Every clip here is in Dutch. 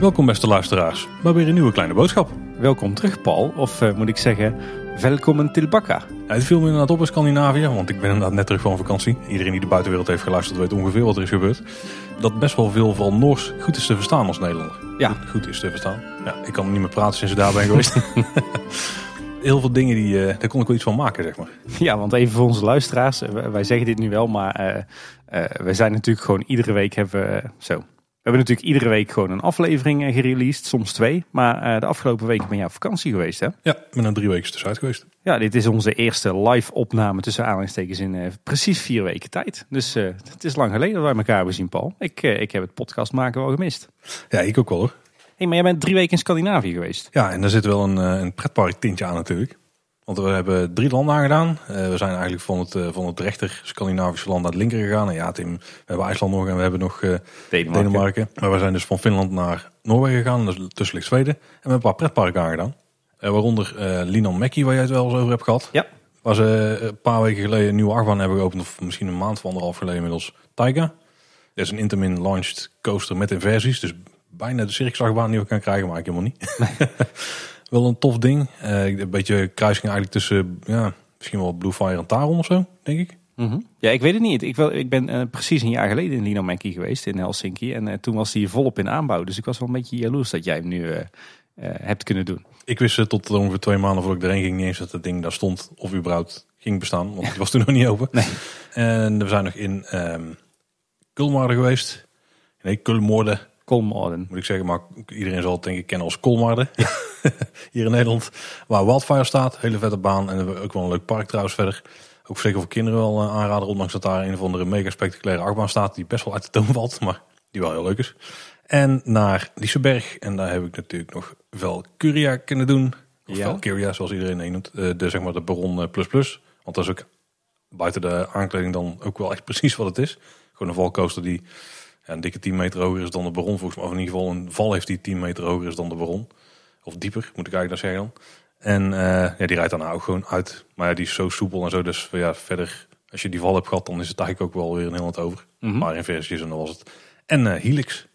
Welkom beste luisteraars bij weer een nieuwe kleine boodschap. Welkom terug, Paul. Of eh, moet ik zeggen, welkom til Bakka. Ja, het viel me inderdaad op in Scandinavië, want ik ben inderdaad net terug van vakantie. Iedereen die de buitenwereld heeft geluisterd weet ongeveer wat er is gebeurd. Dat best wel veel van Noors goed is te verstaan als Nederlander. Ja. Goed, goed is te verstaan. Ja, ik kan niet meer praten sinds ik daar ben geweest. Heel veel dingen, die, eh, daar kon ik wel iets van maken, zeg maar. Ja, want even voor onze luisteraars. eh, wij zeggen dit nu wel, maar eh we zijn natuurlijk gewoon iedere week hebben we... zo. We hebben natuurlijk iedere week gewoon een aflevering gereleased, soms twee. Maar de afgelopen week ben je op vakantie geweest, hè? Ja, ik ben er drie weken tussenuit geweest. Ja, dit is onze eerste live opname tussen aanhalingstekens in precies vier weken tijd. Dus het is lang geleden dat wij elkaar hebben zien, Paul. Ik, ik heb het podcast maken wel gemist. Ja, ik ook wel hoor. Hey, maar jij bent drie weken in Scandinavië geweest. Ja, en daar zit wel een, eh, een pretpark tintje aan natuurlijk. Want we hebben drie landen aangedaan. Eh, we zijn eigenlijk van het, eh, van het rechter Scandinavische land naar het linker gegaan. En ja, Tim, we hebben IJsland nog en we hebben nog eh, Denemarken. Denemarken. Maar we zijn dus van Finland naar Noorwegen gegaan. Dus tussen ligt Zweden. En we hebben een paar pretparken aangedaan. Eh, waaronder eh Linan Mäki, waar jij het wel eens over hebt gehad. Ja. Waar ze eh, een paar weken geleden een nieuwe achtbaan hebben geopend. Of misschien een maand of anderhalf geleden inmiddels. Taiga. Dat is een Intamin launched coaster met inversies. Dus bijna de circusachtbaan die we kan krijgen, maar ik helemaal niet. wel een tof ding. Eh, een beetje kruising eigenlijk tussen, ja, misschien wel Bluefire en Taron of zo, denk ik. Mhm. Ja, ik weet het niet. Ik, wel, ik ben eh, precies een jaar geleden in Linomäki geweest in Helsinki. En eh, toen was hij volop in aanbouw. Dus ik was wel een beetje jaloers dat jij hem nu hebt kunnen doen. Ik wist tot ongeveer twee maanden voordat ik erheen ging niet eens dat het ding daar stond of überhaupt ging bestaan. Want het was toen nog niet open. Nee. En we zijn nog in Kulmarden geweest. Nee, Kulmoorden Kolmorden. moet ik zeggen. Maar iedereen zal het denk ik kennen als Kolmarden. Hier in Nederland. Waar Wildfire staat. Hele vette baan. En ook wel een leuk park trouwens verder. Ook zeker voor kinderen wel een aanrader. Ondanks dat daar een of andere mega spectaculaire achtbaan staat. Die best wel uit de toon valt. Maar die wel heel leuk is. En naar Liseberg. En daar heb ik natuurlijk nog Valkyria kunnen doen. Of Ja. Valkyria zoals iedereen het noemt. Eh, De, zeg maar de Baron eh, Plus Plus. Want dat is ook buiten de aankleding dan ook wel echt precies wat het is. Gewoon een valcoaster die ja, een dikke 10 meter hoger is dan de Baron volgens mij. Of in ieder geval een val heeft die 10 meter hoger is dan de Baron. Of dieper, moet ik eigenlijk dan zeggen dan. En eh, ja, die rijdt daarna ook gewoon uit. Maar ja, die is zo soepel en zo. Dus ja, verder, als je die val hebt gehad, dan is het eigenlijk ook wel weer een heel wat over. Mhm. Maar in versies en dat was het. En eh, Helix.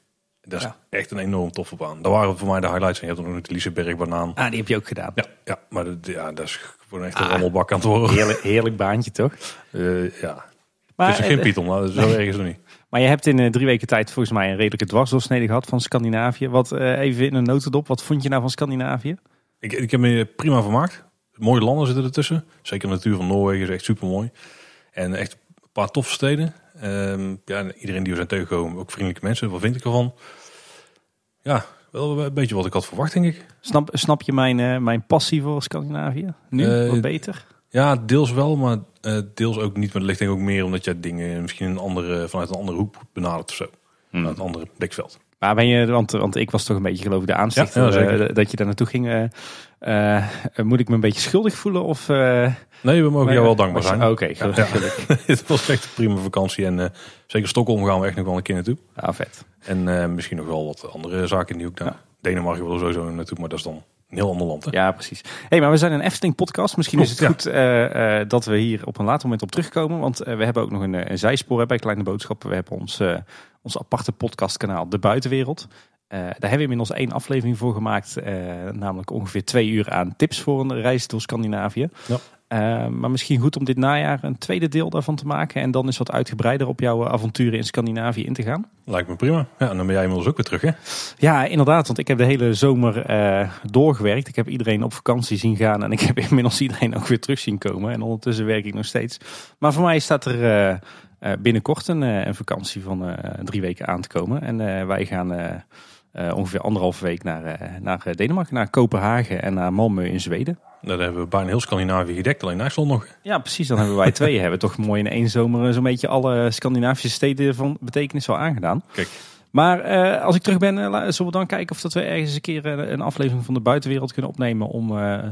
Dat is Ja. echt een enorm toffe baan. Daar waren voor mij de highlights. En je hebt ook nog de Liseberg banaan. Ah, die heb je ook gedaan. Ja, ja, maar dat, ja, dat is gewoon echt een Ah. rammelbak aan het worden. Heerlijk, heerlijk baantje, toch? Eh, ja, Maar, het is geen Python, maar zo erg is het niet. Maar je hebt in eh, drie weken tijd volgens mij een redelijke dwarsdoorsnede gehad van Scandinavië. Wat, eh, even in een notendop, wat vond je nou van Scandinavië? Ik, ik heb me prima vermaakt. Mooie landen zitten ertussen. Zeker de natuur van Noorwegen is echt super mooi. En echt een paar toffe steden. Ehm, ja, en iedereen die we zijn tegengekomen, ook vriendelijke mensen. Wat vind ik ervan? Ja, wel een beetje wat ik had verwacht, denk ik. Snap, snap je mijn, eh, mijn passie voor Scandinavië? Nu, wat beter? Ja, deels wel, maar eh, deels ook niet. Maar dat ligt denk ik ook meer omdat je dingen misschien een andere, vanuit een andere hoek benadert of zo. Vanuit een andere blikveld. Maar ben je, want, want ik was toch een beetje geloof ik de aanstichter Ja, ja, zeker. eh, dat je daar naartoe ging. eh, moet ik me een beetje schuldig voelen? Of, Nee, we mogen jou wel dankbaar zijn. Oké, gelukkig. Het was echt een prima vakantie. En zeker Stockholm gaan we echt nog wel een keer naartoe. Ja, vet. En misschien nog wel wat andere zaken in die hoek. Denemarken willen we sowieso naartoe, maar dat is dan een heel ander land. Hè? Ja, precies. hey, maar we zijn een Efteling podcast. Misschien is het goed eh, eh, dat we hier op een later moment op terugkomen. Want eh, we hebben ook nog een, een zijspoor hè, bij Kleine Boodschappen. We hebben ons, ons aparte podcastkanaal De Buitenwereld. Daar hebben we inmiddels één aflevering voor gemaakt. namelijk ongeveer twee uur aan tips voor een reis door Scandinavië. Ja. Eh, maar misschien goed om dit najaar een tweede deel daarvan te maken. En dan is wat uitgebreider op jouw avonturen in Scandinavië in te gaan. Lijkt me prima. Ja, en dan ben jij inmiddels ook weer terug, hè? Ja, inderdaad. Want ik heb de hele zomer eh, doorgewerkt. Ik heb iedereen op vakantie zien gaan. En ik heb inmiddels iedereen ook weer terug zien komen. En ondertussen werk ik nog steeds. Maar voor mij staat er eh, binnenkort een, een vakantie van drie weken aan te komen. En wij gaan ongeveer anderhalve week naar, naar Denemarken, naar Kopenhagen en naar Malmö in Zweden. Nou, Dan hebben we bijna heel Scandinavië gedekt, alleen IJsland nog. Ja, precies. Dan hebben wij twee. hebben toch mooi in één zomer eh, zo'n beetje alle Scandinavische steden van betekenis wel aangedaan. Kijk, Maar eh, als ik terug ben, eh, zullen we dan kijken of dat we ergens een keer eh, een aflevering van de buitenwereld kunnen opnemen om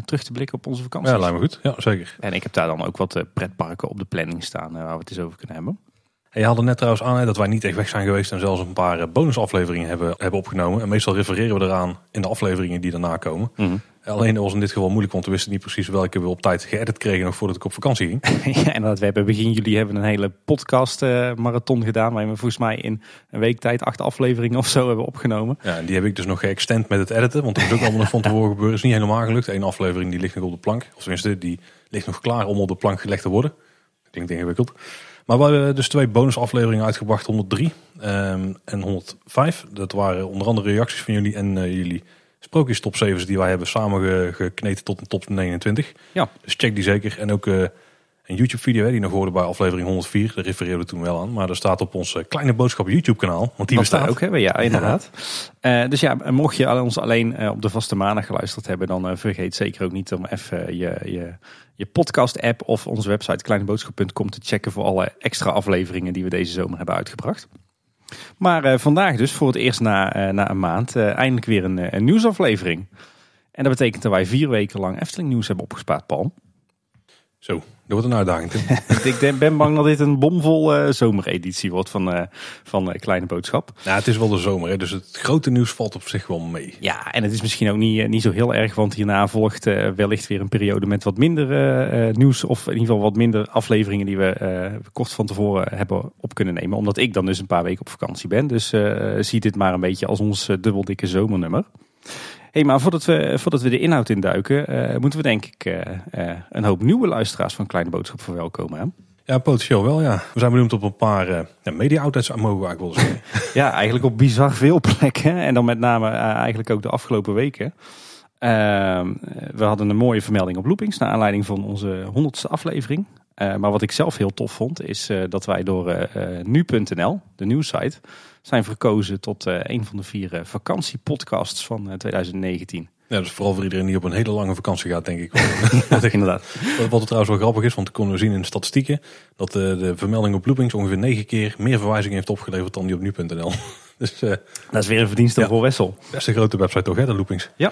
terug te blikken op onze vakantie. ja, lijkt me goed. Ja, zeker. En ik heb daar dan ook wat pretparken op de planning staan waar we het eens over kunnen hebben. En je had net trouwens aan hè, dat wij niet echt weg zijn geweest en zelfs een paar bonusafleveringen hebben, hebben opgenomen. En meestal refereren we eraan in de afleveringen die daarna komen. Mhm. Alleen was in dit geval moeilijk, want we wisten niet precies welke we op tijd geëdit kregen nog voordat ik op vakantie ging. ja, en dat we hebben begin juli hebben een hele podcast uh, marathon gedaan. Waar we volgens mij in een week tijd acht afleveringen of zo hebben opgenomen. Ja, en die heb ik dus nog geëxtend met het editen. Want dat is ook allemaal nog van tevoren gebeurd. is niet helemaal gelukt. Eén aflevering die ligt nog op de plank. Of tenminste, die ligt nog klaar om op de plank gelegd te worden. Klinkt ingewikkeld. Maar we hebben dus twee bonusafleveringen uitgebracht, 103 um, en 105. Dat waren onder andere reacties van jullie en uh, jullie sprookjes top 7's die wij hebben samengekneten tot een top 29. Ja. Dus check die zeker. En ook uh, een YouTube video die nog hoorde bij aflevering 104. Daar refereerde toen wel aan. Maar dat staat op ons kleine boodschap YouTube kanaal. Want die Wat bestaat ook hebben, ja inderdaad. Uh, dus ja, mocht je ons alleen uh, op de vaste maandag geluisterd hebben. Dan vergeet zeker ook niet om even je, je, je podcast app of onze website kleineboodschap.com te checken. Voor alle extra afleveringen die we deze zomer hebben uitgebracht. Maar uh, vandaag dus voor het eerst na, uh, na een maand uh, eindelijk weer een, een, nieuwsaflevering. En dat betekent dat wij vier weken lang Efteling nieuws hebben opgespaard, Paul. Zo, dat wordt een uitdaging. ik ben bang dat dit een bomvol uh, zomereditie wordt van, uh, van uh, Kleine Boodschap. Ja, het is wel de zomer, hè, dus het grote nieuws valt op zich wel mee. Ja, en het is misschien ook niet, niet zo heel erg, want hierna volgt wellicht weer een periode met wat minder nieuws. Of in ieder geval wat minder afleveringen die we kort van tevoren hebben op kunnen nemen. Omdat ik dan dus een paar weken op vakantie ben. Dus zie dit maar een beetje als ons dubbeldikke zomernummer hey, maar voordat we, voordat we de inhoud induiken, uh, moeten we denk ik uh, uh, een hoop nieuwe luisteraars van Kleine Boodschap verwelkomen. Hè? Ja, potentieel wel, ja. We zijn benoemd op een paar ja, media-outlets, mogen eigenlijk wel zeggen. ja, eigenlijk op bizar veel plekken. En dan met name eigenlijk ook de afgelopen weken. Ehm, we hadden een mooie vermelding op Loopings, naar aanleiding van onze honderdste aflevering. maar wat ik zelf heel tof vond, is dat wij door nu.nl, de nieuwssite, zijn verkozen tot uh, een van de vier uh, vakantiepodcasts van uh, 2019. Ja, dus vooral voor iedereen die op een hele lange vakantie gaat, denk ik. dat inderdaad. Wat er trouwens wel grappig is, want we konden zien in de statistieken dat de vermelding op Loopings ongeveer negen keer meer verwijzingen heeft opgeleverd dan die op nu.nl. dus, dat is weer een verdienste ja, voor Wessel. Best een grote website toch, hè, de Loopings? Ja.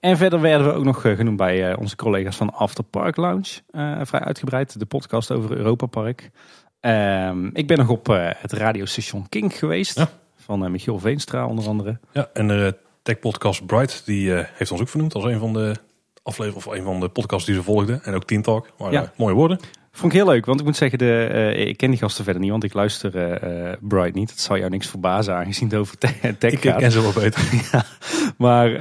En verder werden we ook nog genoemd bij onze collega's van After Park Lounge. vrij uitgebreid, de podcast over Europa Park. Um, ik ben nog op uh, het radiostation King geweest. Ja. Van uh, Michiel Veenstra onder andere. Ja, en de tech podcast Bright die heeft ons ook vernoemd als een van de afleveringen of een van de podcasts die ze volgden. En ook Teen Talk. Maar Ja. mooie woorden. Vond ik heel leuk, want ik moet zeggen, de, uh, ik ken die gasten verder niet, want ik luister uh, Bright niet. Dat zal jou niks verbazen, aangezien het over tech gaat. Ik ken ze wel beter. ja, maar uh,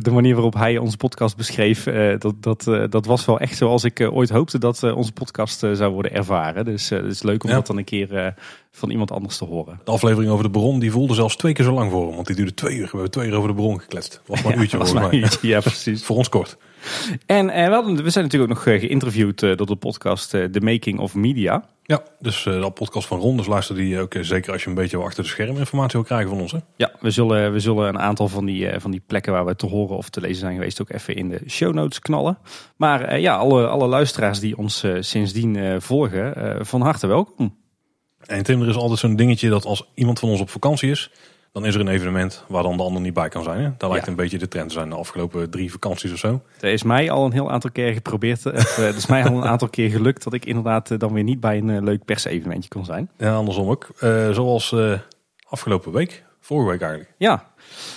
de manier waarop hij onze podcast beschreef, dat, dat, dat was wel echt zoals ik ooit hoopte dat onze podcast zou worden ervaren. Dus het is leuk om Ja. dat dan een keer van iemand anders te horen. De aflevering over de bron die voelde zelfs twee keer zo lang voor hem. Want die duurde twee uur. We hebben twee uur over de bron gekletst. Was maar een uurtje was volgens mij. uurtje, ja, precies. Voor ons kort. En eh, we, hadden, we zijn natuurlijk ook nog eh, geïnterviewd eh, door de podcast The Making of Media. Ja, dus de podcast van Ron. Dus luister die ook zeker als je een beetje achter de schermen informatie wil krijgen van ons. Hè? Ja, we zullen, we zullen een aantal van die, van die plekken waar we te horen of te lezen zijn geweest ook even in de show notes knallen. Maar ja, alle, alle luisteraars die ons sindsdien volgen, van harte welkom. En Tim, er is altijd zo'n dingetje dat als iemand van ons op vakantie is, dan is er een evenement waar dan de ander niet bij kan zijn. Hè? Daar lijkt Ja. een beetje de trend te zijn de afgelopen drie vakanties of zo. Er is mij al een heel aantal keer geprobeerd, eh, eh, het is mij al een aantal keer gelukt dat ik inderdaad eh, dan weer niet bij een leuk persevenementje kon zijn. En andersom ook. Zoals afgelopen week, vorige week eigenlijk. Ja.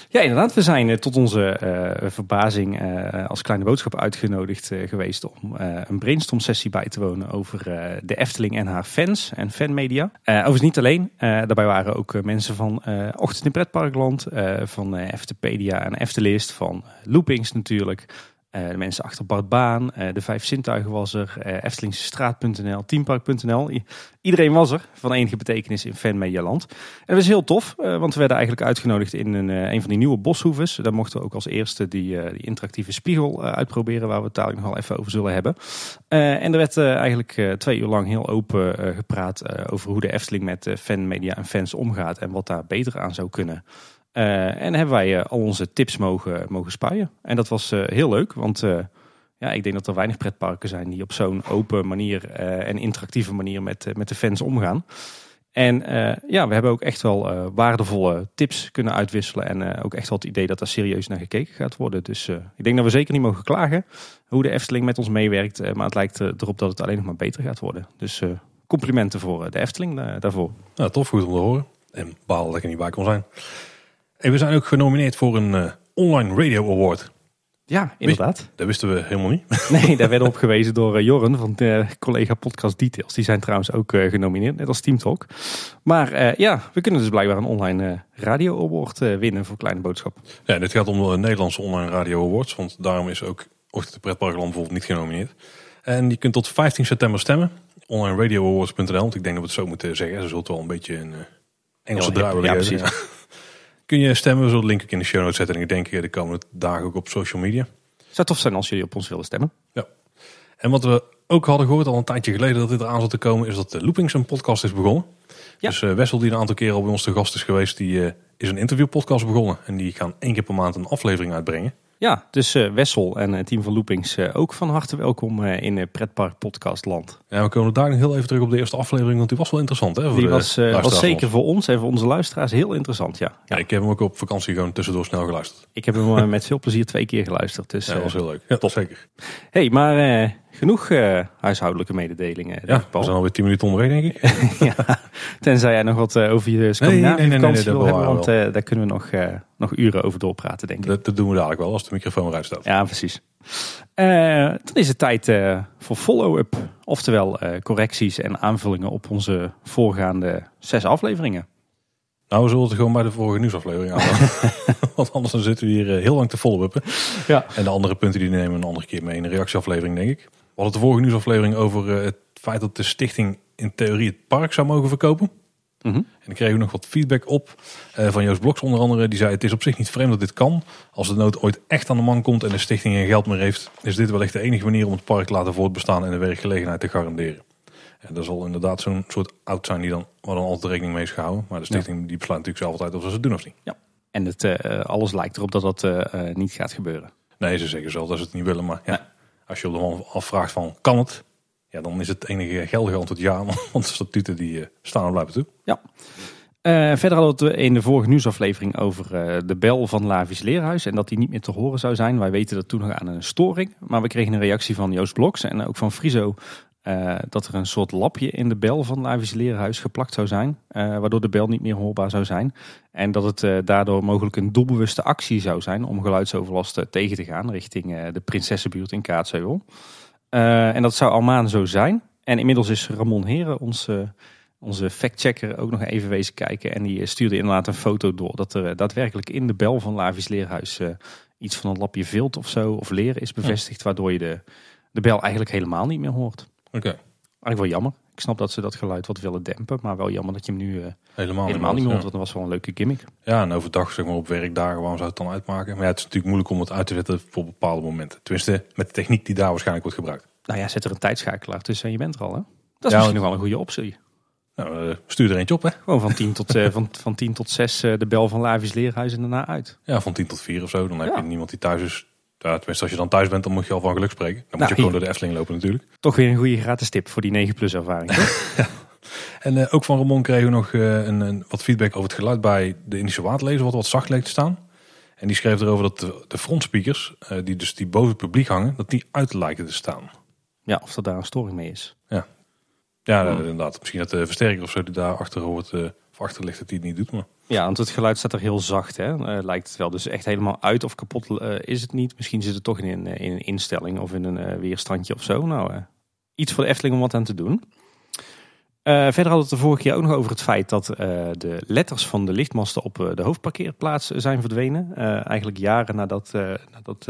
ja, inderdaad. We zijn eh, tot onze eh, verbazing eh, als kleine boodschap uitgenodigd geweest om een brainstorm sessie bij te wonen over de Efteling en haar fans en fanmedia. Overigens niet alleen. Daarbij waren ook mensen van Ochtend in Pretparkland, van Eftepedia en Eftelist, van Loopings natuurlijk. Eh, de mensen achter Bart Baan, eh, de Vijf Zintuigen was er, eh Eftelingsestraat.nl, Teampark.nl. Iedereen was er, van enige betekenis in fanmedialand. En dat was heel tof, want we werden eigenlijk uitgenodigd in een, van die nieuwe boshoeves. Daar mochten we ook als eerste die, die interactieve spiegel uitproberen, waar we het nog wel even over zullen hebben. En er werd eigenlijk twee uur lang heel open gepraat over hoe de Efteling met fanmedia en fans omgaat en wat daar beter aan zou kunnen. Eh, en hebben wij eh, al onze tips mogen, mogen spuien. En dat was eh, heel leuk, want ja, ik denk dat er weinig pretparken zijn die op zo'n open manier en interactieve manier met, met de fans omgaan. En ja, we hebben ook echt wel waardevolle tips kunnen uitwisselen. En ook echt wel het idee dat er serieus naar gekeken gaat worden. Dus ik denk dat we zeker niet mogen klagen hoe de Efteling met ons meewerkt. maar het lijkt erop dat het alleen nog maar beter gaat worden. Dus complimenten voor de Efteling daarvoor. Nou, tof, goed om te horen. En baal dat ik er niet bij kon zijn. En we zijn ook genomineerd voor een eh, Online Radio Award. Ja, inderdaad. Dat wisten we helemaal niet. Nee, daar werden op gewezen door uh, Jorren van de collega Podcast Details. Die zijn trouwens ook genomineerd, net als Team Talk. Maar ja, we kunnen dus blijkbaar een online radio award winnen voor Kleine Boodschap. Ja, dit gaat om de Nederlandse online radio awards. Want daarom is ook Ochtend de Pretparkland bijvoorbeeld niet genomineerd. En je kunt tot 15 september stemmen. Onlineradioawards.nl, want ik denk dat we het zo moeten zeggen. Ze zult wel een beetje een Engelse draai willen ja, geven. Ja. Kun je stemmen, we zullen de link ook in de show notes zetten. En ik denk de komende dagen ook op social media. Zou tof zijn als jullie op ons willen stemmen. Ja. En wat we ook hadden gehoord al een tijdje geleden dat dit eraan zat te komen, is dat de Loopings een podcast is begonnen. Ja. Dus uh, Wessel, die een aantal keren al bij ons te gast is geweest, die is een interviewpodcast begonnen. En die gaan één keer per maand een aflevering uitbrengen. Ja, dus uh, Wessel en het team van Loopings uh, ook van harte welkom uh, in Pretpark Podcastland. Ja, we komen daar nog heel even terug op de eerste aflevering, want die was wel interessant. Hè, die was, was zeker voor ons en voor onze luisteraars heel interessant, ja. ja. ik heb hem ook op vakantie gewoon tussendoor snel geluisterd. Ik heb hem met veel plezier twee keer geluisterd. Dus, ja, dat was heel leuk. Ja, top. zeker. hey, maar genoeg uh, huishoudelijke mededelingen. Ja, we zijn alweer tien minuten onderweg, denk ik. ja, tenzij jij nog wat uh, over je Scandinavische nee, nee, nee, nee, wil hebben, want uh, daar kunnen we nog, nog uren over doorpraten, denk ik. Dat, dat, doen we dadelijk wel, als de microfoon eruit staat. Ja, precies. dan is het tijd voor follow-up, oftewel correcties en aanvullingen op onze voorgaande zes afleveringen. Nou, we zullen het gewoon bij de vorige nieuwsaflevering aan. Want anders dan zitten we hier heel lang te follow-uppen. Ja. En de andere punten die nemen we een andere keer mee in de reactieaflevering, denk ik. We hadden de vorige nieuwsaflevering over eh, het feit dat de stichting in theorie het park zou mogen verkopen. Mm -hmm. En ik kreeg nog wat feedback op uh, van Joost Bloks onder andere. Die zei het is op zich niet vreemd dat dit kan. Als de nood ooit echt aan de man komt en de stichting geen geld meer heeft. Is dit wellicht de enige manier om het park te laten voortbestaan en de werkgelegenheid te garanderen. En dat zal inderdaad zo'n soort oud zijn die dan, waar dan altijd rekening mee is gehouden. Maar de stichting die besluit natuurlijk zelf altijd of ze het doen of niet. Ja. En het, uh, alles lijkt erop dat dat uh, niet gaat gebeuren. Nee, ze zeggen zelf dat ze het niet willen. Maar ja. Als je man afvraagt van kan het? Ja, dan is het enige geldige antwoord ja, want de statuten die eh, staan er blijven toe. Ja. Uh, verder hadden we in de vorige nieuwsaflevering over uh, de bel van Lavis Leerhuis en dat die niet meer te horen zou zijn. Wij weten dat toen nog aan een storing, maar we kregen een reactie van Joost Bloks en ook van Friso uh, dat er een soort lapje in de bel van Lavis Leerhuis geplakt zou zijn, waardoor de bel niet meer hoorbaar zou zijn. En dat het daardoor mogelijk een doelbewuste actie zou zijn om geluidsoverlast tegen te gaan richting de Prinsessenbuurt in Kaatsheuvel. en dat zou al zo zijn. En inmiddels is Ramon Heren, onze, onze factchecker, ook nog even wezen kijken. En die stuurde inderdaad een foto door dat er daadwerkelijk in de bel van Lavis Leerhuis iets van een lapje vilt of zo, of leren is bevestigd, waardoor je de, de bel eigenlijk helemaal niet meer hoort. Oké. Eigenlijk wel jammer. Ik snap dat ze dat geluid wat willen dempen, maar wel jammer dat je hem nu uh, helemaal, helemaal niet meer hoort. Want dat was wel een leuke gimmick. Ja, en overdag zeg maar op werkdagen, waarom zou het dan uitmaken? Maar ja, het is natuurlijk moeilijk om het uit te zetten voor bepaalde momenten. Tenminste, met de techniek die daar waarschijnlijk wordt gebruikt. Nou ja, zet er een tijdschakelaar tussen en je bent er al. Hè? Dat is ja, misschien nog wel een goede optie. Nou, uh, stuur er eentje op, hè? Gewoon van 10 tot, uh, van, van 10 tot 6 uh, de bel van Lavis Leerhuis en daarna uit. Ja, van 10 tot 4 of zo. Dan heb je niemand die thuis is ja, tenminste, als je dan thuis bent, dan moet je al van geluk spreken. Dan moet nou, je gewoon door de Efteling lopen natuurlijk. Toch weer een goede gratis tip voor die 9 plus ervaring. ja. En uh, ook van Ramon kregen we nog uh, een, een, wat feedback over het geluid bij de Indische waterlezer, wat wat zacht leek te staan. En die schreef erover dat de, de frontspeakers, uh, die dus die boven het publiek hangen, dat die uit lijken te staan. Ja, of er daar een storing mee is. Ja, ja hmm. inderdaad. Misschien dat de versterker of zo die daar achter hoort, achter ligt, dat die het niet doet. Maar... Ja, want het geluid staat er heel zacht, hè? Uh, lijkt het wel. Dus echt helemaal uit of kapot uh, is het niet. Misschien zit het toch in, een, in een instelling of in een uh, weerstandje of zo. Nou, iets voor de Efteling om wat aan te doen. verder we het de vorige keer ook nog over het feit dat de letters van de lichtmasten op de hoofdparkeerplaats zijn verdwenen. eigenlijk jaren nadat, nadat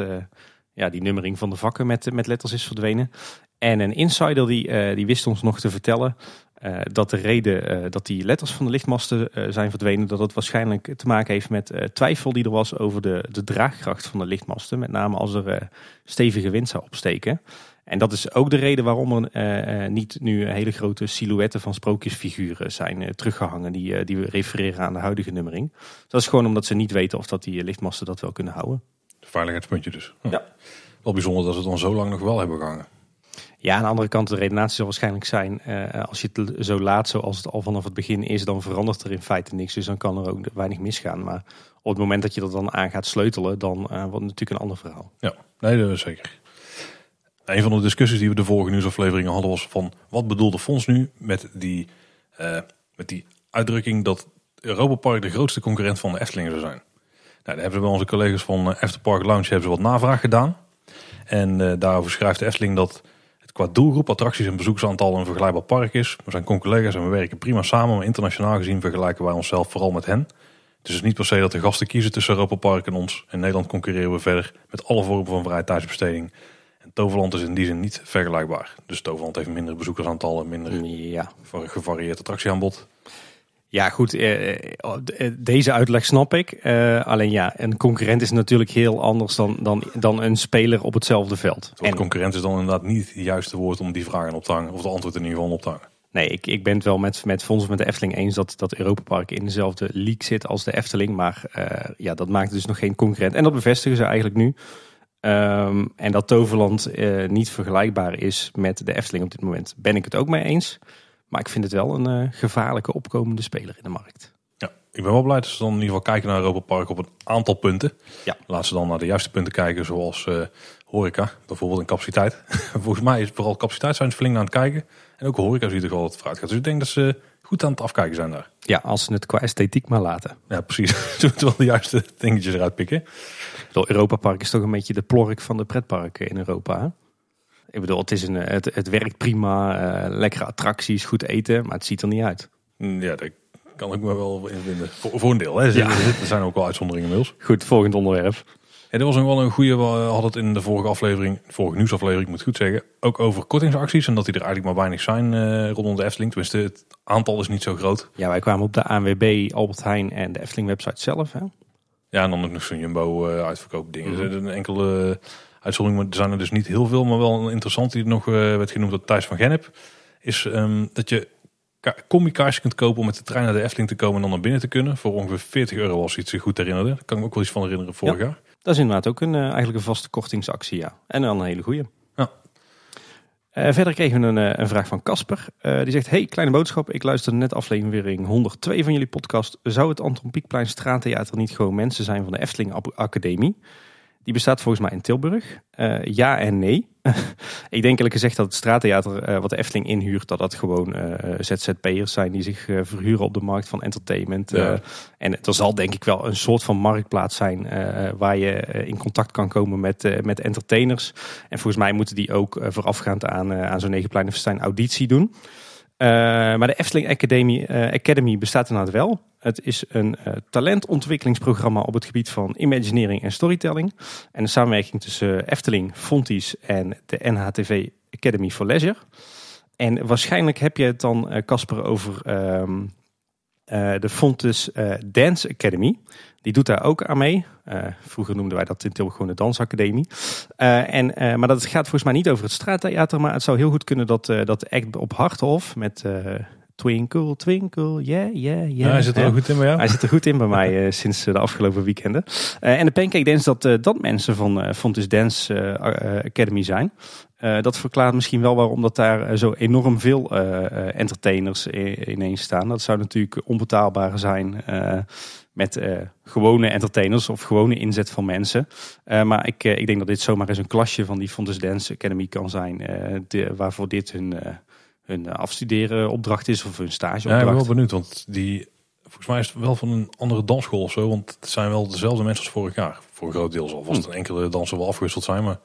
ja, die nummering van de vakken met, met letters is verdwenen. En een insider die, die wist ons nog te vertellen uh, dat de reden uh, dat die letters van de lichtmasten uh, zijn verdwenen, dat het waarschijnlijk te maken heeft met twijfel die er was over de, de draagkracht van de lichtmasten. Met name als er stevige wind zou opsteken. En dat is ook de reden waarom er niet nu hele grote silhouetten van sprookjesfiguren zijn teruggehangen. Die, die refereren aan de huidige nummering. Dat is gewoon omdat ze niet weten of dat die lichtmasten dat wel kunnen houden. Veiligheidspuntje dus. Ja. Wel bijzonder dat ze het dan zo lang nog wel hebben gehangen. Ja, aan de andere kant, de redenatie zal waarschijnlijk zijn, uh, als je het zo laat zoals het al vanaf het begin is, dan verandert er in feite niks. Dus dan kan er ook weinig misgaan. Maar op het moment dat je er dan aan gaat sleutelen, dan uh, wordt het natuurlijk een ander verhaal. Ja, nee, dat is zeker. Een van de discussies die we de vorige nieuwsafleveringen hadden was van, wat bedoelde Fons nu met die, uh, met die uitdrukking dat Europa Park de grootste concurrent van de Efteling zou zijn? daar hebben ze bij onze collega's van eh, Afterpark Lounge hebben ze wat navraag gedaan. En daarover schrijft de Efteling dat qua doelgroep, attracties en bezoeksaantal een vergelijkbaar park is. We zijn con-collega's en we werken prima samen, maar internationaal gezien vergelijken wij onszelf vooral met hen. Het is dus niet per se dat de gasten kiezen tussen Europa Park en ons. In Nederland concurreren we verder met alle vormen van vrije tijdsbesteding. En Toverland is in die zin niet vergelijkbaar. Dus Toverland heeft minder bezoekersaantallen, minder Ja, gevarieerd attractieaanbod. Ja, goed. eh, eh, Deze uitleg snap ik. Eh, alleen ja, een concurrent is natuurlijk heel anders dan, dan, dan een speler op hetzelfde veld. Woord concurrent is dan inderdaad niet het juiste woord om die vragen op te hangen. Of de antwoord in ieder geval op te hangen. Nee, ik, ik ben het wel met, met Fons met de Efteling eens dat, dat Europa Park in dezelfde league zit als de Efteling. Maar eh, ja, dat maakt dus nog geen concurrent. En dat bevestigen ze eigenlijk nu. Ehm, en dat Toverland eh, niet vergelijkbaar is met de Efteling op dit moment, ben ik het ook mee eens. Maar ik vind het wel een eh, gevaarlijke opkomende speler in de markt. Ja, ik ben wel blij dat ze dan in ieder geval kijken naar Europa Park op een aantal punten. Ja. Laat ze dan naar de juiste punten kijken, zoals eh, horeca, bijvoorbeeld in capaciteit. Volgens mij is vooral capaciteit zijn ze flink aan het kijken. En ook horeca ziet er wel wat vooruit gaat. Dus ik denk dat ze goed aan het afkijken zijn daar. Ja, als ze het qua esthetiek maar laten. Ja, precies. Ze moeten wel de juiste dingetjes eruit pikken. Europa Park is toch een beetje de plork van de pretparken in Europa. Hè? Ik bedoel, het, is een, het, het werkt prima, eh, lekkere attracties, goed eten, maar het ziet er niet uit. Mm, Ja, daar kan ik me wel in vinden. Voor, voor een deel. Hè. Er Ja. Er zijn ook wel uitzonderingen inmiddels. Goed, volgend onderwerp. Ja, dit was nog wel een goede. We hadden het in de vorige aflevering, vorige nieuwsaflevering, ik moet goed zeggen, ook over kortingsacties. En dat die er eigenlijk maar weinig zijn eh, rondom de Efteling. Tenminste, het aantal is niet zo groot. Ja, wij kwamen op de ANWB, Albert Heijn en de Efteling website zelf. Hè? Ja, en dan ook nog zo'n Jumbo eh uitverkoop dingen. Mhm. Er zijn enkele uitzondering, maar er zijn er dus niet heel veel. Maar wel een interessant die nog eh, werd genoemd door Thijs van Gennep. Is ehm, dat je ka- combi-kaartjes kunt kopen om met de trein naar de Efteling te komen en dan naar binnen te kunnen. Voor ongeveer 40 euro als het zich goed herinnerde. Daar kan ik me ook wel iets van herinneren vorig jaar. Dat is inderdaad ook een, eh, eigenlijk een vaste kortingsactie, ja. En dan een hele goeie. Ja. Eh, verder kregen we een, een vraag van Casper. Die zegt, hey, kleine boodschap. Ik luisterde net aflevering 102 van jullie podcast. Zou het Anton Pieckplein Straattheater niet gewoon mensen zijn van de Efteling Academie? Die bestaat volgens mij in Tilburg. Eh, ja en nee. ik denk eerlijk gezegd dat het straattheater eh, wat de Efteling inhuurt... dat dat gewoon eh, ZZP'ers zijn die zich verhuren op de markt van entertainment. Ja. En er zal denk ik wel een soort van marktplaats zijn... waar je in contact kan komen met, met entertainers. En volgens mij moeten die ook voorafgaand aan, aan zo'n Negenplein Festijn auditie doen. Eh, maar de Efteling Academy, eh, Academy bestaat inderdaad wel. Het is een eh, talentontwikkelingsprogramma op het gebied van imaginering en storytelling. En een samenwerking tussen Efteling, Fonties en de NHTV Academy for Leisure. En waarschijnlijk heb je het dan, Casper, over ehm, eh, de Fontes Dance Academy. Die doet daar ook aan mee. Eh, vroeger noemden wij dat in Tilburg gewoon de Dansacademie. Eh, en, eh, maar dat gaat volgens mij niet over het straattheater. Maar het zou heel goed kunnen dat, dat act op Harthof met Twinkle, Twinkle, yeah, yeah, yeah. Ja, hij zit er goed in bij jou? Hij zit er goed in bij mij sinds de afgelopen weekenden. En de Pancake Dance, dat, dat mensen van Fontes Dance Academy zijn. Dat verklaart misschien wel waarom dat daar zo enorm veel eh, entertainers ineens staan. Dat zou natuurlijk onbetaalbaar zijn met eh, gewone entertainers of gewone inzet van mensen. Eh, maar ik, eh, ik denk dat dit zomaar eens een klasje van die Fontes Dance Academy kan zijn. de- waarvoor dit hun, hun afstuderen opdracht is of hun Ja, ik ben wel benieuwd, want die, volgens mij is het wel van een andere dansschool of zo. Want het zijn wel dezelfde mensen als vorig jaar. Voor een groot deel zal vast Hm. een enkele dansen wel afgewisseld zijn. Maar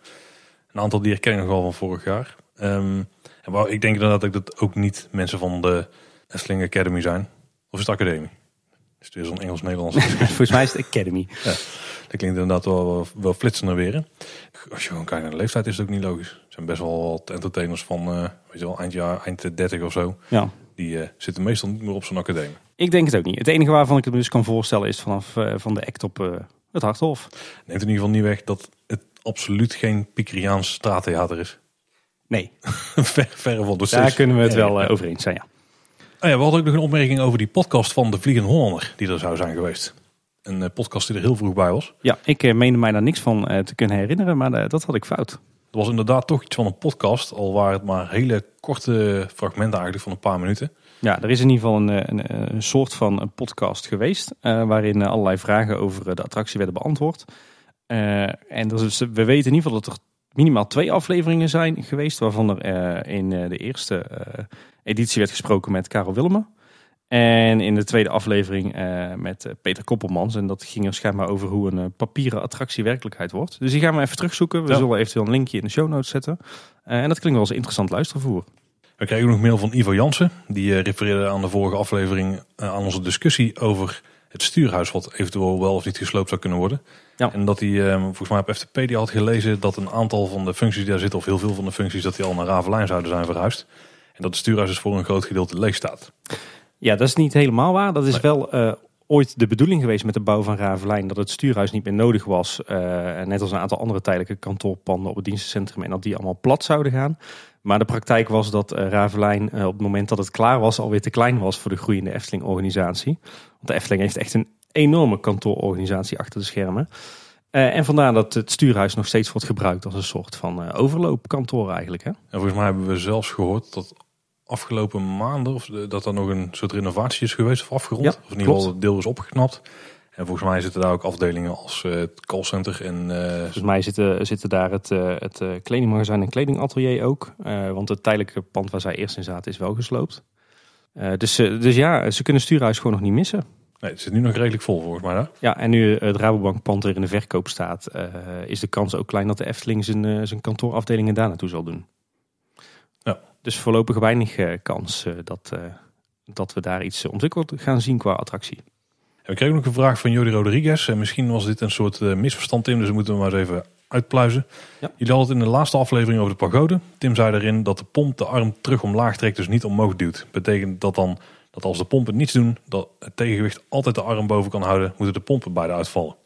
een aantal die herken ik nog wel van vorig jaar. Ehm, en ik denk inderdaad dat het ook niet mensen van de Efteling Academy zijn. Of is het Academie? Is het weer zo'n Engels-Nederlands? Volgens mij is het Academy. dat klinkt inderdaad wel, wel, flitsender weer. hè. Als je gewoon kijkt naar de leeftijd is het ook niet logisch. Er zijn best wel wat entertainers van eh, weet je wel, eind, jaar, eind 30 of zo. Ja. Die eh, zitten meestal niet meer op zo'n academie. Ik denk het ook niet. Het enige waarvan ik het me dus kan voorstellen is vanaf eh, van de act op het Harthof. Neemt in ieder geval niet weg dat het absoluut geen Piekeriaans straattheater is. Nee, Ver, verre van. Dus daar kunnen we het Ja, wel ja. over eens zijn. Ja. Oh ja, we hadden ook nog een opmerking over die podcast van de Vliegende Hollander die er zou zijn geweest. Een eh, podcast die er heel vroeg bij was. Ja, ik eh, meende mij daar niks van eh, te kunnen herinneren, maar dat had ik fout. Er was inderdaad toch iets van een podcast, al waren het maar hele korte fragmenten eigenlijk van een paar minuten. Ja, er is in ieder geval een, een, een soort van een podcast geweest. waarin allerlei vragen over de attractie werden beantwoord. En is, we weten in ieder geval dat er minimaal twee afleveringen zijn geweest. Waarvan er eh, in eh, de eerste eh, editie werd gesproken met Karel Willemme. En in de tweede aflevering uh, met Peter Koppelmans. En dat ging er schijnbaar over hoe een uh, papieren attractie werkelijkheid wordt. Dus die gaan we even terugzoeken. We ja. zullen eventueel een linkje in de show notes zetten. Uh, en dat klinkt wel als interessant luistervoer. We kregen ook nog mail van Ivo Jansen. Die refereerde aan de vorige aflevering aan onze discussie over het stuurhuis. Wat eventueel wel of niet gesloopt zou kunnen worden. Ja. En dat hij volgens mij op FTP die had gelezen dat een aantal van de functies die daar zitten, of heel veel van de functies, dat die al naar Ravelijn zouden zijn verhuisd. En dat het stuurhuis dus voor een groot gedeelte leeg staat. Ja, dat is niet helemaal waar. Dat is wel uh, ooit de bedoeling geweest met de bouw van Ravelijn. Dat het stuurhuis niet meer nodig was. Uh, net als een aantal andere tijdelijke kantoorpanden op het dienstencentrum. En dat die allemaal plat zouden gaan. Maar de praktijk was dat uh, Ravelijn op het moment dat het klaar was alweer te klein was voor de groeiende Efteling organisatie. Want de Efteling heeft echt een enorme kantoororganisatie achter de schermen. En vandaar dat het stuurhuis nog steeds wordt gebruikt als een soort van overloopkantoor eigenlijk. Hè? En volgens mij hebben we zelfs gehoord dat afgelopen maanden of dat er nog een soort renovatie is geweest of afgerond. of in ieder geval het deel is opgeknapt. En volgens mij zitten daar ook afdelingen als uh, het callcenter en... Uh, volgens mij zitten, zitten daar het, uh, het kledingmagazijn en kledingatelier ook. want het tijdelijke pand waar zij eerst in zaten is wel gesloopt. dus, dus ja, ze kunnen Stuurhuis gewoon nog niet missen. Nee, het zit nu nog redelijk vol volgens mij. Hè? Ja, en nu het Rabobank pand er in de verkoop staat... is de kans ook klein dat de Efteling zijn, zijn kantoorafdelingen daar naartoe zal doen. Dus voorlopig weinig uh, kans uh, dat, uh, dat we daar iets ontwikkeld gaan zien qua attractie. we kregen nog een vraag van Jody Rodriguez. En misschien was dit een soort misverstand, Tim, dus we moeten we maar eens even uitpluizen. Ja. Jullie hadden het in de laatste aflevering over de pagode. Tim zei erin dat de pomp de arm terug omlaag trekt, dus niet omhoog duwt. Betekent dat dan dat als de pompen niets doen, dat het tegengewicht altijd de arm boven kan houden, moeten de pompen beide uitvallen.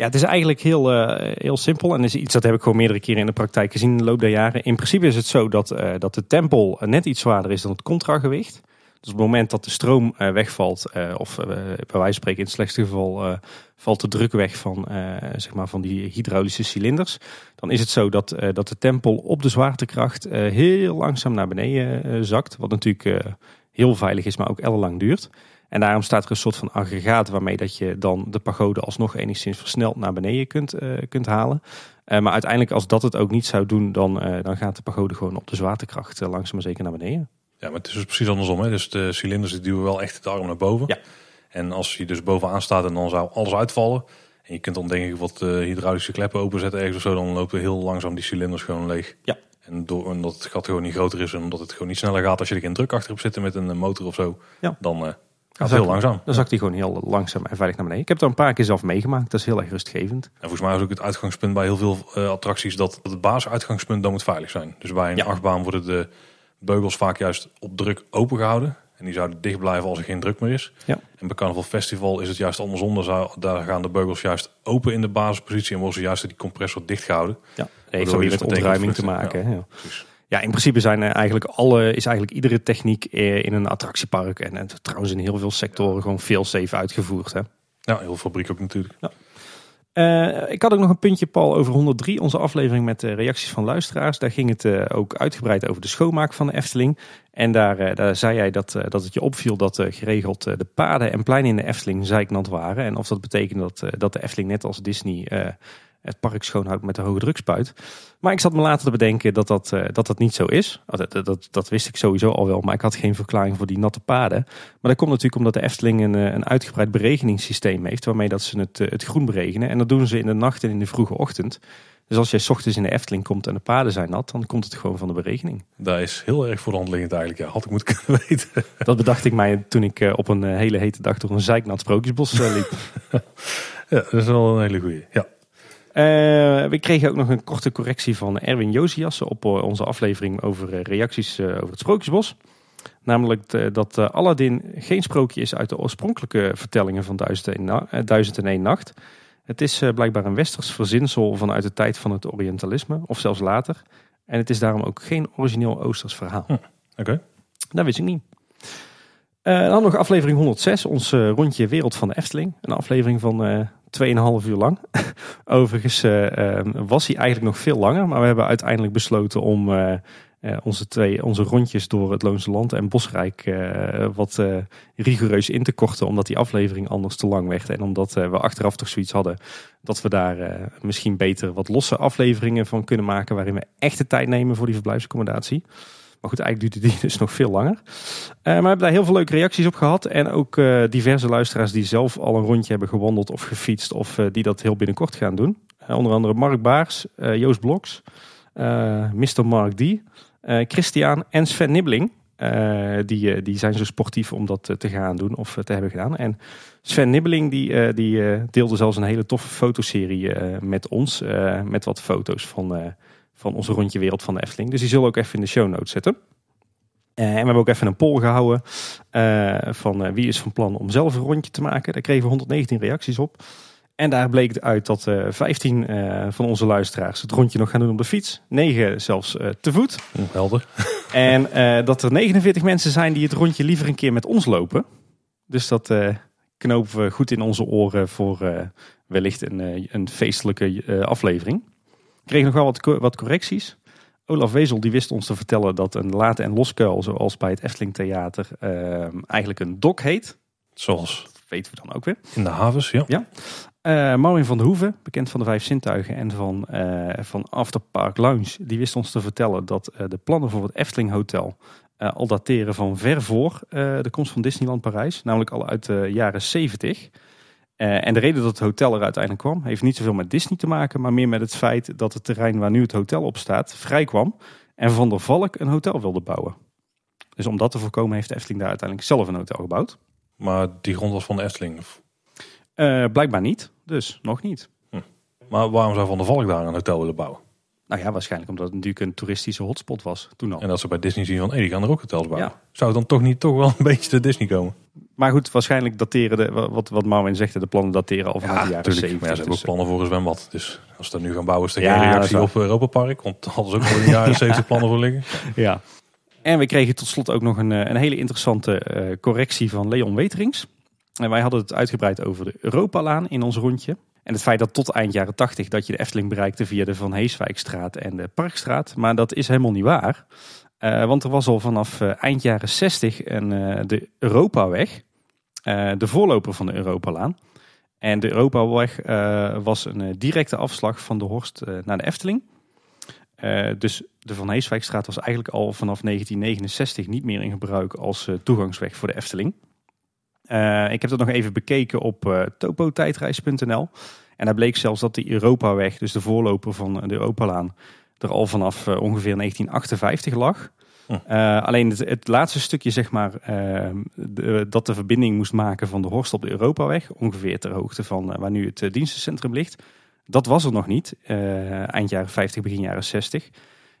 Ja, het is eigenlijk heel, uh, heel simpel en is iets dat heb ik gewoon meerdere keren in de praktijk gezien in de loop der jaren. In principe is het zo dat, uh, dat de tempel net iets zwaarder is dan het contragewicht. Dus op het moment dat de stroom wegvalt, of bij wijze van spreken in het slechtste geval valt de druk weg van, zeg maar van die hydraulische cilinders, dan is het zo dat, dat de tempel op de zwaartekracht heel langzaam naar beneden zakt. Wat natuurlijk heel veilig is, maar ook ellenlang duurt. En daarom staat er een soort van aggregaat waarmee dat je dan de pagode alsnog enigszins versneld naar beneden kunt, uh, kunt halen. Uh, maar uiteindelijk als dat het ook niet zou doen, dan, uh, dan gaat de pagode gewoon op de zwaartekracht langzaam maar zeker naar beneden. Ja, maar het is dus precies andersom. Hè? Dus de cilinders die duwen wel echt de arm naar boven. Ja. En als je dus bovenaan staat en dan zou alles uitvallen. En je kunt dan denk ik wat hydraulische kleppen openzetten ergens of zo. Dan lopen heel langzaam die cilinders gewoon leeg. Ja. En door, omdat het gat gewoon niet groter is en omdat het gewoon niet sneller gaat als je er geen druk achter hebt zitten met een motor of zo. Ja. Dan Gaat heel langzaam. Dan zakt hij gewoon heel langzaam en veilig naar beneden. Ik heb het een paar keer zelf meegemaakt. Dat is heel erg rustgevend. En volgens mij is ook het uitgangspunt bij heel veel uh, attracties dat het basisuitgangspunt dan moet veilig zijn. Dus bij een ja. achtbaan worden de beugels vaak juist op druk open gehouden. En die zouden dicht blijven als er geen druk meer is. Ja. En bij Carnival Festival is het juist andersom. Daar, gaan de beugels juist open in de basispositie en worden ze juist die compressor dicht gehouden. Ja, dat heeft weer met ontruiming te maken. Ja, ja, in principe zijn eigenlijk alle, is eigenlijk iedere techniek eh, in een attractiepark en, en trouwens in heel veel sectoren gewoon veel safe uitgevoerd. Hè? Ja, heel fabriek ook natuurlijk. Ja. Uh, ik had ook nog een puntje, Paul, over 103, onze aflevering met de reacties van luisteraars. Daar ging het uh, ook uitgebreid over de schoonmaak van de Efteling. En daar, uh, daar zei jij dat, dat het je opviel dat geregeld de paden en pleinen in de Efteling zeiknat waren. En of dat betekent dat, dat de Efteling net als Disney het park schoonhoudt met de hoge drukspuit. Maar ik zat me later te bedenken dat dat, uh, dat, dat niet zo is. Oh, dat, dat, dat, wist ik sowieso al wel, maar ik had geen verklaring voor die natte paden. Maar dat komt natuurlijk omdat de Efteling een, eh, een uitgebreid beregeningssysteem heeft, waarmee dat ze het, eh, het groen beregenen. En dat doen ze in de nacht en in de vroege ochtend. Dus als jij ochtends in de Efteling komt en de paden zijn nat, dan komt het gewoon van de beregening. Dat is heel erg voor de hand liggend eigenlijk. Ja, had ik moeten kunnen weten. Dat bedacht ik mij toen ik op een hele hete dag door een zeiknat sprookjesbos liep. ja, dat is wel een hele goeie. Ja. Uh, we kregen ook nog een korte correctie van Erwin Josiassen op eh, onze aflevering over uh, reacties over het Sprookjesbos. Namelijk dat Aladdin geen sprookje is uit de oorspronkelijke vertellingen van Duizend en Eén Nacht. Het is blijkbaar een westers verzinsel vanuit de tijd van het Orientalisme, of zelfs later. En het is daarom ook geen origineel Oosters verhaal. Hm, Oké. Dat wist ik niet. dan nog aflevering 106, ons rondje Wereld van de Efteling. Een aflevering van 2,5 uur lang. Overigens uh, was hij eigenlijk nog veel langer. Maar we hebben uiteindelijk besloten om uh, onze, twee, onze rondjes door het Loonse Land en Bosrijk wat rigoureus in te korten. Omdat die aflevering anders te lang werd. En omdat we achteraf toch zoiets hadden dat we daar misschien beter wat losse afleveringen van kunnen maken. Waarin we echt de tijd nemen voor die verblijfsaccommodatie. Maar goed, eigenlijk duurde die dus nog veel langer. maar we hebben daar heel veel leuke reacties op gehad. En ook diverse luisteraars die zelf al een rondje hebben gewandeld of gefietst. Of die dat heel binnenkort gaan doen. onder andere Mark Baars, Joost Bloks, Mr. Mark D, Christian en Sven Nibbeling. Uh, die, die zijn zo sportief om dat te gaan doen of te hebben gedaan. En Sven Nibbeling die, die deelde zelfs een hele toffe fotoserie met ons. met wat foto's van, van onze rondje wereld van de Efteling. Dus die zullen ook even in de show notes zetten. en we hebben ook even een poll gehouden van wie is van plan om zelf een rondje te maken. Daar kregen we 119 reacties op. En daar bleek uit dat uh, 15 uh, van onze luisteraars het rondje nog gaan doen op de fiets. 9 zelfs te voet. Helder. En dat er 49 mensen zijn die het rondje liever een keer met ons lopen. Dus dat knopen we goed in onze oren voor wellicht een, een feestelijke aflevering. Kreeg nog wel wat, wat correcties. Olaf Wezel die wist ons te vertellen dat een late en loskuil, zoals bij het Efteling Theater, eigenlijk een dok heet. Zoals weten we dan ook weer. In de havens, ja. ja. Uh, Maureen van der Hoeven, bekend van de Vijf Zintuigen en van, uh, van Afterpark Lounge, die wist ons te vertellen dat uh, de plannen voor het Efteling Hotel al dateren van ver voor de komst van Disneyland Parijs, namelijk al uit de jaren 70. En de reden dat het hotel er uiteindelijk kwam, heeft niet zoveel met Disney te maken, maar meer met het feit dat het terrein waar nu het hotel op staat vrij kwam en Van der Valk een hotel wilde bouwen. Dus om dat te voorkomen heeft de Efteling daar uiteindelijk zelf een hotel gebouwd. Maar die grond was van de Efteling? Uh, blijkbaar niet, dus nog niet. Hm. Maar waarom zou Van der Valk daar een hotel willen bouwen? Nou ja, waarschijnlijk omdat het natuurlijk een toeristische hotspot was toen al. En dat ze bij Disney zien van, hé, die gaan er ook hotels bouwen. Ja. Zou het dan toch niet toch wel een beetje te Disney komen? Maar goed, waarschijnlijk dateren, de, wat, wat Marvin zegt, de plannen dateren al vanaf de jaren 70. Maar ja, ze hebben ook plannen voor een zwembad. Dus als ze dat nu gaan bouwen, is er ja, geen reactie op Europa Park. Want daar hadden ze ook al in de jaren 70 plannen voor liggen. Ja. En we kregen tot slot ook nog een, een hele interessante uh, correctie van Leon Weterings. En wij hadden het uitgebreid over de Europalaan in ons rondje. En het feit dat tot eind jaren 80 dat je de Efteling bereikte via de Van Heeswijkstraat en de Parkstraat. Maar dat is helemaal niet waar. Uh, want er was al vanaf uh, eind jaren 60 een, uh, de Europaweg. de voorloper van de Europalaan. En de Europaweg was een directe afslag van de Horst naar de Efteling. dus de Van Heeswijkstraat was eigenlijk al vanaf 1969 niet meer in gebruik als toegangsweg voor de Efteling. Uh, ik heb dat nog even bekeken op uh, topotijdreis.nl. En daar bleek zelfs dat de Europaweg, dus de voorloper van de Europalaan, er al vanaf uh, ongeveer 1958 lag. Hm. alleen het, het, laatste stukje, zeg maar, de, dat de verbinding moest maken van de Horst op de Europaweg, ongeveer ter hoogte van waar nu het dienstencentrum ligt, dat was er nog niet. eind jaren 50, begin jaren 60.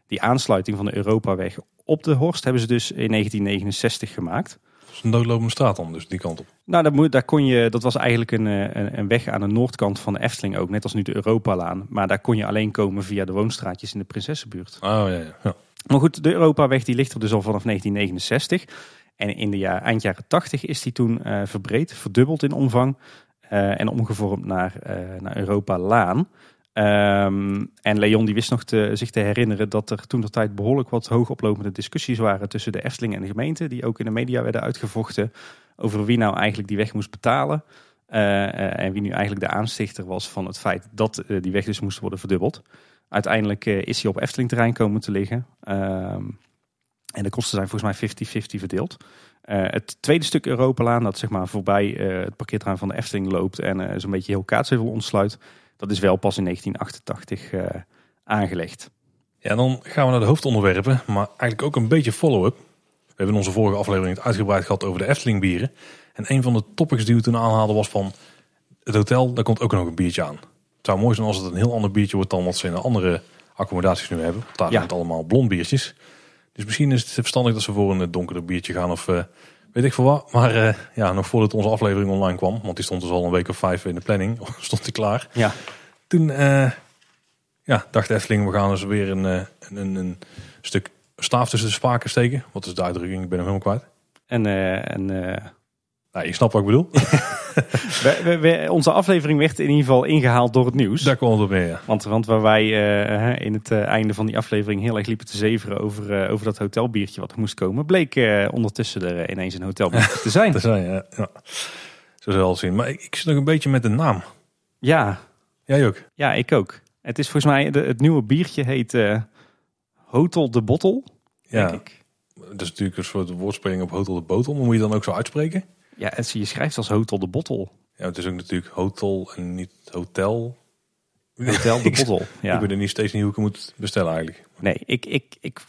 Die aansluiting van de Europaweg op de Horst hebben ze dus in 1969 gemaakt is een doodlopende straat dan, dus die kant op. Nou, daar, moet, daar kon je, dat was eigenlijk een, eh, een, een, weg aan de noordkant van de Efteling ook, net als nu de Europalaan. Maar daar kon je alleen komen via de woonstraatjes in de Prinsessenbuurt. Oh ja, ja. ja. Maar goed, de Europaweg die ligt er dus al vanaf 1969. En in de jaar, eind jaren 80 is die toen uh, verbreed, verdubbeld in omvang. Uh, en omgevormd naar, uh, naar Europa Laan. Um, en Leon die wist nog te, zich te herinneren dat er toen de tijd behoorlijk wat hoogoplopende discussies waren tussen de Efteling en de gemeente. Die ook in de media werden uitgevochten over wie nou eigenlijk die weg moest betalen. Uh, en wie nu eigenlijk de aanstichter was van het feit dat uh, die weg dus moest worden verdubbeld. Uiteindelijk is hij op Efteling terrein komen te liggen. Um, en de kosten zijn volgens mij 50-50 verdeeld. het tweede stuk Europalaan, dat zeg maar voorbij het parkeerterrein van de Efteling loopt en zo'n beetje heel Kaatsheuvel ontsluit dat is wel pas in 1988 uh, eh, aangelegd. Ja, dan gaan we naar de hoofdonderwerpen, maar eigenlijk ook een beetje follow-up. We hebben in onze vorige aflevering het uitgebreid gehad over de Efteling bieren. En een van de topics die we toen aanhaalden was van het hotel, daar komt ook nog een biertje aan. Het zou mooi zijn als het een heel ander biertje wordt dan wat ze in de andere accommodaties nu hebben. Daar zijn het allemaal blond biertjes. Dus misschien is het verstandig dat ze voor een donkerder biertje gaan of uh, weet ik veel wat. Maar uh, ja, nog voordat onze aflevering online kwam, want die stond dus al een week of vijf in de planning, stond die klaar. Ja. Toen uh, ja, dacht Efteling, we gaan dus weer een, een, een, een, stuk staaf tussen de spaken steken. Wat is de uitdrukking? Ik ben hem helemaal kwijt. En, en nou, je snapt wat ik bedoel. we, we, onze aflevering werd in ieder geval ingehaald door het nieuws. Daar komt het mee, ja. Want, want waar wij uh, in het uh, einde van die aflevering heel erg liepen te zeveren over, uh, over dat hotelbiertje wat er moest komen, bleek ondertussen er ineens een hotelbiertje te zijn. te zijn, ja. ja. Zo zal het zien. Maar ik, ik zit nog een beetje met de naam. Ja. Jij ook? Ja, ik ook. Het is volgens mij, de, het nieuwe biertje heet Hotel de Bottle. Ja. Ik. Dat is natuurlijk een soort woordspeling op hotel de botel. Maar moet je dan ook zo uitspreken? Ja, en je schrijft als Hotel de Bottel. Ja, het is ook natuurlijk hotel en niet hotel. Hotel de Bottel. Ik weet er niet steeds niet hoe ik het moet bestellen eigenlijk. Nee, ik, ik, ik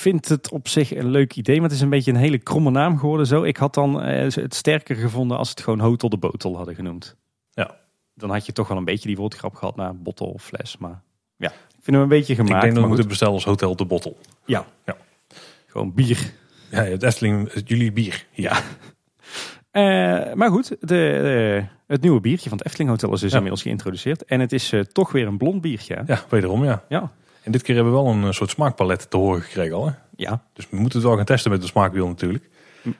vind het op zich een leuk idee, maar het is een beetje een hele kromme naam geworden. Zo. Ik had dan eh, het sterker gevonden als het gewoon Hotel de Botel hadden genoemd. Ja. Dan had je toch wel een beetje die woordgrap gehad naar bottel of fles. Maar ja, ik vind hem een beetje gemaakt. ik denk dat we moeten bestellen als hotel de bottel. Ja. Ja. Gewoon bier. Ja, het Efteling, het jullie bier. Ja. Eh, maar goed, de, het nieuwe biertje van het Efteling Hotel is dus Ja. inmiddels geïntroduceerd. En het is eh, toch weer een blond biertje. hè? ja, wederom ja. Ja. En dit keer hebben we wel een eh, soort smaakpalet te horen gekregen al. Hè? Ja, Dus we moeten het wel gaan testen met de smaakwiel natuurlijk.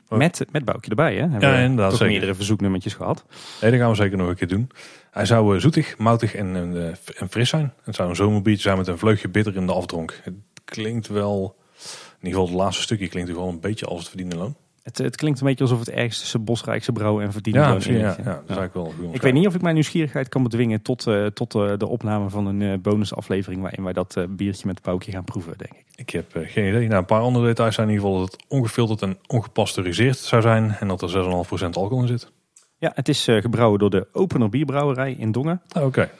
met, met Boukje erbij. Hè? Hebben Ja, we inderdaad, Toch meerdere verzoeknummertjes gehad. Nee, dat gaan we zeker nog een keer doen. Hij zou zoetig, moutig en, en, en fris zijn. Het zou een zomerbiertje zijn met een vleugje bitter in de afdronk. Het klinkt wel, in ieder geval het laatste stukje klinkt wel een beetje als het verdiende loon. Het, het klinkt een beetje alsof het ergens tussen Bosrijkse Brouwen en Verdiende Ja, ja, ja, is eigenlijk wel Ik weet niet of ik mijn nieuwsgierigheid kan bedwingen tot, eh, tot eh, de opname van een eh, bonusaflevering waarin wij dat biertje met Boukje gaan proeven, denk ik. Ik heb geen idee. Nou, een paar andere details zijn in ieder geval dat het ongefilterd en ongepasteuriseerd zou zijn. En dat er 6,5% alcohol in zit. Ja, het is gebrouwen door de Opener Bierbrouwerij in Dongen. Ah, Oké.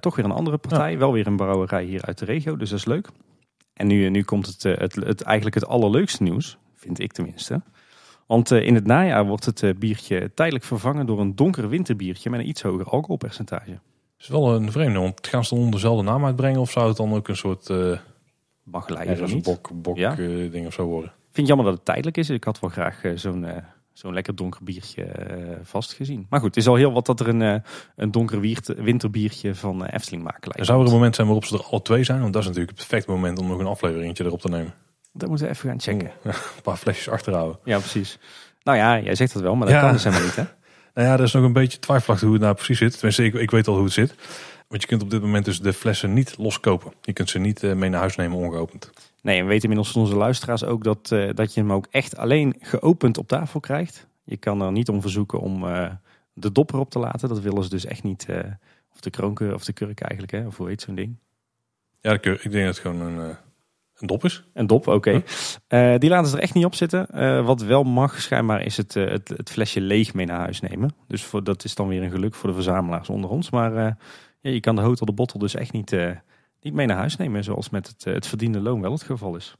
Toch weer een andere partij, wel weer een brouwerij hier uit de regio, dus dat is leuk. En nu, nu komt het, het, het, eigenlijk het allerleukste nieuws, vind ik tenminste. Want eh, in het najaar wordt het eh, biertje tijdelijk vervangen door een donker winterbiertje met een iets hoger alcoholpercentage. Het is wel een vreemde, want gaan ze dan onder dezelfde naam uitbrengen? Of zou het dan ook een soort eh zoals of een niet. bok, bok Ja. eh, ding of zo worden? Ik vind het jammer dat het tijdelijk is. Ik had wel graag eh, zo'n eh, zo'n lekker donker biertje eh, vast gezien. Maar goed, het is al heel wat dat er een, eh, een donker wiert- winterbiertje van eh, Efteling maken lijkt. Er zou er een moment zijn waarop ze er alle twee zijn. Want dat is natuurlijk het perfecte moment om nog een afleveringetje erop te nemen. Dat moeten we even gaan checken. Een paar flesjes achterhouden. Ja, precies. Nou ja, jij zegt dat wel, maar dat Ja. kan dus helemaal niet, hè? Nou ja, er is nog een beetje twijfelachtig hoe het nou precies zit. Tenminste, ik, ik weet al hoe het zit. Want je kunt op dit moment dus de flessen niet loskopen. Je kunt ze niet eh, mee naar huis nemen ongeopend. Nee, en we weten inmiddels van onze luisteraars ook dat, eh, dat je hem ook echt alleen geopend op tafel krijgt. Je kan er niet om verzoeken om eh, de dop erop te laten. Dat willen ze dus echt niet. of de kroonke of de kurk eigenlijk, hè? Of hoe heet zo'n ding? Ja, ik, ik denk dat het gewoon een, een dop is. Een dop, oké. Eh, die laten ze er echt niet op zitten. Eh, wat wel mag, schijnbaar, is het, eh, het, het flesje leeg mee naar huis nemen. Dus voor, dat is dan weer een geluk voor de verzamelaars onder ons. Maar ja, je kan de hotel de bottel dus echt niet, niet mee naar huis nemen. Zoals met het, het verdiende loon wel het geval is.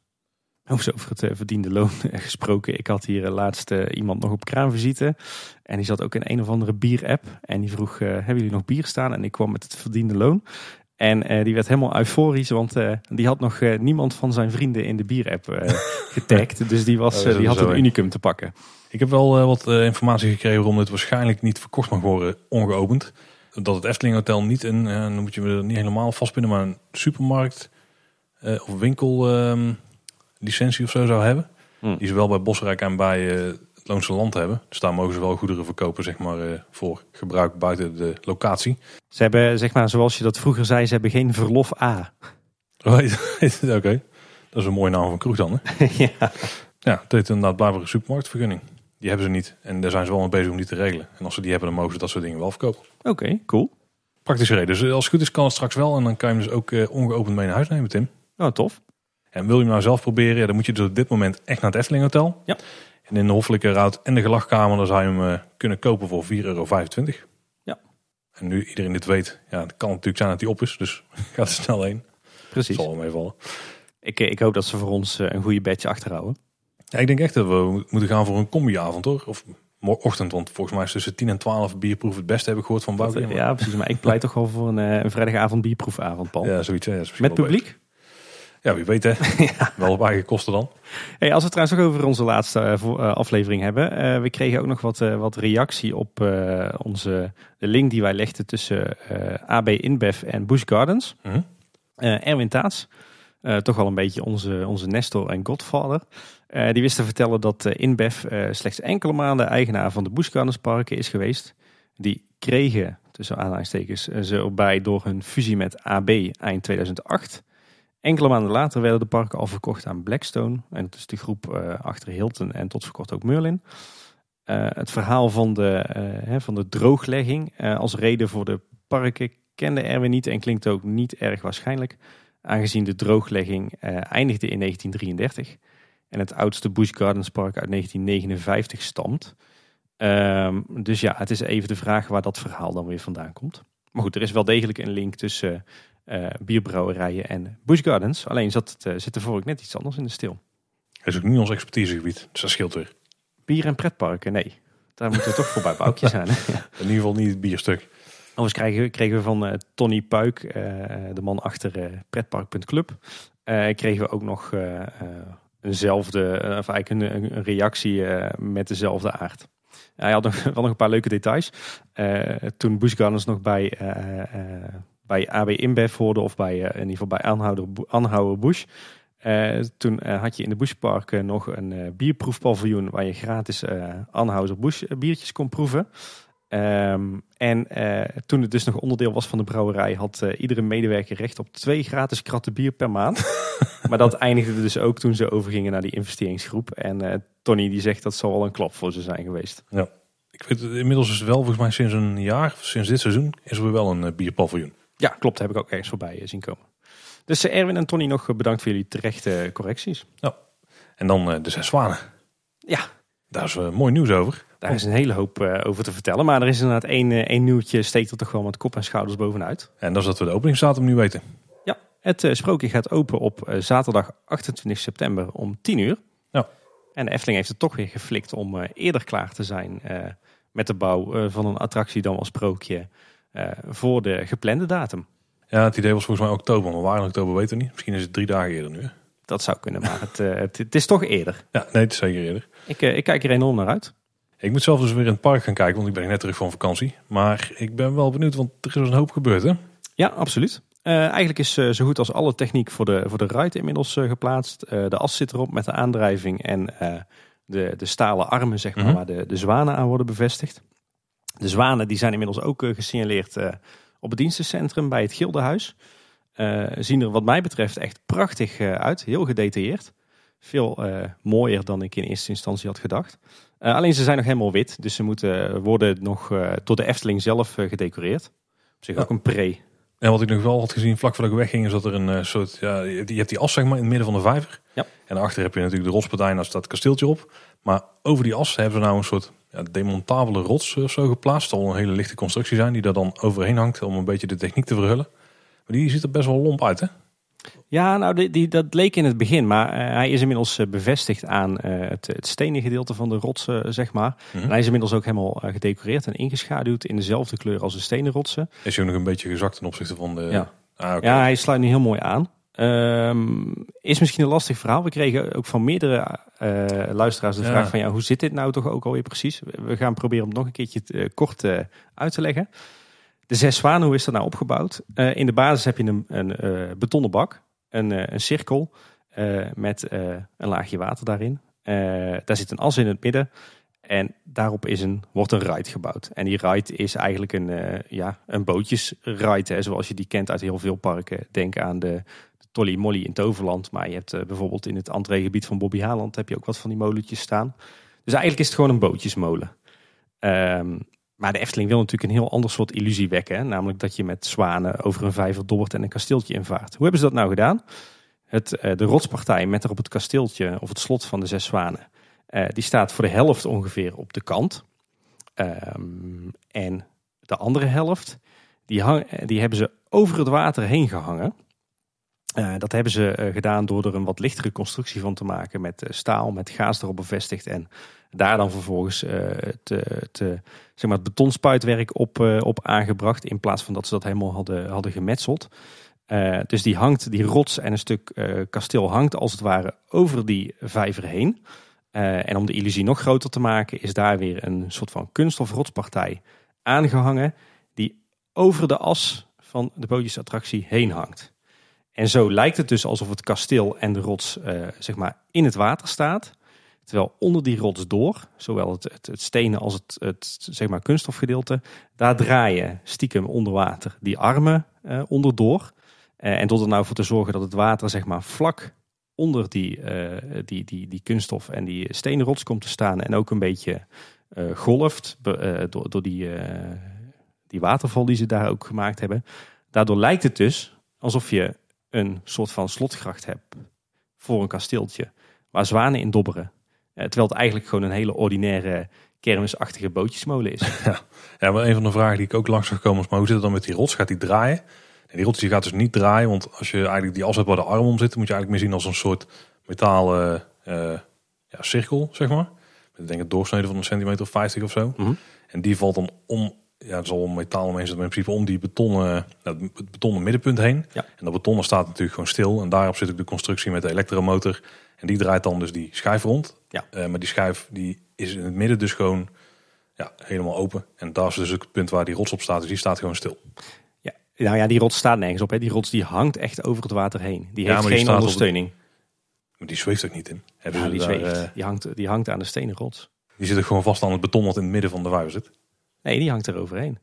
Over over het verdiende loon gesproken. Ik had hier laatst iemand nog op kraamvisite. En die zat ook in een of andere bier-app. En die vroeg, hebben jullie nog bier staan? En ik kwam met het verdiende loon. En eh, die werd helemaal euforisch, want eh, die had nog eh, niemand van zijn vrienden in de bier-app eh, getagd. Dus die, was, die had een unicum te pakken. Ik heb wel eh, wat eh, informatie gekregen waarom dit waarschijnlijk niet verkocht mag worden ongeopend. Dat het Efteling Hotel niet een, eh, dan moet je me er niet helemaal vastbinden, maar een supermarkt eh, of winkel ehm, licentie of zo zou hebben. Hmm. Die ze wel bij Bosrijk en bij eh, Loonse Land hebben. Dus daar mogen ze wel goederen verkopen zeg maar, eh, voor gebruik buiten de locatie. Ze hebben, zeg maar, zoals je dat vroeger zei, ze hebben geen verlof A. Oh? Oké, dat is een mooie naam van kroeg dan. Hè? ja. Ja, het heet inderdaad blijkbaar een supermarktvergunning. Die hebben ze niet. En daar zijn ze wel mee bezig om die te regelen. En als ze die hebben, dan mogen ze dat soort dingen wel verkopen. Oké, cool. Praktische reden. Dus als het goed is, kan het straks wel. En dan kan je hem dus ook eh, ongeopend mee naar huis nemen, Tim. Oh, tof. En wil je hem nou zelf proberen, ja, dan moet je dus op dit moment echt naar het Efteling Hotel. Ja. En in de Hoffelijke Raad en de Gelachkamer, dan zou je hem eh, kunnen kopen voor 4,25 euro. Ja. En nu iedereen dit weet, ja, het kan natuurlijk zijn dat hij op is. Dus ga er snel heen. Precies. Zal wel meevallen. Ik, eh, ik hoop dat ze voor ons eh, een goede badge achterhouden. Ja, ik denk echt dat we moeten gaan voor een combiavond hoor. Of ochtend, want volgens mij is tussen 10 en 12 bierproef het beste, heb ik gehoord van Dat, Bouke. eh, ja, precies. Maar ik pleit toch wel voor een, een vrijdagavond bierproefavond, Paul. Ja, zoiets. Ja, Met publiek? Ja, wie weet hè. Wel op eigen kosten dan. Hey, als we het trouwens ook over onze laatste eh, eh, aflevering hebben. eh, we kregen ook nog wat, wat reactie op onze, de link die wij legden tussen AB InBev en Busch Gardens. Mhm. Erwin Taats, toch wel een beetje onze, onze Nestor en Godfather. die wist te vertellen dat InBev slechts enkele maanden eigenaar van de Busch Gardens parken is geweest. Die kregen, tussen aanhalingstekens, ze erbij door hun fusie met AB eind 2008. Enkele maanden later werden de parken al verkocht aan Blackstone. En dat is de groep eh, achter Hilton en tot voor kort ook Merlin. Eh, het verhaal van de, eh, van de drooglegging als reden voor de parken kende Erwin niet en klinkt ook niet erg waarschijnlijk. Aangezien de drooglegging eindigde in 1933. En het oudste Busch Gardens Park uit 1959 stamt. Ehm, dus ja, het is even de vraag waar dat verhaal dan weer vandaan komt. Maar goed, er is wel degelijk een link tussen bierbrouwerijen en Busch Gardens. Alleen zat, het, uh, zit er voor net iets anders in de stil. Dat is ook niet ons expertisegebied, dus dat scheelt weer. Bier- en pretparken, nee. Daar moeten we toch voorbij boukje zijn. Hè? In ieder geval niet het bierstuk. Overigens kregen, kregen we van uh, Tony Puik, de man achter pretpark.club, kregen we ook nog eenzelfde, of eigenlijk een, een reactie met dezelfde aard. Hij had nog, wel nog een paar leuke details. toen Busch Gardens nog bij bij AB InBev hoorde of bij, uh, in ieder geval bij Anhouder, Anhouder Bush. Uh, toen uh, had je in de Bushpark nog een bierproefpaviljoen waar je gratis Anhouder Bush biertjes kon proeven. Um, en toen het dus nog onderdeel was van de brouwerij, had iedere medewerker recht op twee gratis kratten bier per maand. maar dat eindigde dus ook toen ze overgingen naar die investeringsgroep. En Tony die zegt dat zal wel een klap voor ze zijn geweest. Ja, ik weet het, inmiddels is wel volgens mij sinds een jaar, sinds dit seizoen, is er wel een bierpaviljoen. Ja, klopt. Heb ik ook ergens voorbij eh, zien komen. Dus eh, Erwin en Tony nog eh, bedankt voor jullie terechte correcties. Ja. En dan de zes zwanen. Ja. Daar is mooi nieuws over. Daar is een hele hoop over te vertellen. Maar er is inderdaad één, één nieuwtje steekt er toch wel met kop en schouders bovenuit. En dat is dat we de openingsdatum nu weten. Ja, het sprookje gaat open op zaterdag 28 september om 10 uur. Ja. En de Efteling heeft het toch weer geflikt om eerder klaar te zijn met de bouw van een attractie dan als sprookje voor de geplande datum. Ja, het idee was volgens mij oktober, maar waar in oktober weten we niet. Misschien is het drie dagen eerder nu. Dat zou kunnen, maar het, uh, het, het, is toch eerder. Ja, nee, het is zeker eerder. Ik, uh, ik kijk er enorm naar uit. Ik moet zelf dus weer in het park gaan kijken, want ik ben net terug van vakantie. Maar ik ben wel benieuwd, want er is een hoop gebeurd, hè? Ja, absoluut. Uh, eigenlijk is uh, zo goed als alle techniek voor de, voor de ride inmiddels uh, geplaatst. de as zit erop met de aandrijving en de, de stalen armen, zeg maar, mm -hmm. waar de, de zwanen aan worden bevestigd. De zwanen die zijn inmiddels ook uh, gesignaleerd uh, op het dienstencentrum bij het Gildenhuis. Uh, zien er wat mij betreft echt prachtig uit. Heel gedetailleerd. Veel mooier dan ik in eerste instantie had gedacht. alleen ze zijn nog helemaal wit. Dus ze moeten worden nog door de Efteling zelf gedecoreerd. Op zich ja. ook een pre. En wat ik nog wel had gezien vlak voordat ik wegging, is dat er een soort. Ja, je hebt die as zeg maar in het midden van de vijver. Ja. En daarachter heb je natuurlijk de rotspartij en daar staat het kasteeltje op. Maar over die as hebben ze nou een soort ja, demontabele rots of zo geplaatst. Zal een hele lichte constructie zijn die daar dan overheen hangt om een beetje de techniek te verhullen. Maar die ziet er best wel lomp uit, hè? Ja, nou, die, die, dat leek in het begin, maar uh, hij is inmiddels uh, bevestigd aan uh, het, het stenen gedeelte van de rotsen, zeg maar. -hmm. En hij is inmiddels ook helemaal gedecoreerd en ingeschaduwd in dezelfde kleur als de stenen rotsen. Is hij ook nog een beetje gezakt ten opzichte van de... Ja, ah, okay. ja hij sluit nu heel mooi aan. Um, is misschien een lastig verhaal. We kregen ook van meerdere uh, luisteraars de ja. vraag van ja, hoe zit dit nou toch ook alweer precies? We gaan proberen om het nog een keertje uh, kort uh, uit te leggen. De zes zwanen, hoe is dat nou opgebouwd? in de basis heb je een, een betonnen bak, een, een cirkel met een laagje water daarin. daar zit een as in het midden. En daarop is een, wordt een ride gebouwd. En die ride is eigenlijk een, ja, een bootjesride, hè, zoals je die kent uit heel veel parken. Denk aan de, Tolly Molly in Toverland. Maar je hebt uh, bijvoorbeeld in het entreegebied van Bobby Haaland heb je ook wat van die molentjes staan. Dus eigenlijk is het gewoon een bootjesmolen. Um, maar de Efteling wil natuurlijk een heel ander soort illusie wekken. Namelijk dat je met zwanen over een vijver dobbert en een kasteeltje invaart. Hoe hebben ze dat nou gedaan? Het, uh, de rotspartij met erop het kasteeltje of het slot van de zes zwanen. Uh, die staat voor de helft ongeveer op de kant. Um, en de andere helft, die, hang, die hebben ze over het water heen gehangen. Uh, dat hebben ze uh, gedaan door er een wat lichtere constructie van te maken met uh, staal, met gaas erop bevestigd en daar dan vervolgens te, zeg maar het betonspuitwerk op, op aangebracht in plaats van dat ze dat helemaal hadden, hadden gemetseld. dus die hangt, die rots en een stuk kasteel hangt als het ware over die vijver heen. en om de illusie nog groter te maken is daar weer een soort van kunststof rotspartij aangehangen die over de as van de bootjesattractie heen hangt. En zo lijkt het dus alsof het kasteel en de rots uh, zeg maar in het water staat. Terwijl onder die rots door, zowel het, het, stenen als het, het zeg maar kunststofgedeelte, daar draaien stiekem onder water die armen uh, onderdoor. Uh, en tot er nou voor te zorgen dat het water zeg maar vlak onder die, die, die, die kunststof en die stenen rots komt te staan. En ook een beetje golft door, door die, die waterval die ze daar ook gemaakt hebben. Daardoor lijkt het dus alsof je een soort van slotgracht hebt voor een kasteeltje. waar zwanen in dobberen. Eh, terwijl het eigenlijk gewoon een hele ordinaire kermisachtige bootjesmolen is. Ja, maar een van de vragen die ik ook langs zag komen is, maar hoe zit het dan met die rots? Gaat die draaien? En die rots die gaat dus niet draaien, want als je eigenlijk die afzet waar de arm om zit, moet je eigenlijk meer zien als een soort metalen eh, ja, cirkel, zeg maar. Met denk ik een doorsnede van een centimeter of 50 of zo. Mhm. En die valt dan om, ja, het zal metaal omheen zitten, maar in principe om die betonnen, nou, het betonnen middenpunt heen. Ja. En dat betonnen staat natuurlijk gewoon stil. En daarop zit ook de constructie met de elektromotor. En die draait dan dus die schijf rond. Ja. Eh, maar die schijf die is in het midden dus gewoon ja, helemaal open. En daar is dus ook het punt waar die rots op staat. Dus die staat gewoon stil. Ja. Nou ja, die rots staat nergens op. Hè. Die rots die hangt echt over het water heen. Die Ja, heeft die geen ondersteuning. Maar die zweeft ook niet in. Hebben Ja, die daar, zweeft. eh, Die, hangt, die hangt aan de stenen rots. die zit ook gewoon vast aan het beton wat in het midden van de wuiven zit. Nee, die hangt er overheen.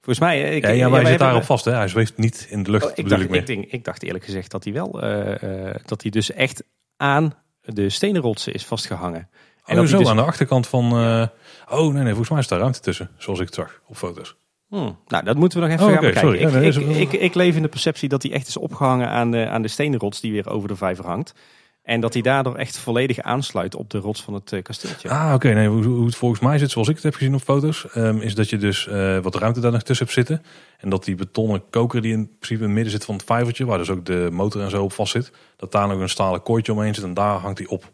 Volgens mij... eh, Ik, Ja, maar hij zit daarop hebben- vast. Hè? Hij zweeft niet in de lucht, Oh, ik, dacht, ik ik, meer. denk, ik dacht eerlijk gezegd dat hij wel... eh, eh, dat hij dus echt aan de stenen rotsen is vastgehangen. En oh, zo, dus- aan de achterkant van... oh, nee, nee, volgens mij is daar ruimte tussen. Zoals ik het zag op foto's. Hmm, Nou, dat moeten we nog even Oh, gaan bekijken. Ja, ik, nee, ik, ik, ik leef in de perceptie dat hij echt is opgehangen aan de, aan de stenen rots die weer over de vijver hangt. En dat hij daardoor echt volledig aansluit op de rots van het eh, kasteeltje. Ah, oké. nee, hoe, hoe het volgens mij zit, zoals ik het heb gezien op foto's... ehm, is dat je dus eh, wat ruimte daar nog tussen hebt zitten. En dat die betonnen koker die in principe in het midden zit van het vijvertje... waar dus ook de motor en zo op vast zit... dat daar nog een stalen koordje omheen zit en daar hangt hij op.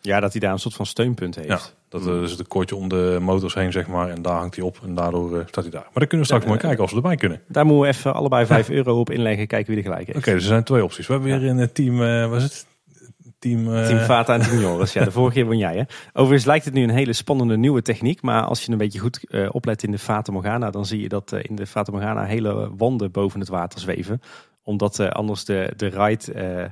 Ja, dat hij daar een soort van steunpunt heeft. Ja, dat eh, is het koordje om de motors heen, zeg maar. En daar hangt hij op en daardoor staat hij daar. Maar dan kunnen we straks Ja, mooi eh, kijken of we erbij kunnen. Daar moeten we even allebei 5 euro op inleggen, kijken wie er gelijk heeft. Oké, dus er zijn twee opties. We hebben weer in het team... is het? Team... eh, Team Vata en Team Joris. Ja, de vorige keer won jij. Hè? Overigens lijkt het nu een hele spannende nieuwe techniek. Maar als je een beetje goed eh, oplet in de Fata Morgana, dan zie je dat eh, in de Fata Morgana hele wanden boven het water zweven. Omdat eh, anders de, de ride eh,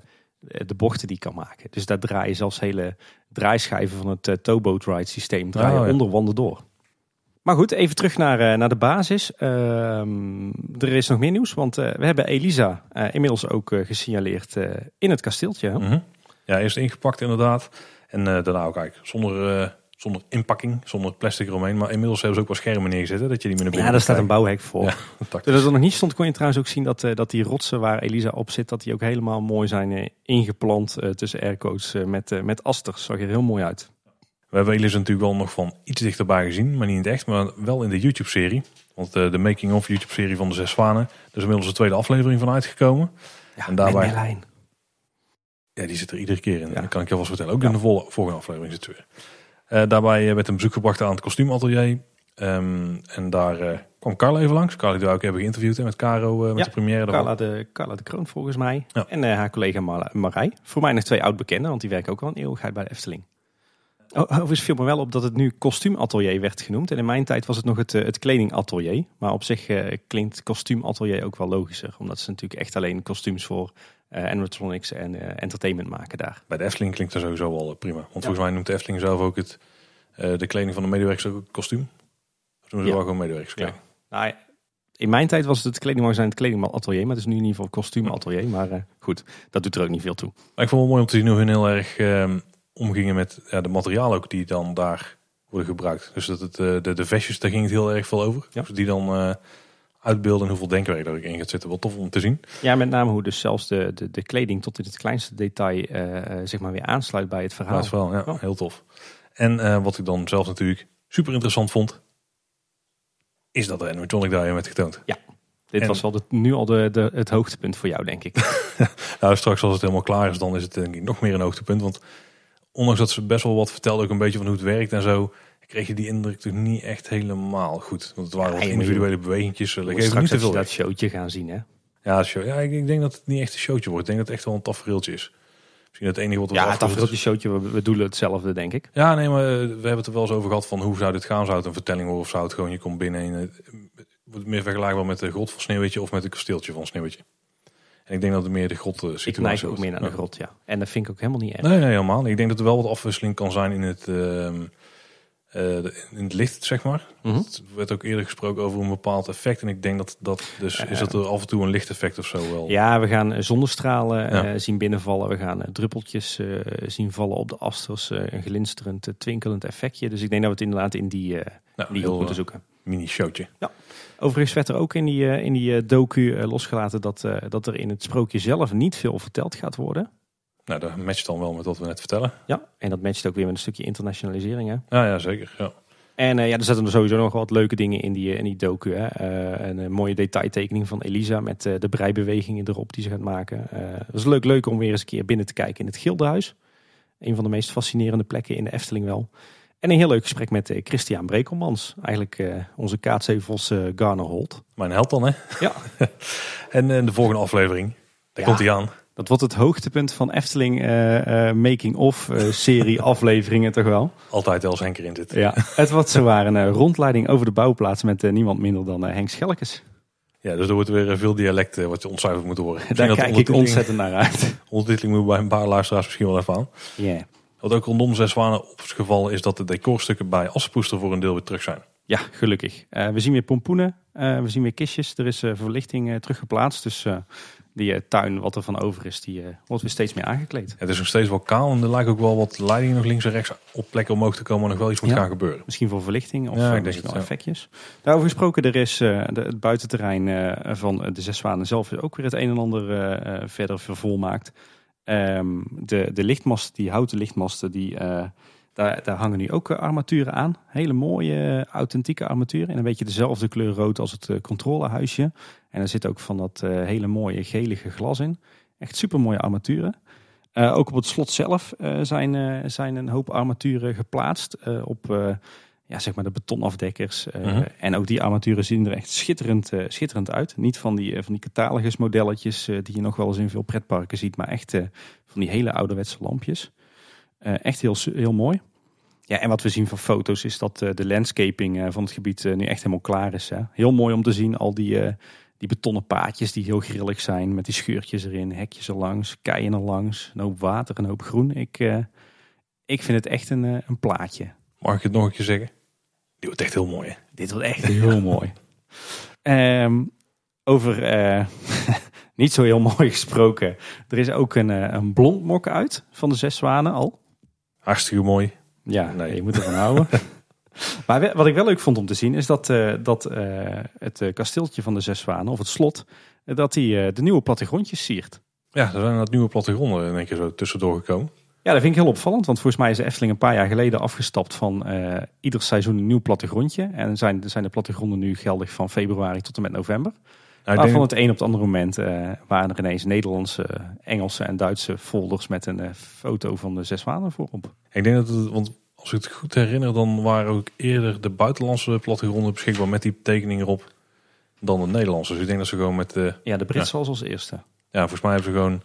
de bochten die kan maken. Dus daar draai je zelfs hele draaischijven van het eh, towboat ride systeem draaien Oh, ja. onder wanden door. Maar goed, even terug naar, eh, naar de basis. Ehm, er is nog meer nieuws, want eh, we hebben Elisa eh, inmiddels ook eh, gesignaleerd eh, in het kasteeltje. Mhm. Ja, eerst ingepakt inderdaad. En eh, daarna ook eigenlijk zonder, eh, zonder inpakking, zonder plastic eromheen. Maar inmiddels hebben ze ook wel schermen neergezet, hè, dat je die meer naar Ja, binnen daar staat een bouwhek voor. Ja, dat er nog niet stond, kon je trouwens ook zien dat, eh, dat die rotsen waar Elisa op zit, dat die ook helemaal mooi zijn ingeplant eh, tussen aircoats eh, met, eh, met asters. Zag er heel mooi uit. We hebben Elise natuurlijk wel nog van iets dichterbij gezien, maar niet in het echt. Maar wel in de YouTube-serie. Want eh, de making-of YouTube-serie van de Zes Zwanen. Er is inmiddels de tweede aflevering van uitgekomen. Ja, En daarbij- met Merlijn. Ja, die zit er iedere keer in. Ja. Dat kan ik je alvast vertellen. Ook Ja. in de volle, volgende aflevering zit ze weer. Eh, daarbij eh, werd een bezoek gebracht aan het kostuumatelier. Ehm, en daar eh, kwam Carla even langs. Carla die we ook hebben geïnterviewd hè, met Caro met Ja, de première. Carla de, Carla de Kroon volgens mij. Ja. En haar collega Mar Marij. Voor mij nog twee oud-bekenden, want die werken ook al een eeuwigheid bij de Efteling. Oh, overigens viel me wel op dat het nu kostuumatelier werd genoemd. En in mijn tijd was het nog het, het kledingatelier. Maar op zich klinkt kostuumatelier ook wel logischer. Omdat ze natuurlijk echt alleen kostuums voor animatronics en eh, entertainment maken daar. Bij de Efteling klinkt dat sowieso wel eh, prima. Want volgens mij noemt de Efteling zelf ook het, eh, de kleding van de medewerkers ook kostuum. Of doen ze Ja. wel gewoon medewerkerskleding? Nou, in mijn tijd was het het kledingmagazijn het kledingatelier. Maar het is nu in ieder geval kostuumatelier. Maar eh, goed, dat doet er ook niet veel toe. Maar ik vond het mooi om te zien hoe hun heel erg ehm, omgingen met ja, de materialen ook die dan daar worden gebruikt. Dus dat het, eh, de, de vestjes, daar ging het heel erg veel over. Ja. Dus die dan eh, uitbeelden en hoeveel denkwerk ook in gaat zitten. Wel tof om te zien. Ja, met name hoe dus zelfs de, de, de kleding tot in het kleinste detail eh, zeg maar weer aansluit bij het Ja, verhaal. dat is wel ja, Ja. heel tof. En eh, wat ik dan zelf natuurlijk super interessant vond, is dat er animatronic daarin werd getoond. Dit En- was wel de, nu al de, de, het hoogtepunt voor jou, denk ik. Nou, straks als het helemaal klaar is, dan is het denk ik nog meer een hoogtepunt. Want ondanks dat ze best wel wat vertelde, ook een beetje van hoe het werkt en zo, kreeg je die indruk toch niet echt helemaal goed. Want het waren Ja, wat individuele bewegingjes. We Dat moeten geeft niet te even veel. dat showtje gaan zien, hè? Ja, show. ja ik, ik denk dat het niet echt een showtje wordt. Ik denk dat het echt wel een tafereeltje is. Misschien het enige wat we Ja, het tafereeltje showtje, we, doen hetzelfde, denk ik. Ja, nee, maar eh, we hebben het er wel eens over gehad van hoe zou dit gaan? Zou het een vertelling worden of zou het gewoon je komt binnen en het wordt meer vergelijkbaar met de grot van Sneeuwwitje of met het kasteeltje van Sneeuwwitje. En ik denk dat het meer de grot eh, Ik situatie neig ook meer naar de grot, ja. En dat vind ik ook helemaal niet erg. Nee, nee, helemaal niet. Ik denk dat er wel wat afwisseling kan zijn in het, ehm, eh, in het licht, zeg maar. Mhm. Er werd ook eerder gesproken over een bepaald effect. En ik denk dat dat dus Ja. is dat er af en toe een lichteffect of zo wel. Ja, we gaan eh, zonnestralen eh, Ja. zien binnenvallen. We gaan eh, druppeltjes eh, zien vallen op de asters. eh, een glinsterend, eh, twinkelend effectje. Dus ik denk dat we het inderdaad in die, eh Nou, die heel moeten eh, zoeken. mini showtje. Overigens werd er ook in die, eh, in die eh, docu eh, losgelaten dat, eh, dat er in het sprookje zelf niet veel verteld gaat worden. Nou, dat matcht dan wel met wat we net vertellen. Ja, en dat matcht ook weer met een stukje internationalisering. Hè? Ja, ja zeker. Ja. En uh, ja, er zitten er sowieso nog wat leuke dingen in die, in die docu. Hè? Uh, een, mooie detailtekening van Elisa met uh, de breibewegingen erop die ze gaat maken. Het is leuk, leuk om weer eens een keer binnen te kijken in het Gildenhuis. Een van de meest fascinerende plekken in de Efteling wel. En een heel leuk gesprek met Christian Brekelmans. Eigenlijk onze kaatshevels Garner Holt. Mijn held dan, hè? Ja. en de volgende aflevering, daar komt hij aan. Dat wordt het hoogtepunt van Efteling uh, uh, making-of uh, serie afleveringen toch wel. Altijd Els Henker in dit. Ja, het wordt zowaar een rondleiding over de bouwplaats met niemand minder dan Henk Schelkes. Ja, dus er wordt weer veel dialect wat je ontzuiverd moet horen. Daar kijk ik ontzettend naar uit. Ondertiteling moet bij een paar luisteraars misschien wel even aan. Wat ook rondom Zes Zwanen opgevallen is dat de decorstukken bij Assepoester voor een deel weer terug zijn. Ja, gelukkig. we zien weer pompoenen, we zien weer kistjes. Er is verlichting teruggeplaatst, dus die uh, tuin wat er van over is, die uh, wordt weer steeds meer aangekleed. het is nog steeds wel kaal en er lijkt ook wel wat leidingen nog links en rechts op plekken omhoog te komen nog wel iets moet gaan gebeuren. Misschien voor verlichting of ja, ik denk wel effectjes. Daarover gesproken, er is uh, de, het buitenterrein van de Zes Zwanen zelf is ook weer het een en ander verder vervolmaakt. Um, de, de lichtmasten, die houten lichtmasten, die daar, daar, hangen nu ook armaturen aan. Hele mooie, authentieke armaturen. In een beetje dezelfde kleur rood als het controlehuisje. En er zit ook van dat hele mooie gelige glas in. Echt super mooie armaturen. Uh, ook op het slot zelf uh, zijn, zijn een hoop armaturen geplaatst. op ja, zeg maar de betonafdekkers. -huh. En ook die armaturen zien er echt schitterend, schitterend uit. Niet van die, van die catalogus modelletjes die je nog wel eens in veel pretparken ziet. Maar echt van die hele ouderwetse lampjes. Echt heel, heel mooi. Ja, en wat we zien van foto's is dat de landscaping van het gebied nu echt helemaal klaar is. Hè. Heel mooi om te zien, al die, die betonnen paadjes die heel grillig zijn. Met die scheurtjes erin, hekjes erlangs, keien erlangs. Een hoop water, een hoop groen. Ik, uh, ik vind het echt een, uh, een plaatje. Mag ik het nog een keer zeggen? Dit wordt echt heel mooi. Hè? Dit wordt echt heel mooi. Um, over uh, niet zo heel mooi gesproken. Er is ook een, een blond mok uit van de zes zwanen al. Hartstikke mooi. Ja, nee. je moet ervan houden. Maar wat ik wel leuk vond om te zien is dat, uh, dat uh, het uh, kasteeltje van de Zes Zwanen, of het slot, dat hij de nieuwe plattegrondjes siert. Ja, er zijn dat nieuwe plattegronden in één keer zo tussendoor gekomen. Ja, dat vind ik heel opvallend, want volgens mij is de Efteling een paar jaar geleden afgestapt van ieder seizoen een nieuw plattegrondje. En zijn, zijn de plattegronden nu geldig van februari tot en met november. Nou, maar van het een op het andere moment waren er ineens Nederlandse, Engelse en Duitse folders met een foto van de Zes voorop. Ik denk dat het, want als ik het goed herinner, dan waren ook eerder de buitenlandse plattegronden beschikbaar met die tekening erop dan de Nederlandse. Dus ik denk dat ze gewoon met de... Ja, de Britse ja. als eerste. Ja, volgens mij hebben ze gewoon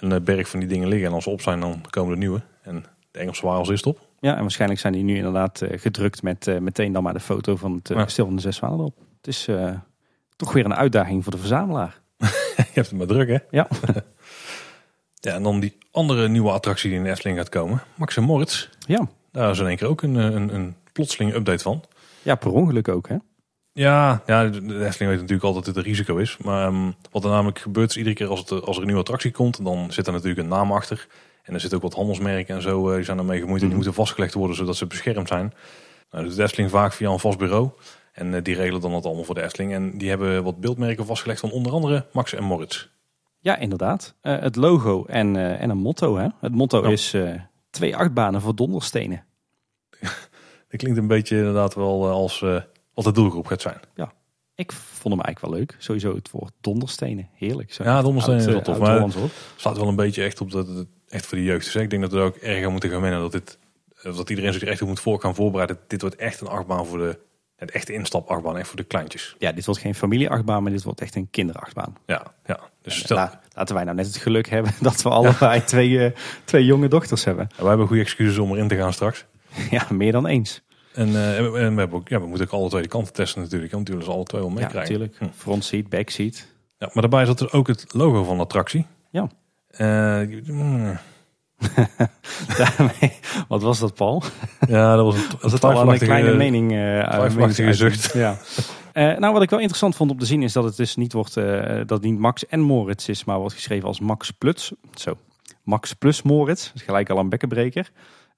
een eh, berg van die dingen liggen. En als ze op zijn, dan komen de nieuwe. En de Engelse waren als eerste op. Ja, en waarschijnlijk zijn die nu inderdaad gedrukt met uh, meteen dan maar de foto van het ja. kasteel van de Zes erop. Het is toch weer een uitdaging voor de verzamelaar. Je hebt het maar druk, hè? Ja. ja, en dan die andere nieuwe attractie die in de Efteling gaat komen. Max en Moritz. Ja. Daar is in één keer ook een, een, een plotseling update van. Ja, per ongeluk ook hè? Ja, ja, de Efteling weet natuurlijk altijd dat het een risico is. Maar um, wat er namelijk gebeurt is iedere keer als, het, als er een nieuwe attractie komt, dan zit er natuurlijk een naam achter. En er zit ook wat handelsmerken en zo, uh, die zijn ermee gemoeid. En die moeten vastgelegd worden zodat ze beschermd zijn. Nou, doet Efteling vaak via een vast bureau. En uh, die regelen dan dat allemaal voor de Efteling. En die hebben wat beeldmerken vastgelegd van onder andere Max en Moritz. Ja, inderdaad. Uh, het logo en, en een motto. Hè? Het motto ja. is twee achtbanen voor donderstenen. Dat klinkt een beetje inderdaad wel als uh, wat de doelgroep gaat zijn. Ja, ik vond hem eigenlijk wel leuk. Sowieso het woord donderstenen. Heerlijk. Zo ja, donderstenen is wel tof. Maar het staat wel een beetje echt op dat het echt voor de jeugd is. Ik denk dat we er ook erg aan moeten gaan wennen. Dat, dit, dat iedereen zich er echt op moet voor gaan voorbereiden. Dit wordt echt een achtbaan voor de... Het echte instapachtbaan, echt voor de kleintjes. Ja, dit wordt geen familieachtbaan, maar dit wordt echt een kinderachtbaan. Ja, ja. Dus stel... La, laten wij nou net het geluk hebben dat we allebei ja. twee, uh, twee jonge dochters hebben. Ja, wij hebben goede excuses om erin te gaan straks. Ja, meer dan eens. En, uh, en, we, hebben ook, ja, we moeten ook alle twee de kanten testen natuurlijk. Want natuurlijk alle twee wel meekrijgen. Ja, natuurlijk. Hm. Front seat, back seat. Ja, maar daarbij zat er ook het logo van de attractie. Ja. Uh, mm. Daarmee, wat was dat, Paul? Ja, dat was een, was al een kleine mening. Uh, zucht. Ja. Uh, nou, wat ik wel interessant vond om te zien is dat het dus niet wordt, uh, dat niet Max en Moritz is, maar wordt geschreven als Max Plus. Zo, Max Plus Moritz. Dat is gelijk al een bekkenbreker.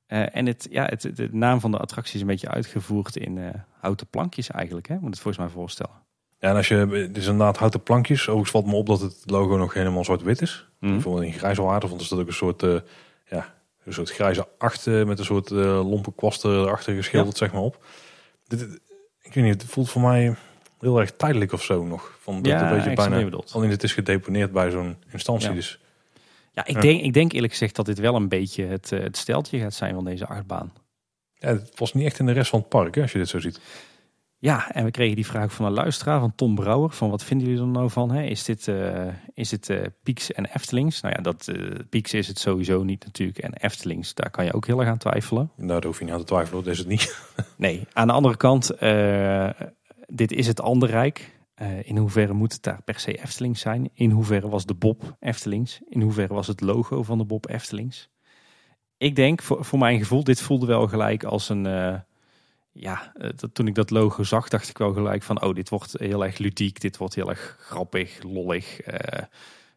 Uh, en het, ja, het, de naam van de attractie is een beetje uitgevoerd in houten plankjes eigenlijk. Hè? Moet het volgens mij voorstellen. Ja, en als je, het is inderdaad houten plankjes. Overigens valt me op dat het logo nog helemaal zwart-wit is. Mhm. Bijvoorbeeld in Grijzelwater vond er staat ook een soort, eh, ja, een soort grijze acht eh, met een soort eh lompe kwasten erachter geschilderd, zeg maar op. Dit, ik weet niet, het voelt voor mij heel erg tijdelijk of zo nog. Van dat Ja, een beetje bijna, alleen het is gedeponeerd bij zo'n instantie. Ja. Dus Ja, ik, Ja. Denk, ik denk eerlijk gezegd dat dit wel een beetje het, eh, het steltje gaat zijn van deze achtbaan. ja, het was niet echt in de rest van het park, hè, als je dit zo ziet. Ja, en we kregen die vraag van een luisteraar, van Tom Brouwer. Van wat vinden jullie er nou van? Hè? Is dit, eh is dit eh, Pieks en Eftelings? Nou ja, dat, eh Pieks is het sowieso niet natuurlijk. En Eftelings, daar kan je ook heel erg aan twijfelen. Nou, daar hoef je niet aan te twijfelen, dat is het niet. Nee, aan de andere kant, dit is het Anderrijk. Eh in hoeverre moet het daar per se Eftelings zijn? In hoeverre was de Bob Eftelings? In hoeverre was het logo van de Bob Eftelings? Ik denk, voor, voor mijn gevoel, dit voelde wel gelijk als een... ja, eh, dat, toen ik dat logo zag, dacht ik wel gelijk van... oh, dit wordt heel erg ludiek, dit wordt heel erg grappig, lollig. Eh,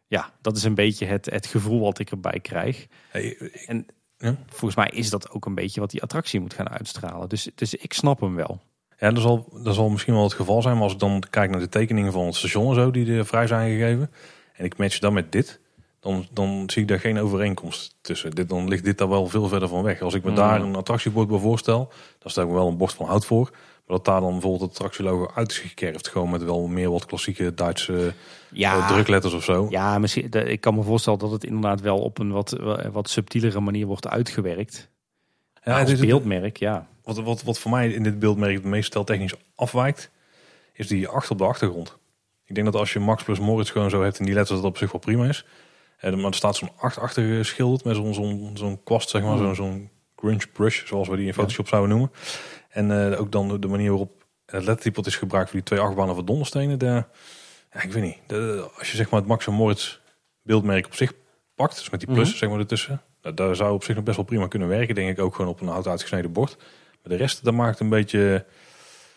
ja, dat is een beetje het, het gevoel wat ik erbij krijg. Hey, ik- En Ja. volgens mij is dat ook een beetje wat die attractie moet gaan uitstralen. Dus, dus ik snap hem wel. Ja, dat zal, dat zal misschien wel het geval zijn. Maar als ik dan kijk naar de tekeningen van het station en zo die er vrij zijn gegeven. En ik match dat met dit. Dan, dan zie ik daar geen overeenkomst tussen. Dit, dan ligt dit daar wel veel verder van weg. Als ik me Mm. daar een attractiebord bij voorstel. Dan stel ik me wel een bord van hout voor. Maar dat daar dan bijvoorbeeld het attractielogo uit is gekerfd. Gewoon met wel meer wat klassieke Duitse eh, drukletters of zo. Ja, misschien, ik kan me voorstellen dat het inderdaad wel op een wat, wat subtielere manier wordt uitgewerkt. Ja, Ja, als dit- beeldmerk, ja. Wat, wat, wat voor mij in dit beeldmerk het meest steltechnisch afwijkt, is die acht op de achtergrond. Ik denk dat als je Max plus Moritz gewoon zo hebt en die letters, dat op zich wel prima is. Eh, maar er staat zo'n acht achter geschilderd met zo'n zo'n zo'n kwast, zeg maar, Hmm. zo'n zo'n grunge brush, zoals we die in Photoshop zouden noemen. En eh, ook dan de, de manier waarop het lettertype wat is gebruikt voor die twee achtbanen van donderstenen. De, ja, ik weet niet. De, als je zeg maar het Max en Moritz beeldmerk op zich pakt, dus met die plus Mhm. zeg maar ertussen, nou, daar zou op zich nog best wel prima kunnen werken. Denk ik ook gewoon op een hout uitgesneden bord. Maar de rest, dat maakt een beetje...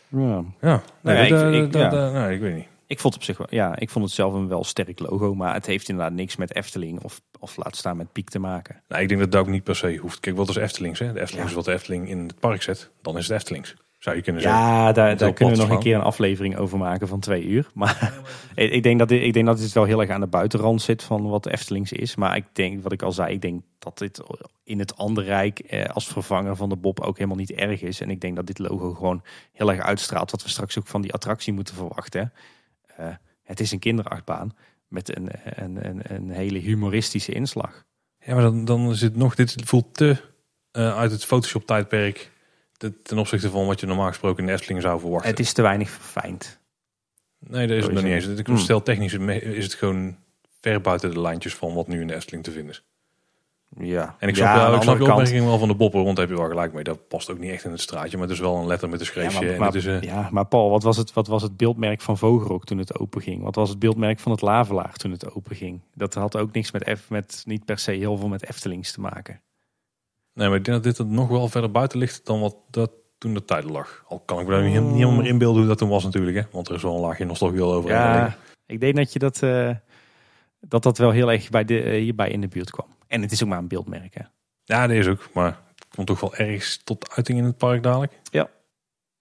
ja. Ja, nee, Nou ik- ja. ik weet niet. Ik vond het op zich wel, ja, ik vond het zelf een wel sterk logo, maar het heeft inderdaad niks met Efteling of, of laat staan met Piek te maken. Nou, ik denk dat dat ook niet per se hoeft. Kijk, wat is Eftelings? Hè? De Eftelings is wat de Efteling in het park zet. Dan is het Eftelings. Zou je kunnen zeggen. Ja, daar, daar kunnen we nog een keer een aflevering over maken van twee uur. Maar ik ik denk dat dit, ik denk dat dit wel heel erg aan de buitenrand zit van wat Eftelings is. Maar ik denk, wat ik al zei, ik denk dat dit in het andere rijk eh, als vervanger van de Bob ook helemaal niet erg is. En ik denk dat dit logo gewoon heel erg uitstraalt wat we straks ook van die attractie moeten verwachten. Eh, het is een kinderachtbaan met een, een, een, een hele humoristische inslag. Ja, maar dan, dan is het nog... Dit voelt te eh, uit het Photoshop tijdperk... te- ten opzichte van wat je normaal gesproken in de Efteling zou verwachten. Het is te weinig verfijnd. Nee, dat is het nog niet eens. Ik Hmm. Stel technisch is het gewoon ver buiten de lijntjes van wat nu in de Efteling te vinden is. Ja. En ik Ja, snap, ja, de ik snap kant- opmerking wel van de boppen rond, daar heb je wel gelijk mee. Dat past ook niet echt in het straatje, maar het is wel een letter met een Ja, schreefje. maar, en maar, het is, eh, ja, maar Paul, wat was, het, wat was het beeldmerk van Vogelrok toen het open ging? Wat was het beeldmerk van het Lavelaar toen het open ging? Dat had ook niks met, F, met niet per se heel veel met Eftelings te maken. Nee, maar ik denk dat dit nog wel verder buiten ligt dan wat dat toen de tijd lag. Al kan ik me daar niet, helemaal meer inbeelden hoe dat toen was natuurlijk. Hè? Want er is wel een laagje nostalgie al over. Ja, ik denk dat je dat, eh, dat dat wel heel erg bij de, eh, hierbij in de buurt kwam. En het is ook maar een beeldmerk. Hè? ja, dat is ook. Maar het komt toch wel ergens tot uiting in het park dadelijk.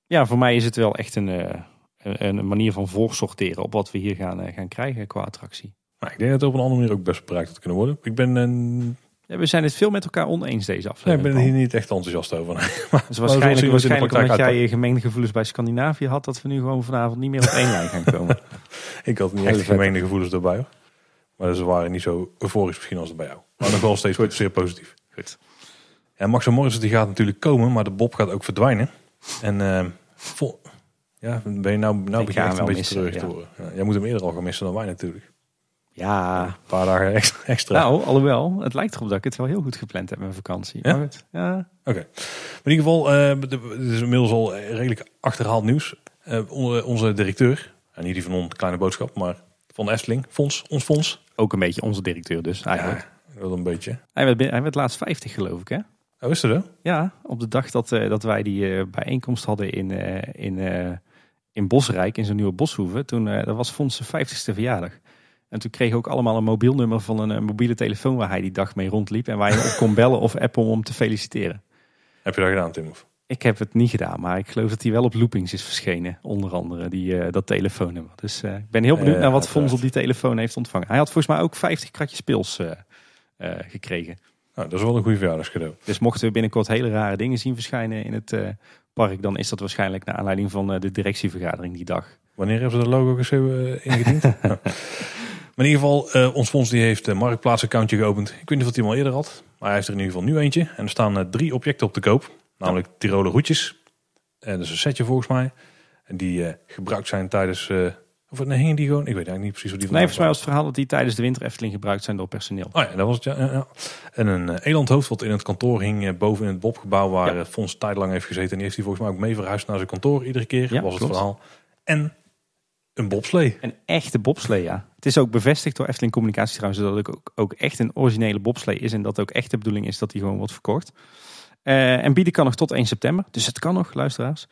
Ja, voor mij is het wel echt een, eh, een, een manier van voorsorteren op wat we hier gaan, eh, gaan krijgen qua attractie. Maar ik denk dat het op een andere manier ook best bereikt had kunnen worden. Ik ben, een, Ja, we zijn het veel met elkaar oneens deze nee, ik aflevering. ben hier niet echt enthousiast over. Dus Maar waarschijnlijk, het in de waarschijnlijk omdat jij uitpakt. gemengde gevoelens bij Scandinavië had, dat we nu gewoon vanavond niet meer op één lijn gaan komen. ik had niet Hele echt vet. gemeende gevoelens erbij. Hoor. Maar ze waren niet zo euforisch misschien als het bij jou. Maar nog wel steeds zeer positief. Goed. Ja, Max en Morris die gaat natuurlijk komen, maar de Bob gaat ook verdwijnen. En vol, ja, ben je nou, nou Ik begin ga je echt hem een beetje missen, terug te ja. horen. Ja, jij moet hem eerder al gaan missen dan wij natuurlijk. Ja, Een paar dagen extra. extra. nou, alhoewel, het lijkt erop dat ik het wel heel goed gepland heb met vakantie. Ja? Maar goed, ja. Oké. In ieder geval, de- het is inmiddels al redelijk achterhaald nieuws. Eh, onze, onze directeur, en niet die van ons kleine boodschap, maar van de Efteling, Fons, ons Fons. Ook een beetje onze directeur dus eigenlijk. Ja, wel een beetje. Hij, werd, hij werd laatst 50 geloof ik hè? Oh, is dat zo? Ja, op de dag dat, eh, dat wij die eh, bijeenkomst hadden in, eh, in, in Bosrijk, in zo'n nieuwe boshoeve. Toen, dat was Fons zijn 50ste verjaardag. En toen kregen we ook allemaal een mobiel nummer van een, eh, mobiele telefoon waar hij die dag mee rondliep. En waar je op kon bellen of appen om te feliciteren. Heb je dat gedaan, Tim? Of? Ik heb het niet gedaan, maar ik geloof dat hij wel op loopings is verschenen. Onder andere die, uh, dat telefoonnummer. Dus uh, ik ben heel benieuwd naar wat Fons op die telefoon heeft ontvangen. Hij had volgens mij ook 50 kratjes pils uh, gekregen. Nou, dat is wel een goede verjaardagscadeau. Dus mochten we binnenkort hele rare dingen zien verschijnen in het park, dan is dat waarschijnlijk naar aanleiding van de directievergadering die dag. Wanneer hebben ze de logo ingediend? Maar in ieder geval, ons fonds die heeft een marktplaats-accountje geopend. Ik weet niet of hij hem al eerder had, maar hij heeft er in ieder geval nu eentje. En er staan drie objecten op te koop. Namelijk Tiroler hoedjes. En dat is een setje volgens mij. En die uh, gebruikt zijn tijdens... Uh, of nee, hingen die gewoon? Ik weet eigenlijk niet precies hoe die Nee, volgens mij was het verhaal dat die tijdens de winter Efteling gebruikt zijn door personeel. Oh ja, dat was het, ja. ja. En een uh, elandhoofd wat in het kantoor hing boven in het Bobgebouw waar ja. Fons tijdlang heeft gezeten. En die heeft hij volgens mij ook mee verhuisd naar zijn kantoor iedere keer. Ja, was het verhaal. En een bobslee. Een echte bobslee, ja. Het is ook bevestigd door Efteling Communicatie trouwens dat het ook, ook echt een originele bobslee is. En dat ook echt de bedoeling is dat die gewoon wordt verkocht. Uh, en bieden kan nog tot 1 september. Dus het kan nog, luisteraars.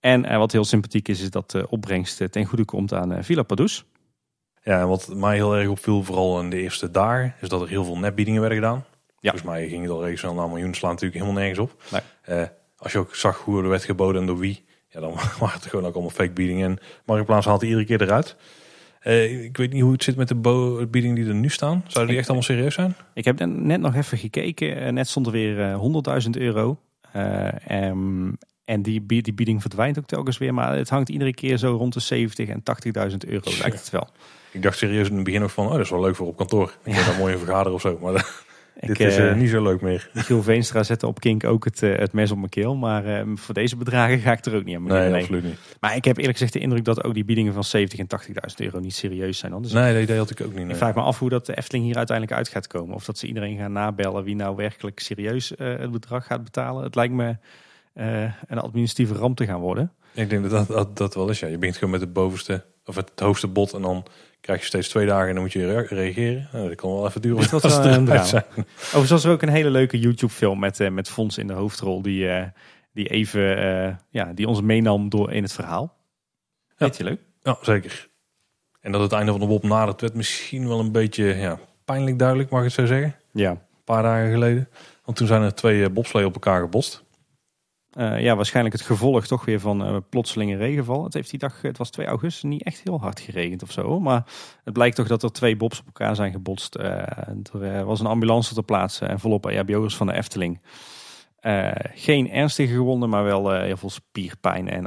En uh, wat heel sympathiek is, is dat de opbrengst ten goede komt aan Villa Padus. Ja, en wat mij heel erg opviel, vooral in de eerste daar, is dat er heel veel netbiedingen werden gedaan. Ja. Volgens mij ging het al snel naar miljoen, slaan natuurlijk helemaal nergens op. Nee. als je ook zag hoe er werd geboden en door wie, ja, dan waren het gewoon ook allemaal fake biedingen. En Marktplaats haalt die iedere keer eruit. Uh, ik weet niet hoe het zit met de biedingen die er nu staan. Zouden die echt allemaal serieus zijn? Ik heb net nog even gekeken. Net stond er weer uh, 100.000 euro. Uh, um, en die, die bieding verdwijnt ook telkens weer. Maar het hangt iedere keer zo rond de 70 en 80.000 euro, lijkt het wel. Ik dacht serieus in het begin nog van, oh, dat is wel leuk voor op kantoor. Ik ja. dan mooi vergaderen of zo. Maar dit is uh, niet zo leuk meer. Giel Veenstra zette op Kink ook het, uh, het mes op mijn keel. Maar uh, voor deze bedragen ga ik er ook niet aan. Nee, nee, absoluut niet. Maar ik heb eerlijk gezegd de indruk dat ook die biedingen van 70 en 80.000 euro niet serieus zijn. Dan. Dus nee, dat had ik ook niet. Nee. Ik vraag me af hoe dat de Efteling hier uiteindelijk uit gaat komen. Of dat ze iedereen gaan nabellen wie nou werkelijk serieus het bedrag gaat betalen. Het lijkt me een administratieve ramp te gaan worden. Ik denk dat dat, dat, dat wel is. Ja. Je begint gewoon met het bovenste of het hoogste bod en dan krijg je steeds twee dagen en dan moet je reageren. Nou, dat kan wel even duren. Dat was een drama. Overigens was er ook een hele leuke YouTube film met, uh, met Fons in de hoofdrol die, uh, die even uh, ja, die ons meenam door in het verhaal. Ja. Weet je leuk? Ja, zeker. En dat het einde van de WOP nadert werd misschien wel een beetje ja, pijnlijk duidelijk, mag ik het zo zeggen. Ja. Een paar dagen geleden. Want toen zijn er twee bobslee op elkaar gebost. Uh, ja, waarschijnlijk het gevolg toch weer van uh, plotselinge regenval. Het heeft die dag, het was 2 augustus, niet echt heel hard geregend of zo. Maar het blijkt toch dat er twee bobs op elkaar zijn gebotst. Uh, er was een ambulance ter plaatse en volop EHBO'ers van de Efteling. geen ernstige gewonden, maar wel heel veel spierpijn en,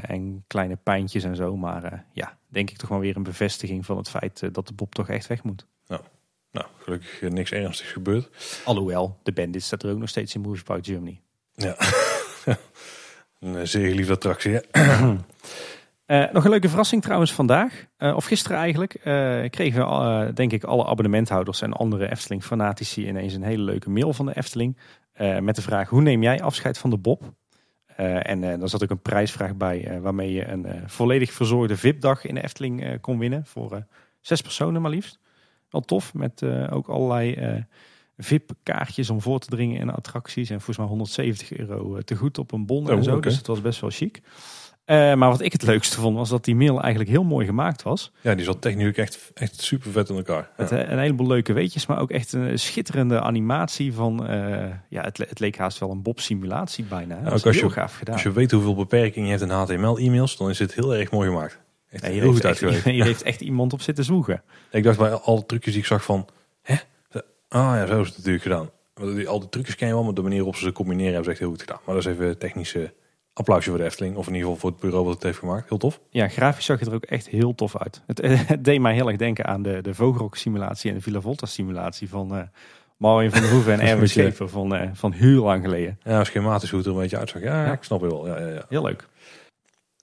en kleine pijntjes en zo. Maar ja, denk ik toch wel weer een bevestiging van het feit dat de bob toch echt weg moet. Nou, nou gelukkig niks ernstigs gebeurd. Alhoewel, de bandit staat er ook nog steeds in Movie Park Germany. Ja. een eh, zeer geliefde attractie. Uh, nog een leuke verrassing trouwens vandaag, uh, of gisteren eigenlijk, uh, kregen we denk ik alle abonnementhouders en andere Efteling-fanatici ineens een hele leuke mail van de Efteling. met de vraag, hoe neem jij afscheid van de Bob? en daar zat ook een prijsvraag bij waarmee je een volledig verzorgde VIP-dag in de Efteling kon winnen. Voor zes personen maar liefst. Wel tof, met ook allerlei VIP-kaartjes om voor te dringen in attracties. En volgens mij 170 euro te goed op een bon en oh, zo. Dus het was best wel chic. Uh, maar wat ik het leukste vond, was dat die mail eigenlijk heel mooi gemaakt was. Ja, die zat technisch echt, echt super vet in elkaar. Ja. Het, een heleboel leuke weetjes, maar ook echt een schitterende animatie van... Uh, ja, het, het, leek haast wel een Bob-simulatie bijna. Ook als je, gaaf gedaan. Als je weet hoeveel beperkingen je hebt in HTML-e-mails, dan is het heel erg mooi gemaakt. Echt ja, heel goed uitgewerkt. Hier heeft echt iemand op zitten zoeken. Ik dacht bij alle trucjes die ik zag van... Ah ja, zo is het natuurlijk gedaan. Al die trucjes ken je wel, maar de manier waarop ze ze combineren hebben ze echt heel goed gedaan. Maar dat is even technische applausje voor de Efteling. Of in ieder geval voor het bureau wat het heeft gemaakt. Heel tof. Ja, grafisch zag het er ook echt heel tof uit. Het, het deed mij heel erg denken aan de, de Vogelrok simulatie en de Villa Volta simulatie van uh, Marvin van der Hoeven en Erwin Schever van, uh, van heel lang geleden. Ja, schematisch hoe het er een beetje uitzag. Ja, ja. ik snap het wel. Ja, ja, ja. Heel leuk.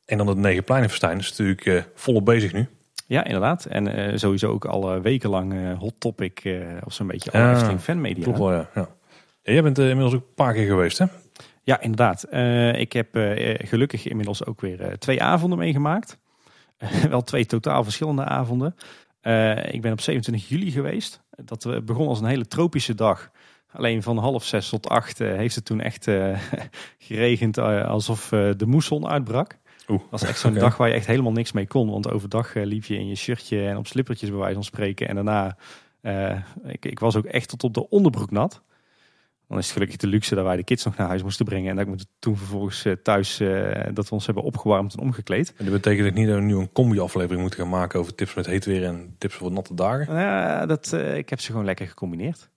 En dan het Negenpleinenfestijn is natuurlijk uh, volop bezig nu. Ja, inderdaad. En uh, sowieso ook al wekenlang uh, hot topic uh, of zo'n beetje alle Efteling fanmedia. Klopt wel, ja. ja. jij bent inmiddels ook een paar keer geweest, hè? Ja, inderdaad. ik heb gelukkig inmiddels ook weer twee avonden meegemaakt. wel twee totaal verschillende avonden. ik ben op 27 juli geweest. Dat begon als een hele tropische dag. Alleen van half zes tot acht heeft het toen echt geregend alsof de moesson uitbrak. Dat was echt zo'n dag waar je echt helemaal niks mee kon. Want overdag uh, liep je in je shirtje en op slippertjes bij wijze van spreken. En daarna, uh, ik, ik, was ook echt tot op de onderbroek nat. Dan is het gelukkig de luxe dat wij de kids nog naar huis moesten brengen. En dat ik toen vervolgens eh, thuis, eh, dat we ons hebben opgewarmd en omgekleed. En dat betekent ook niet dat we nu een combi-aflevering moeten gaan maken over tips met heet weer en tips voor natte dagen. Ja, dat, eh, ik heb ze gewoon lekker gecombineerd.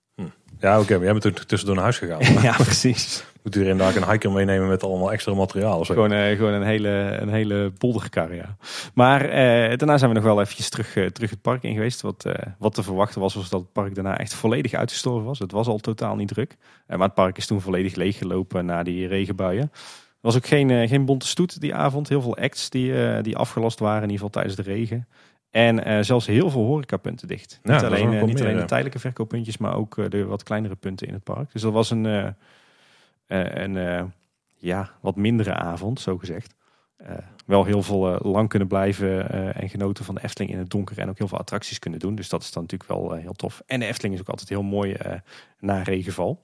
Ja, oké, maar jij bent toen tussendoor naar huis gegaan. ja, precies. Moet u er inderdaad een hiker meenemen met allemaal extra materiaal of zo? Gewoon, eh, gewoon een hele, een hele ja. Maar eh, daarna zijn we nog wel eventjes terug, eh, terug het park in geweest. Wat, wat te verwachten was, was dat het park daarna echt volledig uitgestorven was. Het was al totaal niet druk. Maar het park is toen volledig leeggelopen na die regenbuien. Er was ook geen, geen bonte stoet die avond. Heel veel acts die, die afgelast waren, in ieder geval tijdens de regen. En zelfs heel veel horecapunten dicht. Ja, niet alleen, niet meer, alleen de tijdelijke verkooppuntjes, maar ook de wat kleinere punten in het park. Dus dat was een, eh, een eh, ja, wat mindere avond, zo gezegd. Eh, wel heel veel lang kunnen blijven en genoten van de Efteling in het donker. En ook heel veel attracties kunnen doen. Dus dat is dan natuurlijk wel heel tof. En de Efteling is ook altijd heel mooi na regenval.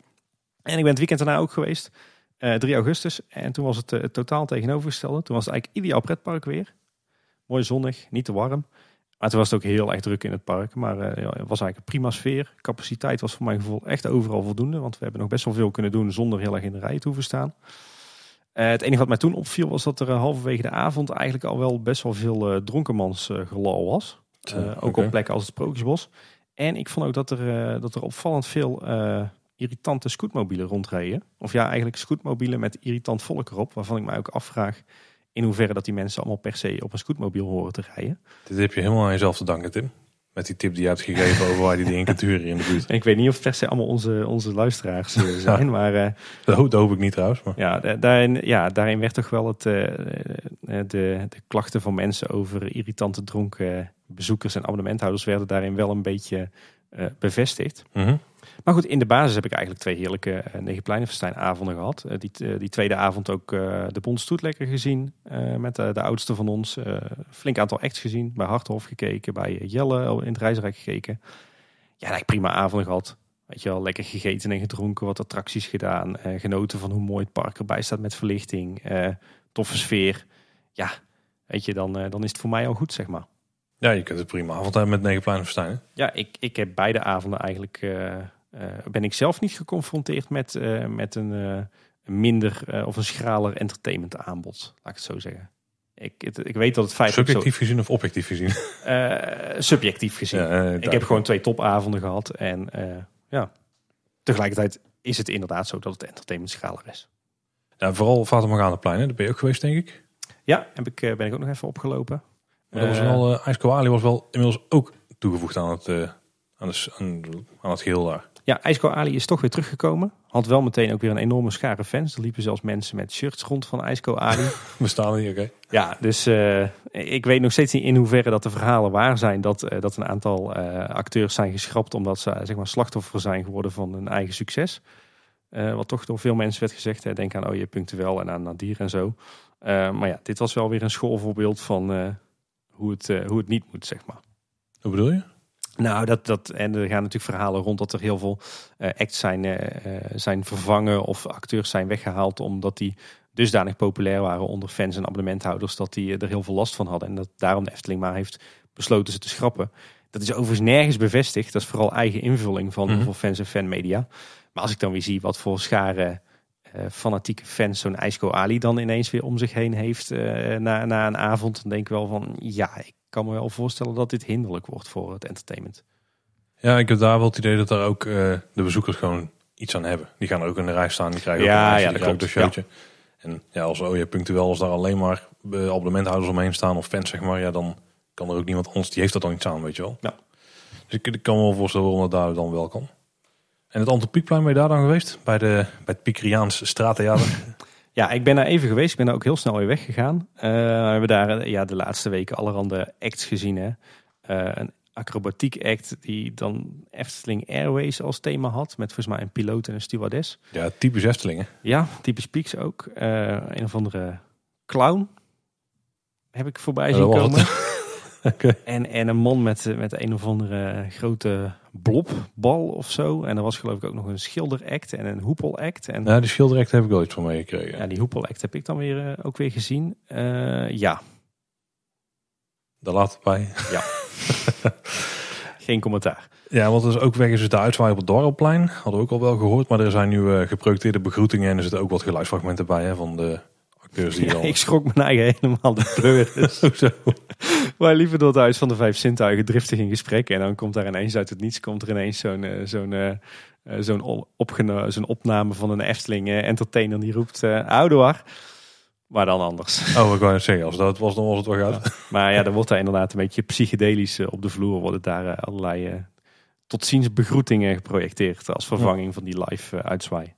En ik ben het weekend daarna ook geweest. eh 3 augustus. En toen was het totaal tegenovergestelde. Toen was het eigenlijk ideaal pretpark weer. Mooi zonnig, niet te warm. Maar toen was het ook heel erg druk in het park. Maar eh, ja, het was eigenlijk een prima sfeer. Capaciteit was voor mijn gevoel echt overal voldoende. Want we hebben nog best wel veel kunnen doen zonder heel erg in de rij te hoeven staan. Eh, het enige wat mij toen opviel was dat er eh, halverwege de avond eigenlijk al wel best wel veel eh dronkenmans eh, gelal was. Ook op plekken als het Sprookjesbos. En ik vond ook dat er, dat er opvallend veel irritante scootmobielen rondreden. Of ja, eigenlijk scootmobielen met irritant volk erop. Waarvan ik mij ook afvraag in hoeverre dat die mensen allemaal per se op een scootmobiel horen te rijden. Dit heb je helemaal aan jezelf te danken, Tim. Met die tip die je hebt gegeven over waar je die dingen kunt huren in de buurt. En ik weet niet of het per se allemaal onze, onze luisteraars eh, zijn. Maar eh, Dat, ho- dat hoop ik niet trouwens. Maar. ja, da- daarin, ja, daarin werd toch wel het, eh, de, de klachten van mensen over irritante dronken bezoekers en abonnementhouders werden daarin wel een beetje bevestigd. Mhm. Maar goed, in de basis heb ik eigenlijk twee heerlijke uh, Negenpleinenfestijnavonden gehad. Eh, die, eh, die tweede avond ook eh, de Bondstoet lekker gezien. eh, met de, de oudste van ons. eh, flink aantal acts gezien. Bij Harthof gekeken. Bij eh, Jelle in het Reisrijk gekeken. Ja, eigenlijk prima avonden gehad. Weet je wel, lekker gegeten en gedronken. Wat attracties gedaan. eh, genoten van hoe mooi het park erbij staat met verlichting. eh, toffe sfeer. Ja, weet je, dan, eh, dan is het voor mij al goed, zeg maar. Ja, je kunt het prima avond hebben met negen pleinen. Ja, ik, ik heb beide avonden eigenlijk. Eh, ben ik zelf niet geconfronteerd met, eh, met een, eh, minder of een schraler entertainment aanbod. Laat ik het zo zeggen. Ik, het- ik weet dat het feit Subjectief gezien of objectief gezien? Subjectief gezien. Ja, ik heb gewoon twee topavonden gehad. En ja, tegelijkertijd is het inderdaad zo dat het entertainment schraler is. Ja, vooral Vater Morganaplein, hè? daar ben je ook geweest denk ik. Ja, heb ik, ben ik ook nog even opgelopen. Maar dat was wel, uh, was wel inmiddels ook toegevoegd aan het, aan, de, aan, aan het geheel daar. Ja, IJsko Ali is toch weer teruggekomen. Had wel meteen ook weer een enorme schare fans. Er liepen zelfs mensen met shirts rond van IJsko Ali. We staan hier, oké. Ja, dus eh, ik weet nog steeds niet in hoeverre dat de verhalen waar zijn. Dat, eh, dat een aantal eh, acteurs zijn geschrapt omdat ze zeg maar, slachtoffer zijn geworden van hun eigen succes. Wat toch door veel mensen werd gezegd. Hè, denk aan Oje Punctueel en aan Nadir en zo. Maar ja, dit was wel weer een schoolvoorbeeld van hoe, het, hoe het niet moet, zeg maar. Hoe bedoel je? Nou, dat, dat, en er gaan natuurlijk verhalen rond dat er heel veel eh, acts zijn, eh, eh, zijn vervangen of acteurs zijn weggehaald omdat die dusdanig populair waren onder fans en abonnementhouders dat die er heel veel last van hadden. En dat daarom de Efteling maar heeft besloten ze te schrappen. Dat is overigens nergens bevestigd. Dat is vooral eigen invulling van heel veel fans en fanmedia. Maar als ik dan weer zie wat voor schare eh, fanatieke fans zo'n IJsko Ali dan ineens weer om zich heen heeft na, na een avond, dan denk ik wel van ja, ik kan me wel voorstellen dat dit hinderlijk wordt voor het entertainment. Ja, ik heb daar wel het idee dat daar ook eh, de bezoekers gewoon iets aan hebben. Die gaan er ook in de rij staan, die krijgen Ja, ook een ja, dat klopt. showtje. En ja, als oh, je punctueel als daar alleen maar eh, abonnementhouders omheen staan of fans, zeg maar, ja, dan kan er ook niemand anders, die heeft dat dan iets aan, weet je wel. Ja. Dus ik, ik kan me wel voorstellen waarom dat daar dan wel kan. En het Antropiekplein ben je daar dan geweest? Bij, de, bij het Piekriaans straattheater? Ja, ik ben daar even geweest. Ik ben daar ook heel snel weer weggegaan. Eh, we hebben daar eh, ja, de laatste weken allerhande acts gezien. Hè. Eh, een acrobatiek act die dan Efteling Airways als thema had. Met volgens mij een piloot en een stewardess. ja, typisch Eftelingen. Ja, typisch Pieks ook. Een of andere clown heb ik voorbij zien komen. En, en een man met, met een of andere grote blobbal of zo. En er was geloof ik ook nog een schilderact en een hoepelact. En Ja, die schilderrecht heb ik wel iets van meegekregen. ja, die hoepelact heb ik dan weer eh, ook weer gezien. Eh, ja, Daar laat het bij. Ja. geen commentaar. Ja, want dus ook weg is de uitzwaai op het Dorplein. Hadden we ook al wel gehoord. Maar er zijn nu uh, geprojecteerde begroetingen. En er zitten ook wat geluidsfragmenten bij hè, van de Ja, al... ik schrok mijn eigen helemaal de pleuris. Zo. Wij liepen door het huis van de vijf zintuigen driftig in gesprek. En dan komt daar ineens uit het niets komt er ineens zo'n eh, zo'n eh, eh, zo'n zo'n opname van een Efteling entertainer die roept uh, Oudoor. Maar dan anders. Oh, ik wou zeggen. Als dat was, dan was het wel gaat. Maar ja, dan wordt daar inderdaad een beetje psychedelisch op de vloer. Worden daar allerlei tot ziens begroetingen geprojecteerd als vervanging van die live uitzwaai.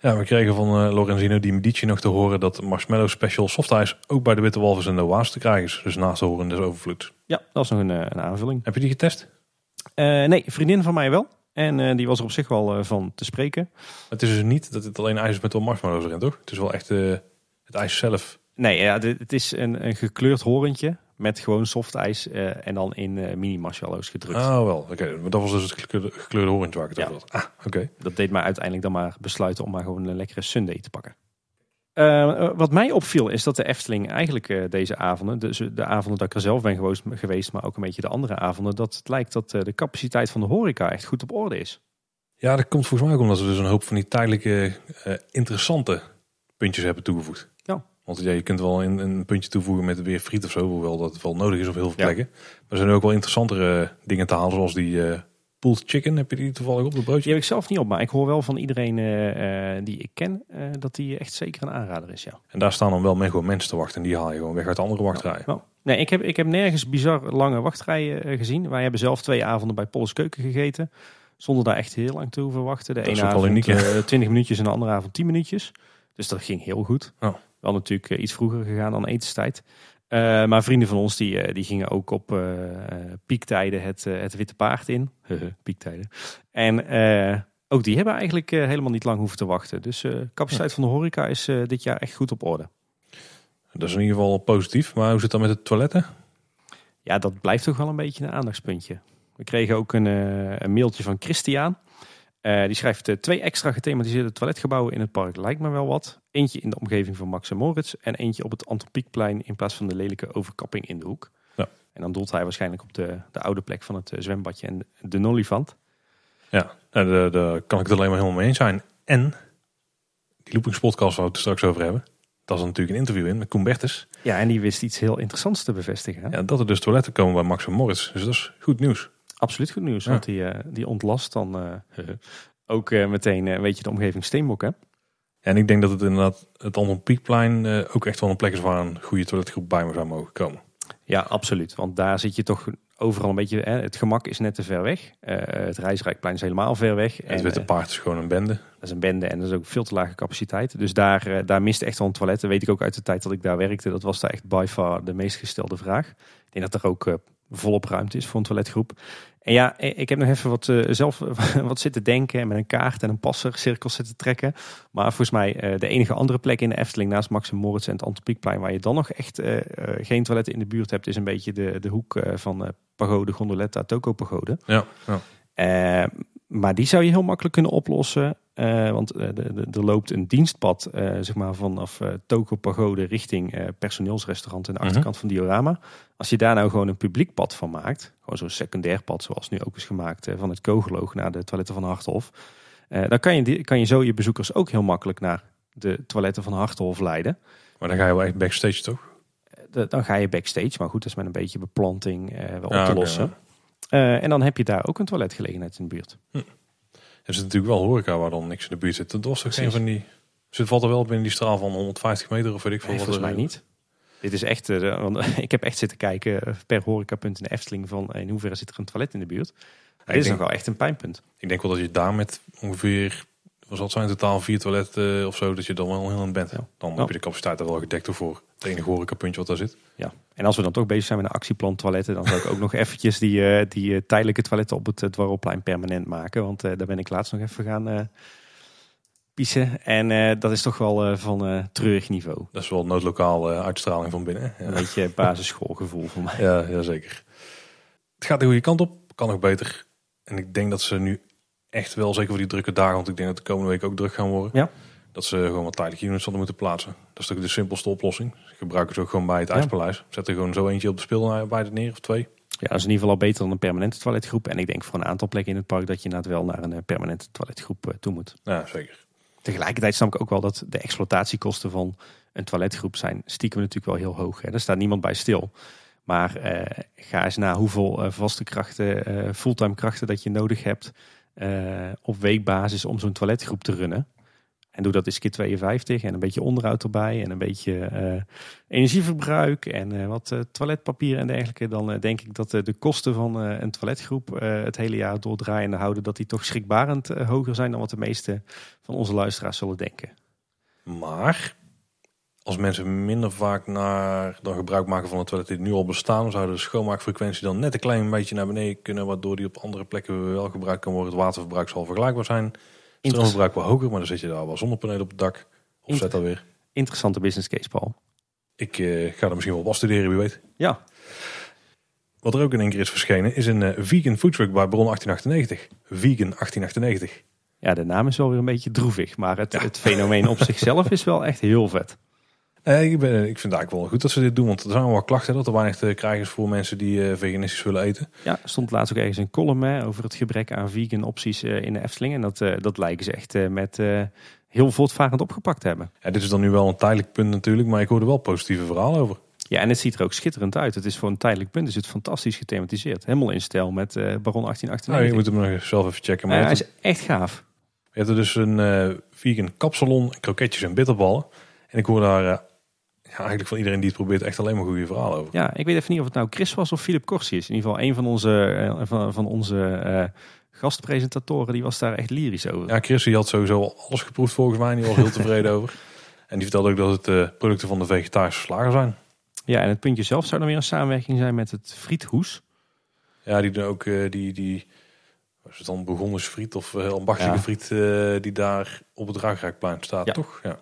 Ja, we kregen van eh, Lorenzino di Medici nog te horen dat Marshmallow Special Softice ook bij de Witte Walvis en de Waas te krijgen is. Dus naast de horen des overvloeds. Ja, dat is nog een, eh, een aanvulling. Heb je die getest? Eh, nee, vriendin van mij wel. En die was er op zich wel van te spreken. Het is dus niet dat het alleen ijs is met wel marshmallows erin, toch? Het is wel echt het ijs zelf. Nee, ja, het is een, een gekleurd horentje met gewoon soft ijs eh, en dan in eh, mini marshmallows gedrukt. Oh, wel. Oké, maar dat was dus het gekleurde, gekleurde horentje waar ik het Ja. over had. Ah, oké. Dat deed mij uiteindelijk dan maar besluiten om maar gewoon een lekkere sundae te pakken. Eh, wat mij opviel is dat de Efteling eigenlijk deze avonden, dus de avonden dat ik er zelf ben geweest, geweest, maar ook een beetje de andere avonden, dat het lijkt dat de capaciteit van de horeca echt goed op orde is. Ja, dat komt volgens mij ook omdat ze dus een hoop van die tijdelijke interessante puntjes hebben toegevoegd. Want ja, je kunt wel een, een puntje toevoegen met weer friet of zo, hoewel dat wel nodig is op heel veel Ja. plekken. Maar er zijn ook wel interessantere eh, dingen te halen, zoals die eh pulled chicken. Heb je die toevallig op het broodje? Die heb ik zelf niet op, maar ik hoor wel van iedereen eh, die ik ken dat die echt zeker een aanrader is. Ja. En daar staan dan wel mee gewoon mensen te wachten. En die haal je gewoon weg uit andere wachtrijen. Nou, nee, ik heb, ik heb nergens bizar lange wachtrijen gezien. Wij hebben zelf twee avonden bij Polles Keuken gegeten. Zonder daar echt heel lang te hoeven wachten. De Dat ene avond uniek, hè? eh, 20 minuutjes en de andere avond 10 minuutjes. Dus dat ging heel goed. Oh. Wel natuurlijk eh, iets vroeger gegaan dan etenstijd. Eh, maar vrienden van ons die, eh, die gingen ook op piektijden het, het witte paard in. piektijden. En ook die hebben eigenlijk helemaal niet lang hoeven te wachten. Dus capaciteit van de horeca is dit jaar echt goed op orde. Dat is in ieder geval positief. Maar hoe zit het dan met de toiletten? Ja, dat blijft toch wel een beetje een aandachtspuntje. We kregen ook een, een mailtje van Christian. Die schrijft twee extra gethematiseerde toiletgebouwen in het park. Lijkt me wel wat. Eentje in de omgeving van Max en Moritz. En eentje op het Antropiekplein in plaats van de lelijke overkapping in de hoek. Ja. En dan doelt hij waarschijnlijk op de, de oude plek van het eh, zwembadje en de, Nolifant. Ja, nou, daar kan ik het alleen maar helemaal mee eens zijn. En die loopingspodcast waar we het straks over hebben. Daar is natuurlijk een interview in met Koen Bertens. Ja, en die wist iets heel interessants te bevestigen. hè? Ja, dat er dus toiletten komen bij Max en Moritz. Dus dat is goed nieuws. Absoluut goed nieuws. Ja. Want die, eh, die ontlast dan eh, ook meteen weet je de omgeving Steenbok. Hè? En ik denk dat het inderdaad het Anton Pieckplein eh, ook echt wel een plek is waar een goede toiletgroep bij me zou mogen komen. Ja, absoluut. Want daar zit je toch overal een beetje. Hè, het gemak is net te ver weg. Eh, het Rijsrijkplein is helemaal ver weg. het En, Witte eh, Paard is gewoon een bende. dat is een bende en dat is ook veel te lage capaciteit. Dus daar, eh, daar mist echt wel een toilet. Dat weet ik ook uit de tijd dat ik daar werkte. Dat was daar echt by far de meest gestelde vraag. Ik denk dat er ook volop ruimte is voor een toiletgroep. En ja, ik heb nog even wat, eh, zelf wat zitten denken. En met een kaart en een passer cirkels zitten trekken. Maar volgens mij eh, de enige andere plek in de Efteling naast Max en Moritz en het Antropiekplein waar je dan nog echt eh, geen toiletten in de buurt hebt, is een beetje de, de hoek van Pagode Gondoletta, Toko Pagode. Ja, ja. Maar die zou je heel makkelijk kunnen oplossen. Eh, want eh, er loopt een dienstpad eh, zeg maar vanaf eh Toko Pagode richting personeelsrestaurant aan de Mhm. achterkant van Diorama. Als je daar nou gewoon een publiek pad van maakt, gewoon zo'n secundair pad zoals nu ook is gemaakt van het Kogeloog naar de toiletten van Harthof. dan kan je, kan je zo je bezoekers ook heel makkelijk naar de toiletten van Harthof leiden. Maar dan ga je wel echt backstage toch? Dan ga je backstage, maar goed, dat is met een beetje beplanting wel op te lossen. En dan heb je daar ook een toiletgelegenheid in de buurt. Er zit natuurlijk wel horeca waar dan niks in de buurt zit. Dat was toch geen van die... Dus het valt er wel binnen die straal van 150 meter of weet ik veel. Nee, wat volgens er- mij niet. Dit is echt, eh, want ik heb echt zitten kijken eh, per horecapunt in de Efteling van eh, in hoeverre zit er een toilet in de buurt. Ja, Dit is denk, nog wel echt een pijnpunt. ik denk wel dat je daar met ongeveer... Was dat zijn in totaal vier toiletten of zo, dat je dan wel heel in bent. Ja. Dan Ja. heb je de capaciteit er wel gedekt voor het enige horecapuntje wat daar zit. Ja. En als we dan toch bezig zijn met een actieplan toiletten, dan zou ik ook nog eventjes die, eh, die eh, tijdelijke toiletten op het Dwarrelplein permanent maken. Want eh, daar ben ik laatst nog even gaan eh piezen. En eh, dat is toch wel eh, van eh treurig niveau. Dat is wel noodlokaal eh, uitstraling van binnen. Een Ja. beetje basisschoolgevoel voor mij. Ja, ja, zeker. Het gaat de goede kant op, kan nog beter. En ik denk dat ze nu echt wel, zeker voor die drukke dagen, want ik denk dat de komende week ook druk gaan worden. Ja. Dat ze gewoon wat tijdelijke units hadden moeten plaatsen. Dat is natuurlijk de simpelste oplossing. Gebruiken ze ook gewoon bij het Ja. IJspaleis. Zet er gewoon zo eentje op de speel bij het neer of twee. Ja, dat is in ieder geval al beter dan een permanente toiletgroep. En ik denk voor een aantal plekken in het park dat je inderdaad wel naar een eh, permanente toiletgroep eh, toe moet. Ja, zeker. Tegelijkertijd snap ik ook wel dat de exploitatiekosten van een toiletgroep zijn stiekem natuurlijk wel heel hoog. Hè. Daar staat niemand bij stil. Maar eh, ga eens na hoeveel vaste krachten, eh, fulltime krachten dat je nodig hebt eh, op weekbasis om zo'n toiletgroep te runnen. En doe dat eens keer 52 en een beetje onderhoud erbij en een beetje eh, energieverbruik en eh, wat toiletpapier en dergelijke. Dan denk ik dat de kosten van een toiletgroep het hele jaar doordraaiende houden, dat die toch schrikbarend hoger zijn dan wat de meeste van onze luisteraars zullen denken. Maar als mensen minder vaak naar, dan gebruik maken van het toilet die nu al bestaan, zou de schoonmaakfrequentie dan net een klein beetje naar beneden kunnen, waardoor die op andere plekken wel gebruikt kan worden. Het waterverbruik zal vergelijkbaar zijn. Stroomverbruik wel hoger, maar dan zit je daar wel zonnepanelen op het dak. Of zet alweer. Interessante business case, Paul. Ik eh, ga er misschien wel op afstuderen, wie weet. Ja, Wat er ook in één keer is verschenen, is een eh, vegan foodtruck bij Bron 1898. Vegan 1898. ja, de naam is wel weer een beetje droevig, maar het, het fenomeen op zichzelf is wel echt heel vet. Eh, ik, ben, ik vind het eigenlijk wel goed dat ze dit doen, want er zijn wel klachten dat er weinig te krijgen is voor mensen die eh, veganistisch willen eten. Ja, er stond laatst ook ergens een column hè, over het gebrek aan vegan opties eh, in de Efteling. En dat, dat lijken ze echt met heel voortvarend opgepakt te hebben. Ja, dit is dan nu wel een tijdelijk punt natuurlijk, maar ik hoor er wel positieve verhalen over. Ja, en het ziet er ook schitterend uit. Het is voor een tijdelijk punt is het fantastisch gethematiseerd. Helemaal in stijl met Baron Nou, 1898. je moet hem nog zelf even checken. Maar hij is echt gaaf. je hebt er dus een vegan kapsalon, kroketjes en bitterballen. En ik hoor daar ja, eigenlijk van iedereen die het probeert echt alleen maar goede verhalen over. Ja, ik weet even niet of het nou Chris was of Philip Corsi is. In ieder geval een van onze, eh, van, van onze eh, gastpresentatoren, die was daar echt lyrisch over. Ja, Chris die had sowieso al alles geproefd volgens mij. en Die was heel tevreden over. En die vertelde ook dat het eh, producten van de vegetarische slager zijn. Ja, en het puntje zelf zou dan weer een samenwerking zijn met het Friethoes. Ja, die doen ook die, die was het dan begonnen friet of uh, ambachtelijke Ja. friet die daar op het Ruigrijkplein staat, Ja. toch? Ja.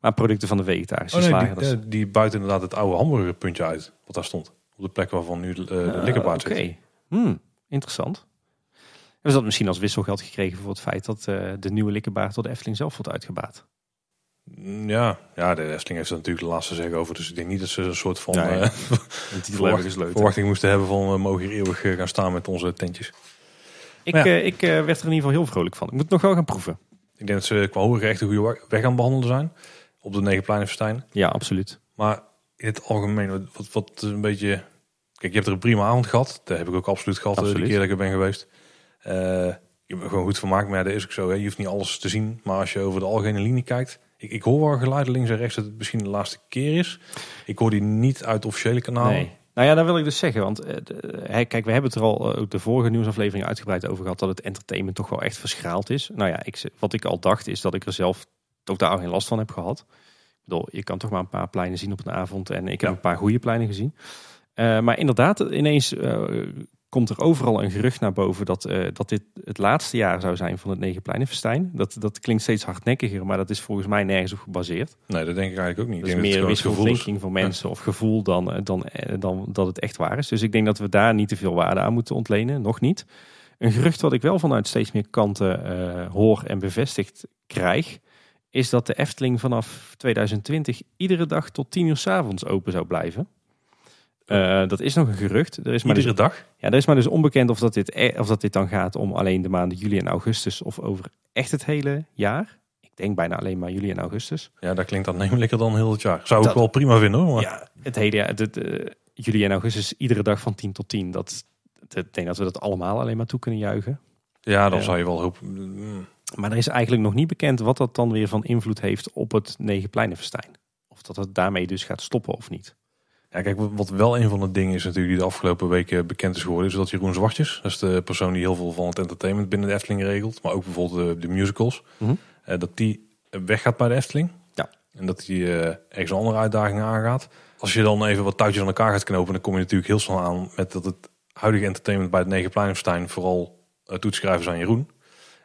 Maar producten van de vegetarische Oh nee, slager. die, buiten inderdaad het oude hamburgerpuntje uit, wat daar stond. Op de plek waarvan nu eh, de Ah, likkerbaard Oké, zit. Hmm, interessant. Hebben ze dat misschien als wisselgeld gekregen voor het feit dat eh, de nieuwe likkerbaard door de Efteling zelf wordt uitgebaat? Mm, Ja, ja, de Efteling heeft er natuurlijk de laatste zeggen over. Dus ik denk niet dat ze een soort van Ja, ja. eh, verwacht- verwachting moesten hebben van we mogen hier eeuwig gaan staan met onze tentjes. Ik, ja. ik werd er in ieder geval heel vrolijk van. Ik moet het nog wel gaan proeven. Ik denk dat ze qua horen echt een goede weg aan het behandelen zijn. Op de Negenpleinenfestijn. Ja, absoluut. Maar in het algemeen, wat, wat, een beetje... Kijk, je hebt er een prima avond gehad. Dat heb ik ook absoluut gehad eh, Absoluut. de keer dat ik er ben geweest. Eh, je hebt er gewoon goed vermaakt, maar ja, dat is ook zo. Hè. Je hoeft niet alles te zien. Maar als je over de algemene linie kijkt... Ik, ik hoor wel geluiden links en rechts dat het misschien de laatste keer is. Ik hoor die niet uit officiële kanalen. Nee. Nou ja, dat wil ik dus zeggen. Want eh, kijk, we hebben het er al ook de vorige nieuwsaflevering uitgebreid over gehad dat het entertainment toch wel echt verschraald is. Nou ja, ik, wat ik al dacht is dat ik er zelf totaal geen last van heb gehad. Ik bedoel, je kan toch maar een paar pleinen zien op een avond en ik heb Ja. een paar goede pleinen gezien. Eh, maar inderdaad, ineens eh, komt er overal een gerucht naar boven dat, eh, dat dit het laatste jaar zou zijn van het Negenpleinenfestijn. Dat, dat klinkt steeds hardnekkiger, maar dat is volgens mij nergens op gebaseerd. Nee, dat denk ik eigenlijk ook niet. Dat ik is meer thinking van mensen of gevoel dan, dan, dan dat het echt waar is. Dus ik denk dat we daar niet te veel waarde aan moeten ontlenen. Nog niet. Een gerucht wat ik wel vanuit steeds meer kanten hoor en bevestigd krijg, is dat de Efteling vanaf 2020 iedere dag tot 10 uur 's avonds open zou blijven. Eh, dat is nog een gerucht. Er is maar dus, Iedere dag? ja, er is maar dus onbekend of dat, dit, e- of dat dit dan gaat om alleen de maanden juli en augustus of over echt het hele jaar. Ik denk bijna alleen maar juli en augustus. Ja, dat klinkt aannemelijker dan heel het jaar. Zou ik wel prima vinden hoor. Maar... Ja, het hele jaar, de, de- juli en augustus, iedere dag van 10 tot 10. Dat, ik denk dat we dat allemaal alleen maar toe kunnen juichen. Ja, dan zou je wel hopen. Maar er is eigenlijk nog niet bekend wat dat dan weer van invloed heeft op het Negenpleinenfestijn. Of dat het daarmee dus gaat stoppen of niet. Ja, kijk, wat- wel een van de dingen is natuurlijk die de afgelopen weken bekend is geworden, is dat Jeroen Zwartjes, dat is de persoon die heel veel van het entertainment binnen de Efteling regelt, maar ook bijvoorbeeld de, de musicals, Mhm. eh, dat die weggaat bij de Efteling. Ja. En dat hij eh, ergens een andere uitdaging aangaat. Als je dan even wat touwtjes aan elkaar gaat knopen, dan kom je natuurlijk heel snel aan met dat het huidige entertainment bij het Negenpleinenfestijn vooral uh, toetschrijven is aan Jeroen.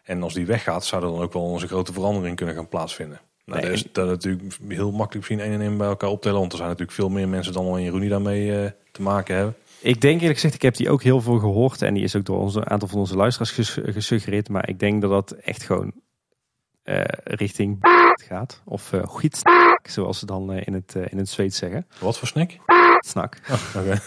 En als die weggaat, zou er dan ook wel onze grote verandering kunnen gaan plaatsvinden. Nou, Nee, dat is dat natuurlijk heel makkelijk misschien één en één bij elkaar optellen. Want er zijn natuurlijk veel meer mensen dan alleen die daarmee eh, te maken hebben. Ik denk eerlijk gezegd, ik heb die ook heel veel gehoord. En die is ook door onze, een aantal van onze luisteraars ges- gesuggereerd. Maar ik denk dat dat echt gewoon eh, richting gaat. Of uh, zoals ze dan eh, in, het, eh, in het Zweeds zeggen. Wat voor snack? Snak. Oké.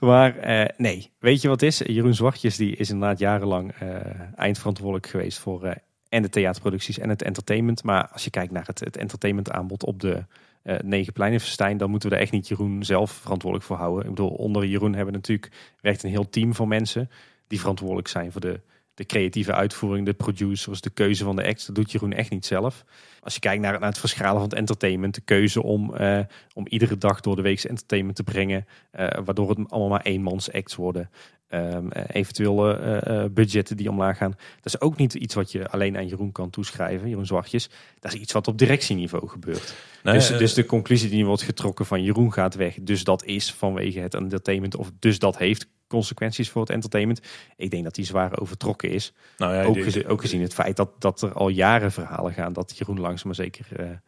Maar eh, nee, weet je wat is? Jeroen Zwartjes die is inderdaad jarenlang eh, eindverantwoordelijk geweest voor eh, en de theaterproducties en het entertainment. Maar als je kijkt naar het, het entertainmentaanbod op de eh Negen Pleinenfestijn, dan moeten we er echt niet Jeroen zelf verantwoordelijk voor houden. Ik bedoel, onder Jeroen hebben we natuurlijk werkt een heel team van mensen die verantwoordelijk zijn voor de, de creatieve uitvoering, de producers, de keuze van de acts. Dat doet Jeroen echt niet zelf. Als je kijkt naar, naar het verschalen van het entertainment, de keuze om, eh, om iedere dag door de week entertainment te brengen, eh, waardoor het allemaal maar eenmans acts worden. Ehm, eh, eventuele eh, eh, budgetten die omlaag gaan. Dat is ook niet iets wat je alleen aan Jeroen kan toeschrijven, Jeroen Zwartjes. Dat is iets wat op directieniveau gebeurt. Nee, dus, dus de conclusie die wordt getrokken van Jeroen gaat weg, dus dat is vanwege het entertainment, of dus dat heeft consequenties voor het entertainment. Ik denk dat die zwaar overtrokken is. nou ja, ook, die- gezi- ook gezien het feit dat, dat er al jaren verhalen gaan dat Jeroen langzaam maar zeker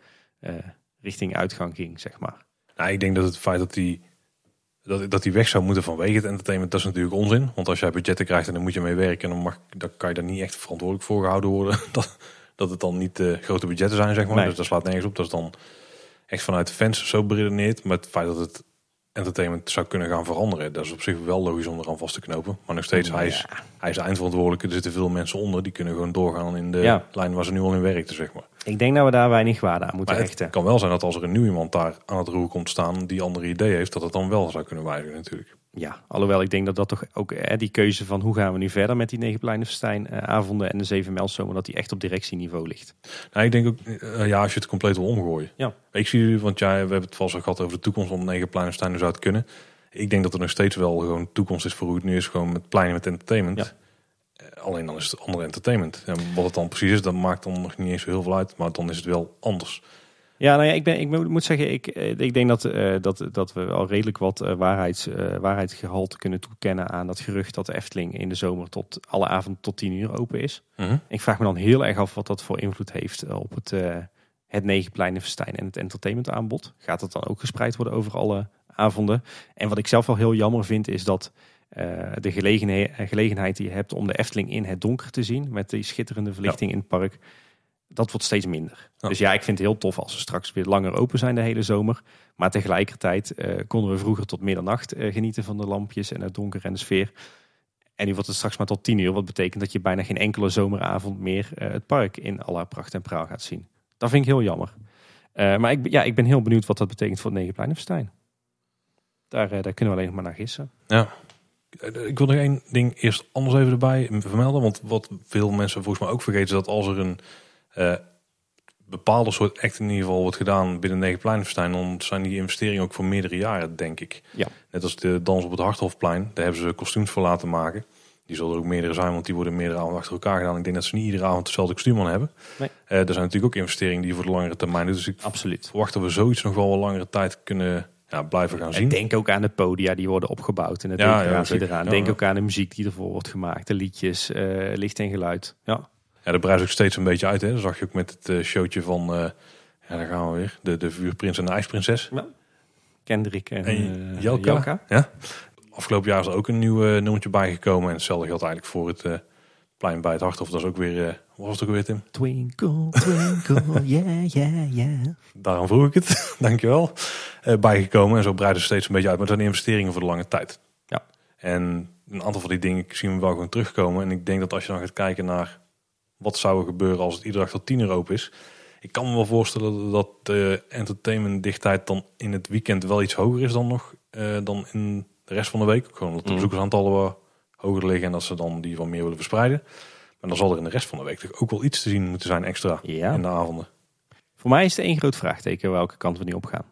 richting uitgang ging, zeg maar. Nou, ik denk dat het feit dat hij dat, dat die weg zou moeten vanwege het entertainment, dat is natuurlijk onzin. Want als jij budgetten krijgt en dan moet je mee werken, dan, mag, dan kan je daar niet echt verantwoordelijk voor gehouden worden. Dat, dat het dan niet eh, grote budgetten zijn, zeg maar. Nee. Dus dat slaat nergens op. Dat is dan echt vanuit de fans zo beredeneerd. Maar het feit dat het entertainment zou kunnen gaan veranderen, dat is op zich wel logisch om eraan vast te knopen. Maar nog steeds, hij is, hij is de eindverantwoordelijke. Er zitten veel mensen onder, die kunnen gewoon doorgaan in de Ja. lijn waar ze nu al in werkten, zeg maar. Ik denk dat we daar weinig waarde aan moeten Maar het hechten. kan wel zijn dat als er een nieuw iemand daar aan het roer komt staan die andere ideeën heeft, dat het dan wel zou kunnen wijzigen natuurlijk. Ja, alhoewel ik denk dat dat toch ook eh, die keuze van hoe gaan we nu verder met die negen Pleinenfestijn eh, avonden en de zeven mijlzomer, dat die echt op directieniveau ligt. Nou, ik denk ook, eh, ja, als je het compleet wil omgooien. Ja. Ik zie want jij, we hebben het vast al gehad over de toekomst van negen hoe zou het kunnen. Ik denk dat er nog steeds wel gewoon toekomst is voor hoe het nu is, gewoon met pleinen met entertainment. Ja. Alleen dan is het andere entertainment. En wat het dan precies is, dat maakt dan nog niet eens zo heel veel uit, maar dan is het wel anders. Ja, nou ja, ik, ben, ik moet- zeggen, ik, eh, ik denk dat, eh, dat, dat we wel redelijk wat eh, waarheids, eh, waarheidsgehalte kunnen toekennen aan dat gerucht dat de Efteling in de zomer tot alle avond tot 10 uur open is. Mhm. Ik vraag me dan heel erg af wat dat voor invloed heeft op het, het Negenpleinenfestijn en het entertainmentaanbod. Gaat dat dan ook gespreid worden over alle avonden? En wat ik zelf wel heel jammer vind is dat de gelegenheid, gelegenheid die je hebt om de Efteling in het donker te zien met die schitterende verlichting in het park, dat wordt steeds minder. Dus ja, ik vind het heel tof als we straks weer langer open zijn de hele zomer. Maar tegelijkertijd eh, konden we vroeger tot middernacht eh, genieten van de lampjes en het donker en de sfeer. En nu wordt het straks maar tot tien uur. Wat betekent dat je bijna geen enkele zomeravond meer eh, het park in alle haar pracht en praal gaat zien. Dat vind ik heel jammer. Maar ik, ja, ik ben heel benieuwd wat dat betekent voor het Negenpleinenfestijn. Daar, eh, daar kunnen we alleen nog maar naar gissen. Ja. Ik wil nog één ding eerst anders even erbij vermelden. Want wat veel mensen volgens mij ook vergeten is dat als er een bepaalde soort act in ieder geval wordt gedaan binnen Negenpleinenfestijn, dan zijn die investeringen ook voor meerdere jaren, denk ik. Ja. Net als de dans op het Harthofplein, daar hebben ze kostuums voor laten maken. Die zullen er ook meerdere zijn, want die worden meerdere avonden achter elkaar gedaan. Ik denk dat ze niet iedere avond dezelfde kostuum aan hebben. Nee. Eh, er zijn natuurlijk ook investeringen die je voor de langere termijn. Dus ik Absoluut. verwacht dat we zoiets nog wel een langere tijd kunnen ja, blijven gaan zien. Ik denk ook aan de podia die worden opgebouwd en de Ja, decoratie eraan. Ja, denk ook aan de muziek die ervoor wordt gemaakt. De liedjes, eh, licht en geluid. Ja, Ja, dat breidt ook steeds een beetje uit. Hè. Dat zag je ook met het eh, showtje van, eh, ja, daar gaan we weer, de, de vuurprins en de ijsprinses. Kendrick en, En eh, Jelka. Jelka. Ja. Afgelopen jaar is er ook een nieuw nummertje bijgekomen. En hetzelfde geldt eigenlijk voor het plein bij het Harthof. Dat is ook weer, eh, wat was het ook weer Tim? Twinkle, twinkle, yeah, yeah, yeah. Daarom vroeg ik het, dankjewel. Eh bijgekomen en zo breiden ze steeds een beetje uit. Maar het zijn investeringen voor de lange tijd. Ja. En een aantal van die dingen zien we wel gewoon terugkomen. En ik denk dat als je dan gaat kijken naar wat zou er gebeuren als het iedere dag tot 10 euro is. Ik kan me wel voorstellen dat de entertainment dichtheid dan in het weekend wel iets hoger is dan nog eh, dan in de rest van de week. Gewoon omdat de Mhm. bezoekersaantallen wat hoger liggen en dat ze dan die wat meer willen verspreiden. Maar dan zal er in de rest van de week toch ook wel iets te zien moeten zijn extra Ja. in de avonden. Voor mij is het één groot vraagteken welke kant we nu op gaan.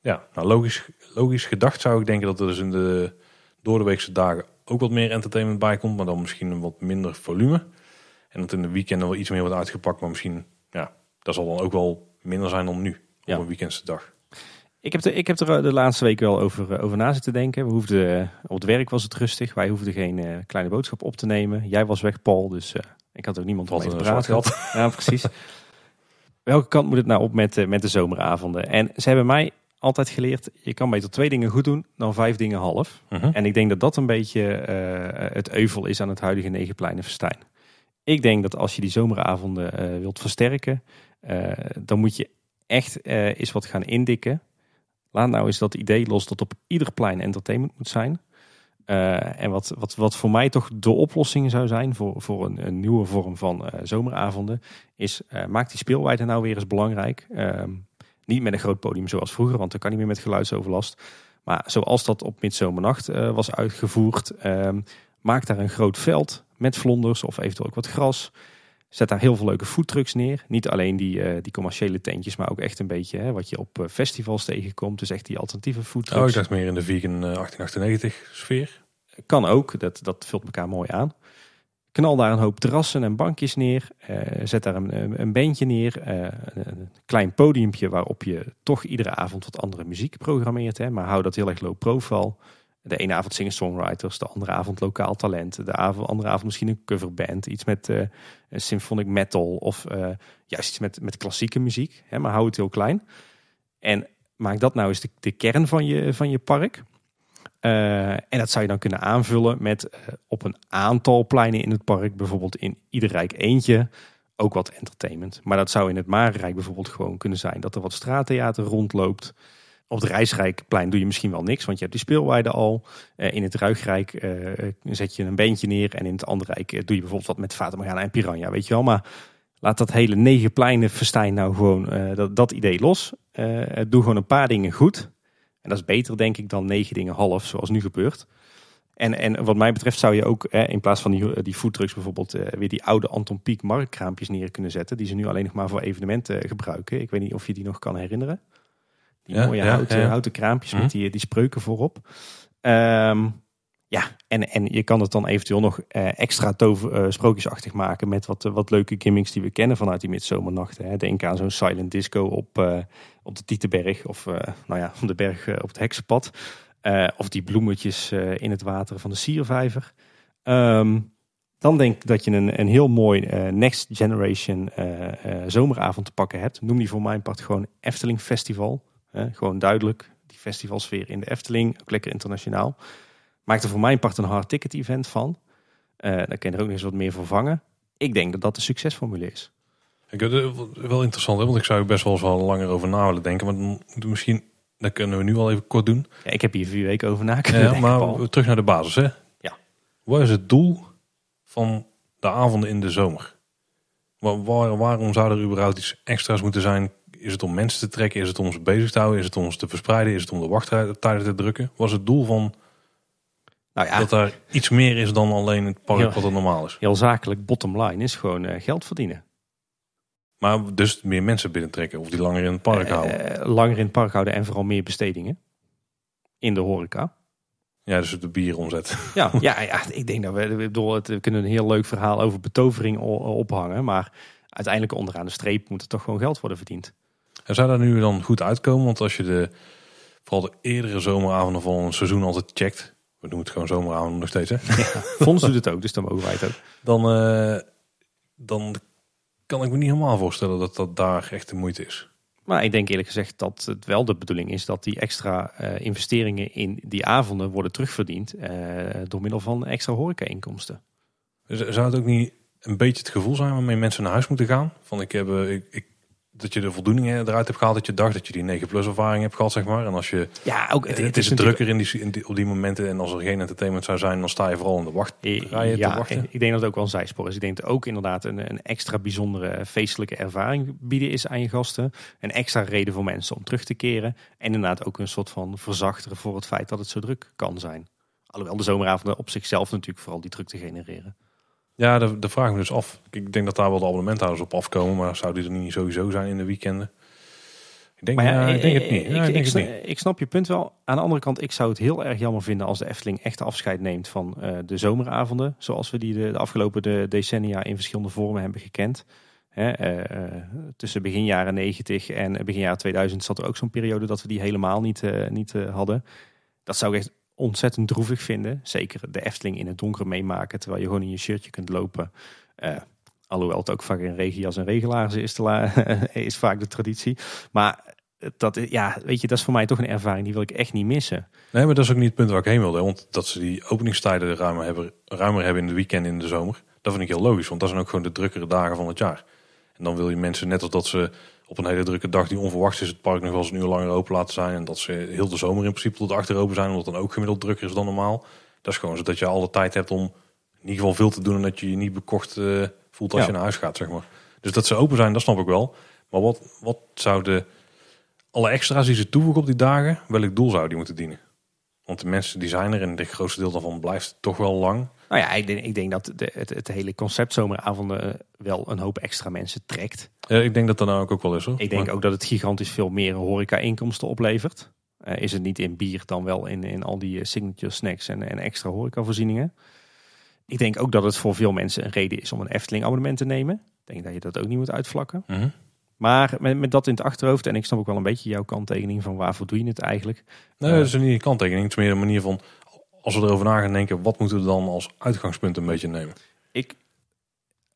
Ja, nou logisch, logisch gedacht zou ik denken dat er dus in de door de weekse dagen ook wat meer entertainment bij komt, maar dan misschien een wat minder volume. En dat in de weekenden wel iets meer wordt uitgepakt, maar misschien, ja, dat zal dan ook wel minder zijn dan nu Ja. op een weekendse dag. Ik heb, er, ik heb er de laatste week wel over, eh, over na zitten denken. We hoefden, eh, op het werk was het rustig. Wij hoefden geen eh, kleine boodschap op te nemen. Jij was weg, Paul. Dus eh, ik had ook niemand Wat te praten. gat. Ja, precies. Welke kant moet het nou op met, eh, met de zomeravonden? En ze hebben mij altijd geleerd, je kan beter twee dingen goed doen dan vijf dingen half. Mhm. En ik denk dat dat een beetje eh, het euvel is aan het huidige Negenpleinenfestijn. Ik denk dat als je die zomeravonden eh, wilt versterken, eh, dan moet je echt eh eens wat gaan indikken Laat nou eens dat idee los dat op ieder plein entertainment moet zijn. En wat, wat, wat voor mij toch de oplossing zou zijn voor, voor een, een nieuwe vorm van zomeravonden, is uh, maak die speelwijde nou weer eens belangrijk. Ehm, niet met een groot podium zoals vroeger, want dan kan niet meer met geluidsoverlast. Maar zoals dat op Midzomernacht was uitgevoerd, ehm, maak daar een groot veld met vlonders of eventueel ook wat gras. Zet daar heel veel leuke foodtrucks neer. Niet alleen die, die commerciële tentjes, maar ook echt een beetje hè, wat je op festivals tegenkomt. Dus echt die alternatieve foodtrucks. Oh, ik dacht meer in de vegan 1898 sfeer. Kan ook, dat, dat vult elkaar mooi aan. Knal daar een hoop terrassen en bankjes neer. Uh, zet daar een, een bandje neer. Uh, een klein podiumpje waarop je toch iedere avond wat andere muziek programmeert. Hè, maar hou dat heel erg low profile. De ene avond zingen songwriters, de andere avond lokaal talent. De avond, andere avond misschien een coverband. Iets met uh, symphonic metal of juist iets met, met klassieke muziek. Hè, maar hou het heel klein. En maak dat nou eens de, de kern van je, van je park. Uh, en dat zou je dan kunnen aanvullen met op een aantal pleinen in het park, bijvoorbeeld in ieder rijk eentje, ook wat entertainment. Maar dat zou in het Marenrijk bijvoorbeeld gewoon kunnen zijn dat er wat straattheater rondloopt. Op het Rijsrijkplein doe je misschien wel niks, want je hebt die speelweide al. Uh, in het Ruigrijk zet je een beentje neer en in het andere rijk doe je bijvoorbeeld wat met Fata en Piranha, weet je wel. Maar laat dat hele negen pleinen festijn nou gewoon dat, dat idee los. doe gewoon een paar dingen goed. En dat is beter, denk ik, dan negen dingen half, zoals nu gebeurt. En, en wat mij betreft zou je ook in plaats van die, die foodtrucks bijvoorbeeld eh, weer die oude Anton Pieck marktkraampjes neer kunnen zetten. Die ze nu alleen nog maar voor evenementen gebruiken. Ik weet niet of je die nog kan herinneren. Die mooie houten, houten kraampjes met mhm. die, die spreuken voorop. Ehm, ja, en, en je kan het dan eventueel nog uh, extra tover, uh, sprookjesachtig maken met wat, wat leuke gimmicks die we kennen vanuit die midzomernachten. Hè. Denk aan zo'n silent disco op, uh, op de Tietenberg of nou ja, de berg op het Heksenpad. of die bloemetjes in het water van de Siervijver. Um, dan denk ik dat je een, een heel mooi next generation zomeravond te pakken hebt. Noem die voor mijn part gewoon Efteling Festival. Gewoon duidelijk, die festivalsfeer in de Efteling, ook lekker internationaal. Maak er voor mijn part een hard ticket event van. Uh, dan kan je er ook nog eens wat meer voor vangen. Ik denk dat dat de succesformule is. Ik vind het wel interessant, hè? want ik zou er best wel eens wel langer over na willen denken. Maar misschien, dat kunnen we nu al even kort doen. Ja, ik heb hier vier weken over na kunnen ja, Maar terug naar de basis. Hè? Ja. Wat is het doel van de avonden in de zomer? Waar, waarom zou er überhaupt iets extra's moeten zijn? Is het om mensen te trekken? Is het om ze bezig te houden? Is het om ze te verspreiden? Is het om de wachttijden te drukken? Wat is het doel van nou ja, dat er iets meer is dan alleen het park wat er normaal is. Heel zakelijk bottom line is gewoon uh, geld verdienen. Maar dus meer mensen binnentrekken of die langer in het park uh, houden? langer in het park houden en vooral meer bestedingen. In de horeca. Ja, dus de bieromzet. Ja, ja, ja, ik denk dat we, bedoel, we kunnen een heel leuk verhaal over betovering ophangen. Maar uiteindelijk onderaan de streep moet er toch gewoon geld worden verdiend. En zou dat nu dan goed uitkomen? Want als je de, vooral de eerdere zomeravonden van een seizoen altijd checkt we doen het gewoon zomeravond nog steeds. Hè? Ja, Fons doet het ook, dus dan mogen wij het ook. Dan, uh, dan kan ik me niet helemaal voorstellen dat dat daar echt de moeite is. Maar ik denk eerlijk gezegd dat het wel de bedoeling is dat die extra uh, investeringen in die avonden worden terugverdiend uh, door middel van extra horeca-inkomsten. Zou het ook niet een beetje het gevoel zijn waarmee mensen naar huis moeten gaan? Van ik, heb, ik, ik dat je de voldoening eruit hebt gehaald dat je dacht dat je die 9 plus ervaring hebt gehad, zeg maar. En als je, ja, ook, het, het, is, drukker in die, in die, op die momenten en als er geen entertainment zou zijn, dan sta je vooral in de wachtrij ja, te wachten. Ik denk dat het ook wel een zijspoor is. Ik denk dat ook inderdaad een, een extra bijzondere feestelijke ervaring bieden is aan je gasten. Een extra reden voor mensen om terug te keren. En inderdaad ook een soort van verzachteren voor het feit dat het zo druk kan zijn. Alhoewel de zomeravonden op zichzelf natuurlijk vooral die druk te genereren. Ja, de, de vraag me dus af. Ik denk dat daar wel de abonnementhouders op afkomen, maar zou die er niet sowieso zijn in de weekenden? Ik denk, ja, ik denk het niet. Ik, ik, snap, ik, snap je punt wel. Aan de andere kant, ik zou het heel erg jammer vinden als de Efteling echt afscheid neemt van uh, de zomeravonden. Zoals we die de, de, afgelopen de decennia in verschillende vormen hebben gekend. Hè, uh, tussen begin jaren 90 en begin jaren 2000 zat er ook zo'n periode dat we die helemaal niet, niet hadden. Dat zou ik echt ontzettend droevig vinden. Zeker de Efteling in het donker meemaken terwijl je gewoon in je shirtje kunt lopen. Uh, alhoewel het ook vaak in regenjas en regelaars is, is vaak de traditie. Maar dat, ja, weet je, dat is voor mij toch een ervaring die wil ik echt niet missen. Nee, maar dat is ook niet het punt waar ik heen wilde. Want dat ze die openingstijden ruimer hebben, ruimer hebben in de weekend in de zomer. Dat vind ik heel logisch, want dat zijn ook gewoon de drukkere dagen van het jaar. En dan wil je mensen, net als dat ze op een hele drukke dag die onverwachts is het park nog wel eens een uur langer open laten zijn. En dat ze heel de zomer in principe tot achter open zijn, omdat het dan ook gemiddeld drukker is dan normaal. Dat is gewoon zodat je alle tijd hebt om in ieder geval veel te doen en dat je je niet bekocht eh, voelt als Ja. je naar huis gaat, zeg maar. Dus dat ze open zijn, dat snap ik wel. Maar wat, wat zouden alle extra's die ze toevoegen op die dagen, welk doel zou die moeten dienen? Want de mensen die zijn er en het grootste deel daarvan blijft toch wel lang. Nou ja, ik denk, ik denk dat de, het, het hele concept zomeravonden eh, wel een hoop extra mensen trekt. Ja, ik denk dat dat nou ook wel is hoor. Ik denk Maar- ook dat het gigantisch veel meer horeca-inkomsten oplevert. Eh, is het niet in bier, dan wel in, in al die eh, signature snacks en, en extra horecavoorzieningen. Ik denk ook dat het voor veel mensen een reden is om een Efteling abonnement te nemen. Ik denk dat je dat ook niet moet uitvlakken. Mhm. Maar met, met dat in het achterhoofd, en ik snap ook wel een beetje jouw kanttekening van waarvoor doe je het eigenlijk. Nee, Eh. dat is niet een kanttekening. Het is meer een manier van, als we erover na gaan denken, wat moeten we dan als uitgangspunt een beetje nemen? Ik,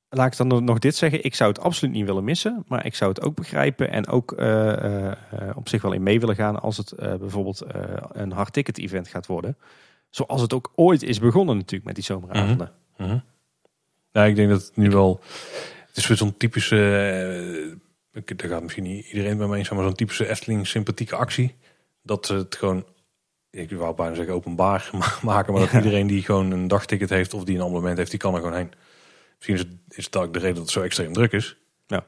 laat ik dan nog dit zeggen, ik zou het absoluut niet willen missen. Maar ik zou het ook begrijpen en ook eh, eh, op zich wel in mee willen gaan als het eh, bijvoorbeeld eh, een hard ticket event gaat worden. Zoals het ook ooit is begonnen natuurlijk met die zomeravonden. Mhm. Ja, ik denk dat het nu wel, het is weer zo'n typische, daar gaat misschien niet iedereen bij me eens zijn, maar zo'n typische Efteling sympathieke actie. Dat ze het gewoon, ik wou bijna zeggen openbaar maken, maar dat Ja. iedereen die gewoon een dagticket heeft of die een abonnement heeft, die kan er gewoon heen. Misschien is het, is het ook de reden dat het zo extreem druk is. Ja.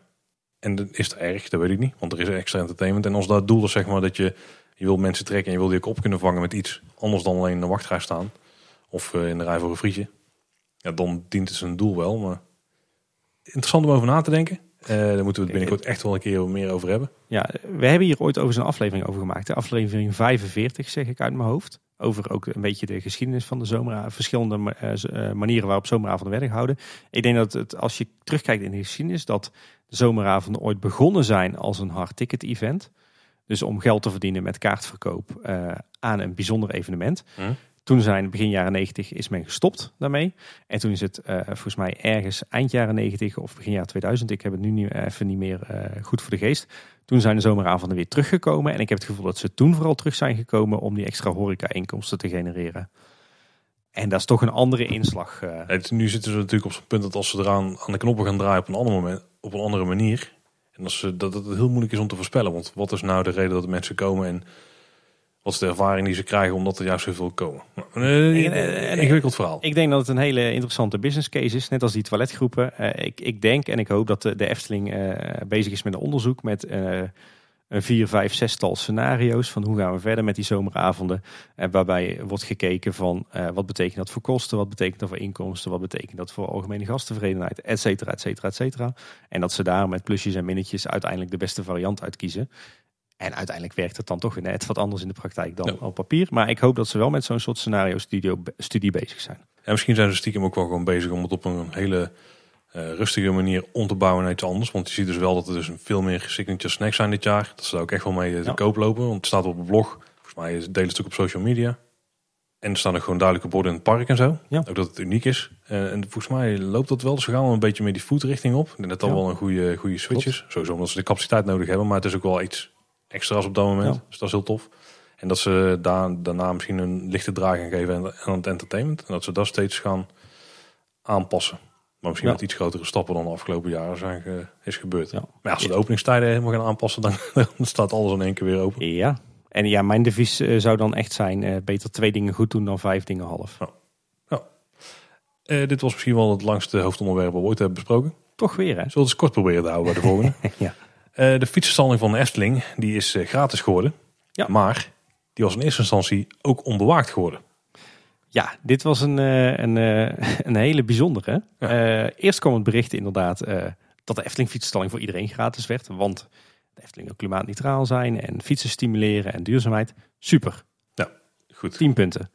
En dat is het erg, dat weet ik niet, want er is extra entertainment. En als dat doel is zeg maar dat je, je wil mensen trekken en je wil die ook op kunnen vangen met iets anders dan alleen in de wachtrij staan. Of eh, in de rij voor een frietje. Ja, dan dient het zijn doel wel. Maar interessant om over na te denken. Eh, daar moeten we het binnenkort echt wel een keer meer over hebben. Ja, we hebben hier ooit over zo'n aflevering over gemaakt. De aflevering 45 zeg ik uit mijn hoofd. Over ook een beetje de geschiedenis van de zomer, verschillende eh, eh, manieren waarop zomeravonden werden gehouden. Ik denk dat het, als je terugkijkt in de geschiedenis, dat de zomeravonden ooit begonnen zijn als een hard ticket event. Dus om geld te verdienen met kaartverkoop aan een bijzonder evenement. Hm. Toen zijn begin jaren 90 is men gestopt daarmee. En toen is het eh, volgens mij ergens eind jaren 90 of begin jaar 2000. Ik heb het nu niet, even niet meer eh, goed voor de geest. Toen zijn de zomeravonden weer teruggekomen. En ik heb het gevoel dat ze toen vooral terug zijn gekomen om die extra horeca-inkomsten te genereren. En dat is toch een andere inslag. eh. Nu zitten ze natuurlijk op zo'n punt dat als ze eraan aan de knoppen gaan draaien op een ander moment, op een andere manier. En als ze, dat het heel moeilijk is om te voorspellen. Want wat is nou de reden dat de mensen komen en wat is de ervaring die ze krijgen omdat er juist zoveel komen? Eh, En- en- en- ingewikkeld verhaal. Ik denk dat het een hele interessante business case is. Net als die toiletgroepen. Eh, ik, ik denk en ik hoop dat de, de Efteling eh, bezig is met een onderzoek met een vier, vijf, zestal scenario's van hoe gaan we verder met die zomeravonden. Waarbij wordt gekeken van wat betekent dat voor kosten, wat betekent dat voor inkomsten, wat betekent dat voor algemene gasttevredenheid, et cetera, et cetera, et cetera. En dat ze daar met plusjes en minnetjes uiteindelijk de beste variant uitkiezen. En uiteindelijk werkt het dan toch net wat anders in de praktijk dan Ja. op papier. Maar ik hoop dat ze wel met zo'n soort scenario studio, studie bezig zijn. En misschien zijn ze stiekem ook wel gewoon bezig om het op een hele eh, rustige manier om te bouwen naar iets anders. Want je ziet dus wel dat er dus veel meer signature snacks zijn dit jaar. Dat ze daar ook echt wel mee eh, te Ja. koop lopen. Want het staat op het blog. Volgens mij delen ze het ook op social media. En er staan er gewoon duidelijke borden in het park en zo. Ja. Ook dat het uniek is. Eh, en volgens mij loopt dat wel. Dus we gaan wel een beetje meer die food richting op. Ik denk dat dat Ja. wel een goede, goede switch is. Sowieso omdat ze de capaciteit nodig hebben. Maar het is ook wel iets extra's op dat moment. Ja. Dus dat is heel tof. En dat ze daar, daarna misschien een lichte draai gaan geven aan, het entertainment. En dat ze dat steeds gaan aanpassen. Maar misschien Ja. met iets grotere stappen dan de afgelopen jaren zijn ge- is gebeurd. Ja. Maar als ze de openingstijden helemaal gaan aanpassen, dan, dan staat alles in één keer weer open. Ja. En ja, mijn devies eh, zou dan echt zijn: eh, beter twee dingen goed doen dan vijf dingen half. Eh, dit was misschien wel het langste hoofdonderwerp dat we ooit hebben besproken. Toch weer, hè? Zullen we het eens kort proberen te houden bij de volgende? Ja. Eh, de fietsenstalling van de Efteling die is eh, gratis geworden. Ja. Maar die was in eerste instantie ook onbewaakt geworden. Ja, dit was een, eh, een, een hele bijzondere. Eerst kwam het bericht inderdaad dat de Efteling fietsenstalling voor iedereen gratis werd. Want de Efteling wil klimaatneutraal zijn en fietsen stimuleren en duurzaamheid. Super, Goed. 10 punten.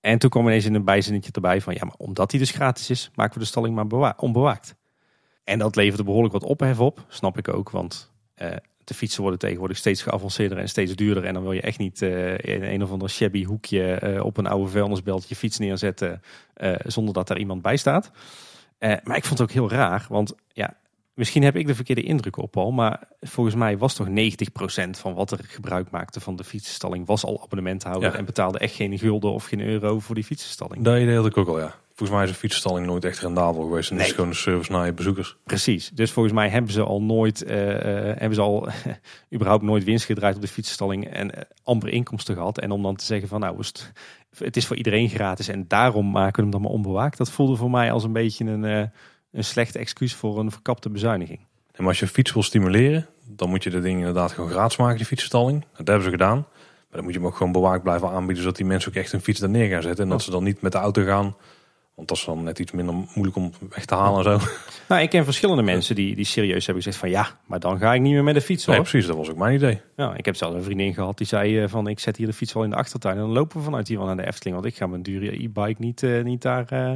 En toen kwam ineens in een bijzinnetje erbij van... ja, maar omdat die dus gratis is, maken we de stalling maar bewa- onbewaakt. En dat leverde behoorlijk wat ophef op, snap ik ook. Want eh, de fietsen worden tegenwoordig steeds geavanceerder en steeds duurder. En dan wil je echt niet eh, in een of ander shabby hoekje... eh, op een oude vuilnisbelt je fiets neerzetten... zonder dat daar iemand bij staat. Maar ik vond het ook heel raar, want ja... Misschien heb ik de verkeerde indruk op al, maar volgens mij was toch 90% van wat er gebruik maakte van de fietsenstalling was al abonnementhouder Ja. en betaalde echt geen gulden of geen euro voor die fietsenstalling. Dat idee had ik ook al, ja. Volgens mij is een fietsenstalling nooit echt rendabel geweest. En het is Nee. gewoon een service naar je bezoekers. Precies. Dus volgens mij hebben ze al nooit, eh, eh, hebben ze al überhaupt nooit winst gedraaid op de fietsstalling en eh, amper inkomsten gehad. En om dan te zeggen van nou, het, het is voor iedereen gratis en daarom maken we hem dan maar onbewaakt. Dat voelde voor mij als een beetje een, eh, een slecht excuus voor een verkapte bezuiniging. En maar als je fiets wil stimuleren, dan moet je de dingen inderdaad gewoon gratis maken, die fietsenstalling. Dat hebben ze gedaan. Maar dan moet je hem ook gewoon bewaakt blijven aanbieden, zodat die mensen ook echt een fiets daar neer gaan zetten. En dat ze dan niet met de auto gaan. Want dat is dan net iets minder moeilijk om weg te halen en zo. Nou, ik ken verschillende mensen die, die serieus hebben gezegd van ja, maar dan ga ik niet meer met de fiets hoor. Nee, precies, dat was ook mijn idee. Ja, ik heb zelfs een vriendin gehad die zei eh, van ik zet hier de fiets wel in de achtertuin en dan lopen we vanuit hier wel naar de Efteling. Want ik ga mijn dure e-bike niet, eh, niet daar eh,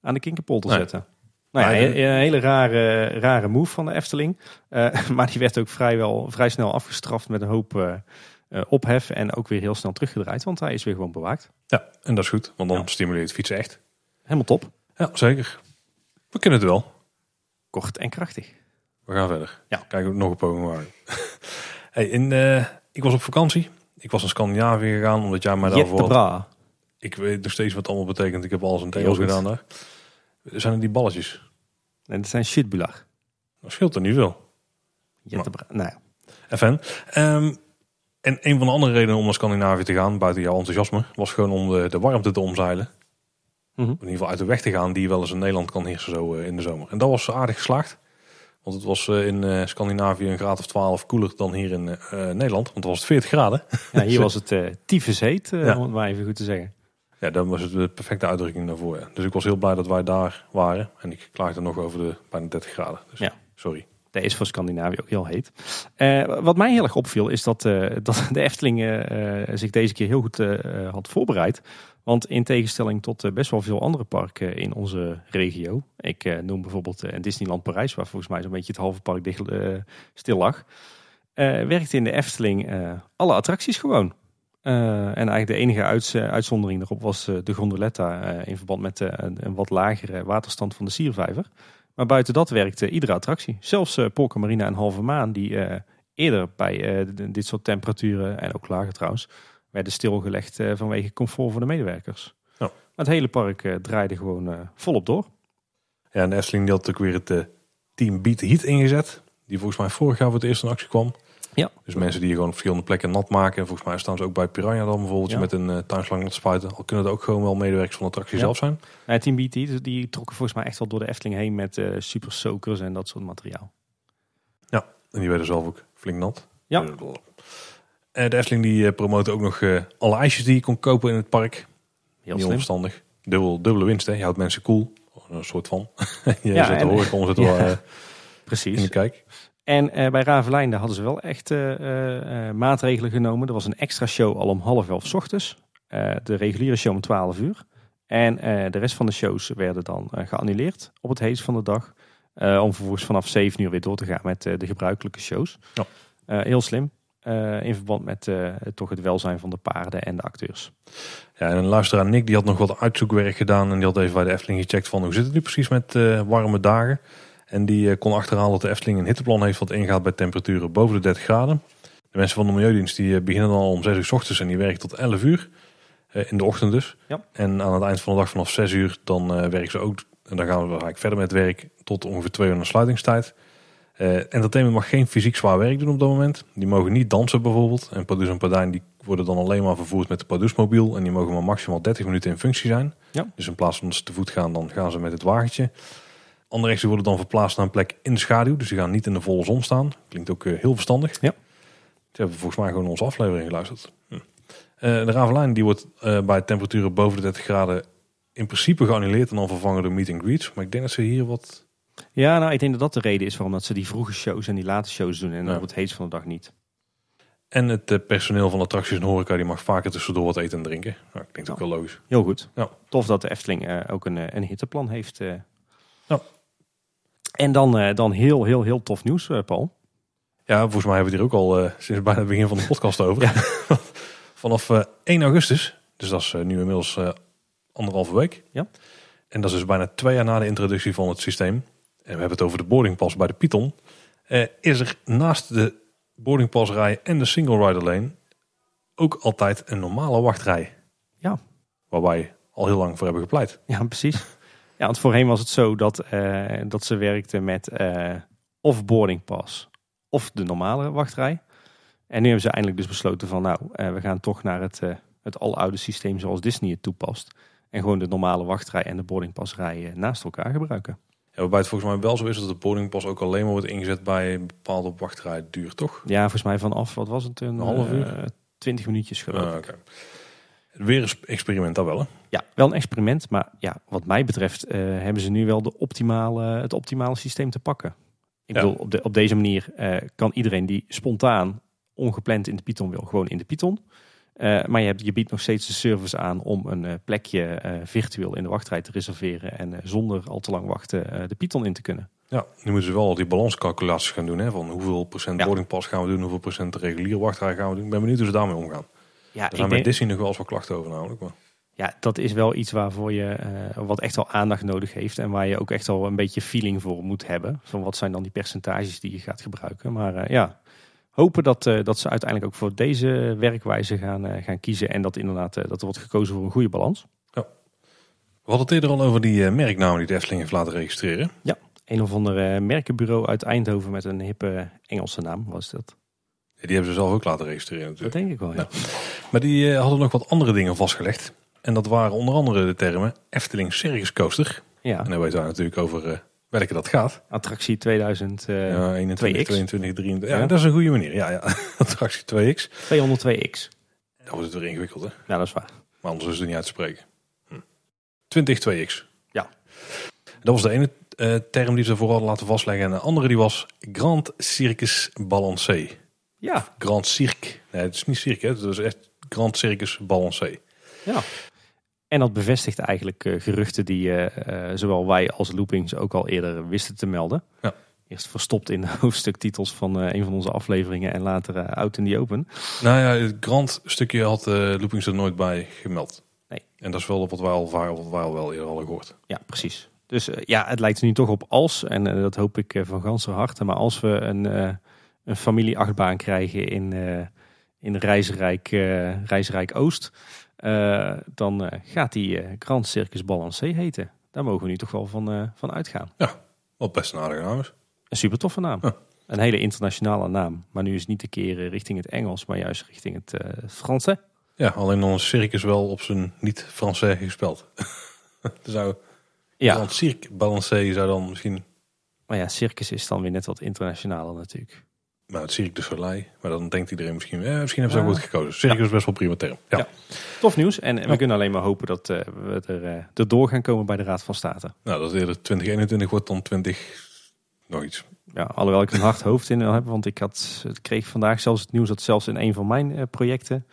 aan de kinkerpolder Nee. zetten. Nou ja, een, hele rare, rare move van de Efteling. Maar die werd ook vrijwel, vrij snel afgestraft met een hoop ophef. En ook weer heel snel teruggedraaid, want hij is weer gewoon bewaakt. Ja, en dat is goed, want dan Ja. stimuleert het fietsen echt. Helemaal top. Ja, zeker. We kunnen het wel. Kort en krachtig. We gaan verder. Ja. Kijk, ook nog een poging wagen. hey, in, eh, ik was op vakantie. Ik was naar Scandinavië gegaan, omdat jij mij daarvoor... had-. Ik weet nog steeds wat het allemaal betekent. Ik heb alles in Engels gedaan daar. Zijn er die balletjes? En dat zijn shitbular. Dat scheelt er niet veel. Jettebra. Nou ja. FN. Ehm, en een van de andere redenen om naar Scandinavië te gaan, buiten jouw enthousiasme, was gewoon om de, de warmte te omzeilen. Mhm. In ieder geval uit de weg te gaan die wel eens in Nederland kan heersen zo eh, in de zomer. En dat was aardig geslaagd. Want het was eh, in eh, Scandinavië een graad of 12 koeler dan hier in eh, Nederland. Want het was het 40 graden. Ja, hier was het eh tyfus heet, eh, Ja. om het maar even goed te zeggen. Ja, dat was het de perfecte uitdrukking daarvoor. Ja. Dus ik was heel blij dat wij daar waren. En ik klaagde nog over de bijna 30 graden. Dus Ja. sorry. Dat is voor Scandinavië ook heel heet. Eh, wat mij heel erg opviel is dat, eh, dat de Efteling eh, eh, zich deze keer heel goed eh, eh, had voorbereid. Want in tegenstelling tot eh, best wel veel andere parken in onze regio. Ik eh, noem bijvoorbeeld eh, Disneyland Parijs, waar volgens mij zo'n beetje het halve park dicht, eh, stil lag. eh, werkte in de Efteling eh, alle attracties gewoon. Eh, en eigenlijk de enige eh, uitzondering daarop was eh, de gondoletta eh, in verband met eh, een, wat lagere waterstand van de Siervijver. Maar buiten dat werkte iedere attractie. Zelfs Polka Marina en Halve Maan, die eh, eerder bij eh, dit soort temperaturen, en ook lager trouwens, werden stilgelegd eh, vanwege comfort voor de medewerkers. Ja. Maar het hele park eh, draaide gewoon eh, volop door. Ja, en Efteling die had natuurlijk weer het Team Beat Heat ingezet. Die volgens mij vorig jaar voor het eerst in actie kwam. Ja. Dus mensen die gewoon op verschillende plekken nat maken. Volgens mij staan ze ook bij Piranha dan bijvoorbeeld Ja. met een uh, tuinslang nat spuiten. Al kunnen het ook gewoon wel medewerkers van de attractie Ja. zelf zijn. Uh, Team BT, dus die trokken volgens mij echt wel door de Efteling heen met super soakers en dat soort materiaal. En die werden zelf ook flink nat. Ja. Eh, de Efteling die eh, promoot ook nog eh, alle ijsjes die je kon kopen in het park. Heel slim. Dubbel, dubbele winst hè. Je houdt mensen cool. Een soort van. je Ja, zet de horeca er wel in Precies. de kijk. En bij Ravelijn daar hadden ze wel echt maatregelen genomen. Er was een extra show al om half elf ochtends. De reguliere show om 12 uur. En de rest van de shows werden dan geannuleerd op het heetst van de dag. Om vervolgens vanaf 7 uur weer door te gaan met de gebruikelijke shows. Ja. Heel slim. Eh, in verband met eh, toch het welzijn van de paarden en de acteurs. Ja, en een luisteraar Nick die had nog wat uitzoekwerk gedaan. En die had even bij de Efteling gecheckt van hoe zit het nu precies met eh, warme dagen. En die kon achterhalen dat de Efteling een hitteplan heeft wat ingaat bij temperaturen boven de 30 graden. De mensen van de Milieudienst die beginnen dan al om 6 uur s ochtends en die werken tot 11 uur. In de ochtend dus. Ja. En aan het eind van de dag vanaf 6 uur dan werken ze ook. En dan gaan we eigenlijk verder met het werk tot ongeveer 2 uur na sluitingstijd. Eh entertainment mag geen fysiek zwaar werk doen op dat moment. Die mogen niet dansen bijvoorbeeld. En Pardoes en Pardijn die worden dan alleen maar vervoerd met de Pardoesmobiel. En die mogen maar maximaal 30 minuten in functie zijn. Ja. Dus in plaats van ze te voet gaan, dan gaan ze met het wagentje. Andere rechten worden dan verplaatst naar een plek in de schaduw. Dus die gaan niet in de volle zon staan. Klinkt ook eh, heel verstandig. Ja. Ze hebben volgens mij gewoon onze aflevering geluisterd. Hm. Eh, de Ravelijn die wordt bij temperaturen boven de 30 graden in principe geannuleerd en dan vervangen door meet and greets. Maar ik denk dat ze hier wat... Ja, nou, ik denk dat dat de reden is waarom dat ze die vroege shows en die late shows doen. En Ja. op het heetst van de dag niet. En het eh, personeel van attracties en horeca die mag vaker tussendoor wat eten en drinken. Nou, ik denk dat ook wel logisch. Heel goed. Ja. Tof dat de Efteling eh, ook een, eh, een hitteplan heeft. Ja. En dan, dan heel, heel, heel tof nieuws, Paul. Ja, volgens mij hebben we het hier ook al sinds bijna het begin van de podcast over. Vanaf eh, 1 augustus, dus dat is nu inmiddels anderhalve week. Ja. En dat is dus bijna twee jaar na de introductie van het systeem. En we hebben het over de boardingpas bij de Python. Eh, is er naast de boardingpasrij en de single rider lane ook altijd een normale wachtrij. Ja. Waarbij al heel lang voor hebben gepleit. Ja, precies. Ja, want voorheen was het zo dat, eh, dat ze werkte met eh, of boarding pass of de normale wachtrij. En nu hebben ze eindelijk dus besloten van nou, we gaan toch naar het, het aloude systeem zoals Disney het toepast. En gewoon de normale wachtrij en de boardingpasrij naast elkaar gebruiken. Ja, waarbij het volgens mij wel zo is dat de boardingpas ook alleen maar wordt ingezet bij een bepaalde wachtrijduur, toch? Ja, volgens mij vanaf, wat was het, een, Een half uur? eh, 20 minuutjes geloof ik. Ah. Weer een experiment, dat wel hè? Ja, wel een experiment, maar ja, wat mij betreft eh, hebben ze nu wel de optimale, het optimale systeem te pakken. Ik Ja. bedoel, op, de, op deze manier eh, kan iedereen die spontaan, ongepland in de Python wil, gewoon in de Python. Eh, maar je, hebt, je biedt nog steeds de service aan om een eh, plekje eh, virtueel in de wachtrij te reserveren en zonder al te lang wachten de Python in te kunnen. Ja, nu moeten ze wel die balanscalculaties gaan doen. Hè, van hoeveel procent Ja. boardingpas gaan we doen, hoeveel procent reguliere wachtrij gaan we doen. Ik ben benieuwd hoe ze daarmee omgaan. Ja, ik zijn bij Disney nog wel eens wat klachten over namelijk. Maar Ja, dat is wel iets waarvoor je wat echt wel aandacht nodig heeft. En waar je ook echt wel een beetje feeling voor moet hebben. Van wat zijn dan die percentages die je gaat gebruiken. Maar ja, hopen dat, eh, dat ze uiteindelijk ook voor deze werkwijze gaan, eh, gaan kiezen. En dat inderdaad eh, dat er wordt gekozen voor een goede balans. we hadden het eerder al over die merknamen die de Efteling heeft laten registreren. Een of ander merkenbureau uit Eindhoven met een hippe Engelse naam was dat. Ja, die hebben ze zelf ook laten registreren Dat natuurlijk. denk ik wel, ja. Maar die hadden nog wat andere dingen vastgelegd. En dat waren onder andere de termen Efteling Circus Coaster. Ja, En dan weten we natuurlijk over welke dat gaat. attractie 2000, eh ja, 21, 2X. 22, 23. Ja, Ja. dat is een goede manier. Ja, ja. Attractie 2X. 202X. Dat wordt het weer ingewikkeld hè. Ja, dat is waar. Maar anders is het niet uit te spreken. Hm. 20 2X. Ja. Dat was de ene eh, term die ze vooral hadden laten vastleggen. En de andere die was Grand Circus Balancé. Ja, Grand Cirque. Nee, het is niet cirque, hè. het is echt Grand Circus Balancé. Ja. En dat bevestigt eigenlijk eh, geruchten die eh, eh, zowel wij als Loopings ook al eerder wisten te melden. Ja. Eerst verstopt in de hoofdstuktitels van een van onze afleveringen en later out in the open. Nou ja, het Grand stukje had Loopings er nooit bij gemeld. Nee. En dat is wel wat wij al, wat wij al wel eerder hadden gehoord. Ja, precies. Dus ja, het lijkt er nu toch op als, en dat hoop ik van ganser harte, maar als we een, een familie-achtbaan krijgen in, in Reisrijk, Reisrijk Oost, eh, dan eh, gaat die eh, Grand Circus Balancé heten. Daar mogen we nu toch wel van, van uitgaan. Wat best een aardige naam is. Een super toffe naam. Ja. Een hele internationale naam. Maar nu is het niet de keer richting het Engels, maar juist richting het Franse. Ja, alleen dan is circus wel op zijn niet-Français gespeld. Zou Ja, Grand Cirque Balancé zou dan misschien... maar ja, circus is dan weer net wat internationaler natuurlijk. Nou, het Cirque du Soleil. Maar dan denkt iedereen misschien... Eh, misschien hebben ze ook goed gekozen. Circus is best wel prima term. Ja. Ja. Tof nieuws. En we Ja. kunnen alleen maar hopen dat eh, we er, er door gaan komen bij de Raad van State. Nou, dat eerder 2021 wordt dan 20... Nog iets. Ja, alhoewel ik een hard hoofd in heb, want ik had, kreeg vandaag zelfs het nieuws dat zelfs in een van mijn eh, projecten,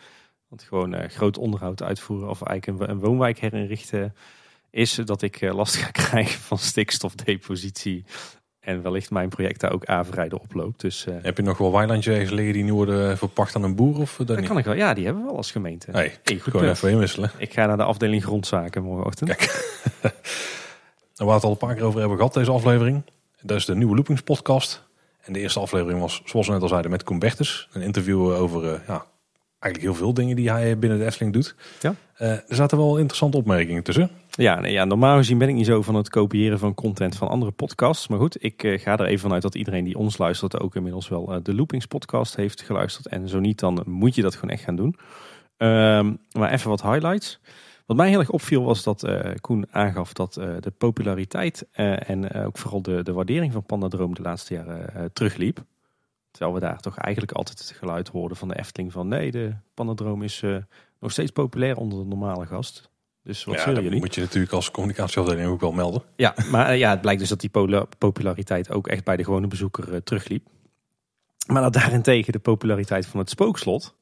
want gewoon groot onderhoud uitvoeren of eigenlijk een, een woonwijk herinrichten, is dat ik last ga krijgen van stikstofdepositie. En wellicht mijn project daar ook averijden oploopt. Dus eh, Heb je nog wel weilandjes ergens liggen die nu worden verpacht aan een boer of dat dat niet? kan ik wel. Ja, die hebben we wel als gemeente. Nee, Hey, goed gewoon even inwisselen. Ik ga naar de afdeling grondzaken morgenochtend. En waar we het al een paar keer over hebben gehad, deze aflevering. Dat is de nieuwe Loopings podcast. En de eerste aflevering was, zoals we net al zeiden, met Koen Bertens. Een interview over eh, ja, eigenlijk heel veel dingen die hij binnen de Efteling doet. Ja. Eh, er zaten wel interessante opmerkingen tussen. Ja, nee, ja, normaal gezien ben ik niet zo van het kopiëren van content van andere podcasts. Maar goed, ik eh, ga er even vanuit dat iedereen die ons luistert ook inmiddels wel eh, de Loopings podcast heeft geluisterd. En zo niet, dan moet je dat gewoon echt gaan doen. Ehm, maar even wat highlights. Wat mij heel erg opviel was dat Koen aangaf dat de populariteit en ook vooral de, de waardering van Pandadroom de laatste jaren terugliep. Terwijl we daar toch eigenlijk altijd het geluid hoorden van de Efteling van nee, de Pandadroom is eh, nog steeds populair onder de normale gast. Dus wat ja, dat jullie? moet je natuurlijk als communicatieafdeling ook wel melden. Ja, maar eh, ja, het blijkt dus dat die populariteit ook echt bij de gewone bezoeker eh, terugliep. Maar dat daarentegen de populariteit van het spookslot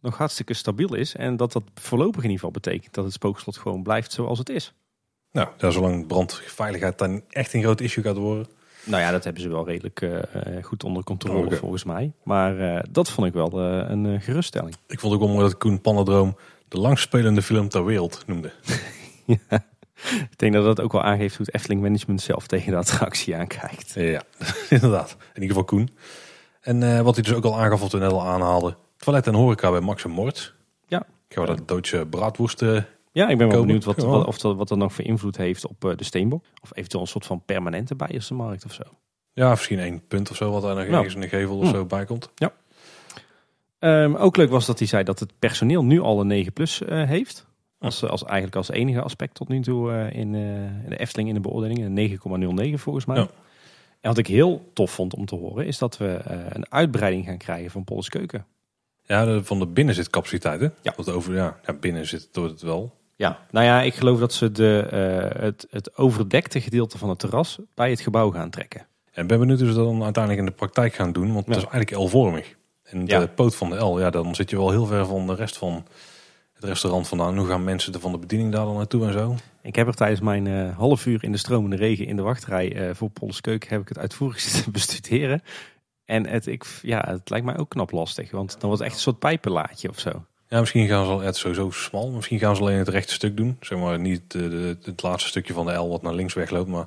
nog hartstikke stabiel is. En dat dat voorlopig in ieder geval betekent dat het spookslot gewoon blijft zoals het is. Nou, ja, zolang brandveiligheid dan echt een groot issue gaat worden. Nou ja, dat hebben ze wel redelijk eh, eh, goed onder controle volgens mij. Maar eh, dat vond ik wel een geruststelling. Ik vond ook wel mooi dat Koen Pandadroom de langstspelende film ter wereld noemde. Ik denk dat dat ook wel aangeeft hoe het Efteling Management zelf tegen de attractie aankijkt. Ja, inderdaad. In ieder geval Koen. En wat hij dus ook al aangaf, wat we net al aanhaalden. Toilet en horeca bij Max en Moritz. Ja. Ik ga wel dat Duitse braadwoest eh, Ja, ik ben wel benieuwd wat, Ja. wat, of dat, wat dat nog voor invloed heeft op eh, de steenbok. Of eventueel een soort van permanente bijerse markt of zo. Ja, misschien één punt of zo wat daar nog Ja. ergens in de gevel of Hm. zo bij komt. Ehm, ook leuk was dat hij zei dat het personeel nu al een 9 plus eh, heeft. Als, als, eigenlijk als enige aspect tot nu toe eh, in, de Efteling in de beoordeling. Een 9,09 volgens mij. Ja. En wat ik heel tof vond om te horen is dat we een uitbreiding gaan krijgen van Polles Keuken. Ja, de, van de binnenzitcapaciteit hè? Ja. Dat over, ja, ja, binnen zit het wel. Ja, nou ja, ik geloof dat ze de, eh, het, het overdekte gedeelte van het terras bij het gebouw gaan trekken. En ben benieuwd hoe ze dat dan uiteindelijk in de praktijk gaan doen. Want het Ja. is eigenlijk L-vormig. En de Ja. poot van de L, ja, dan zit je wel heel ver van de rest van het restaurant vandaan. Hoe gaan mensen er van de bediening daar dan naartoe en zo? Ik heb er tijdens mijn eh, half uur in de stromende regen in de wachtrij eh, voor Polles Keuken heb ik het uitvoerig zitten bestuderen. En het, ik, ja, het lijkt mij ook knap lastig, want dan wordt het echt een soort pijpenlaadje of zo. Ja, misschien gaan ze al, ja, het sowieso smal. Misschien gaan ze alleen het rechte stuk doen. Zeg maar niet de, de- het laatste stukje van de L wat naar links wegloopt, maar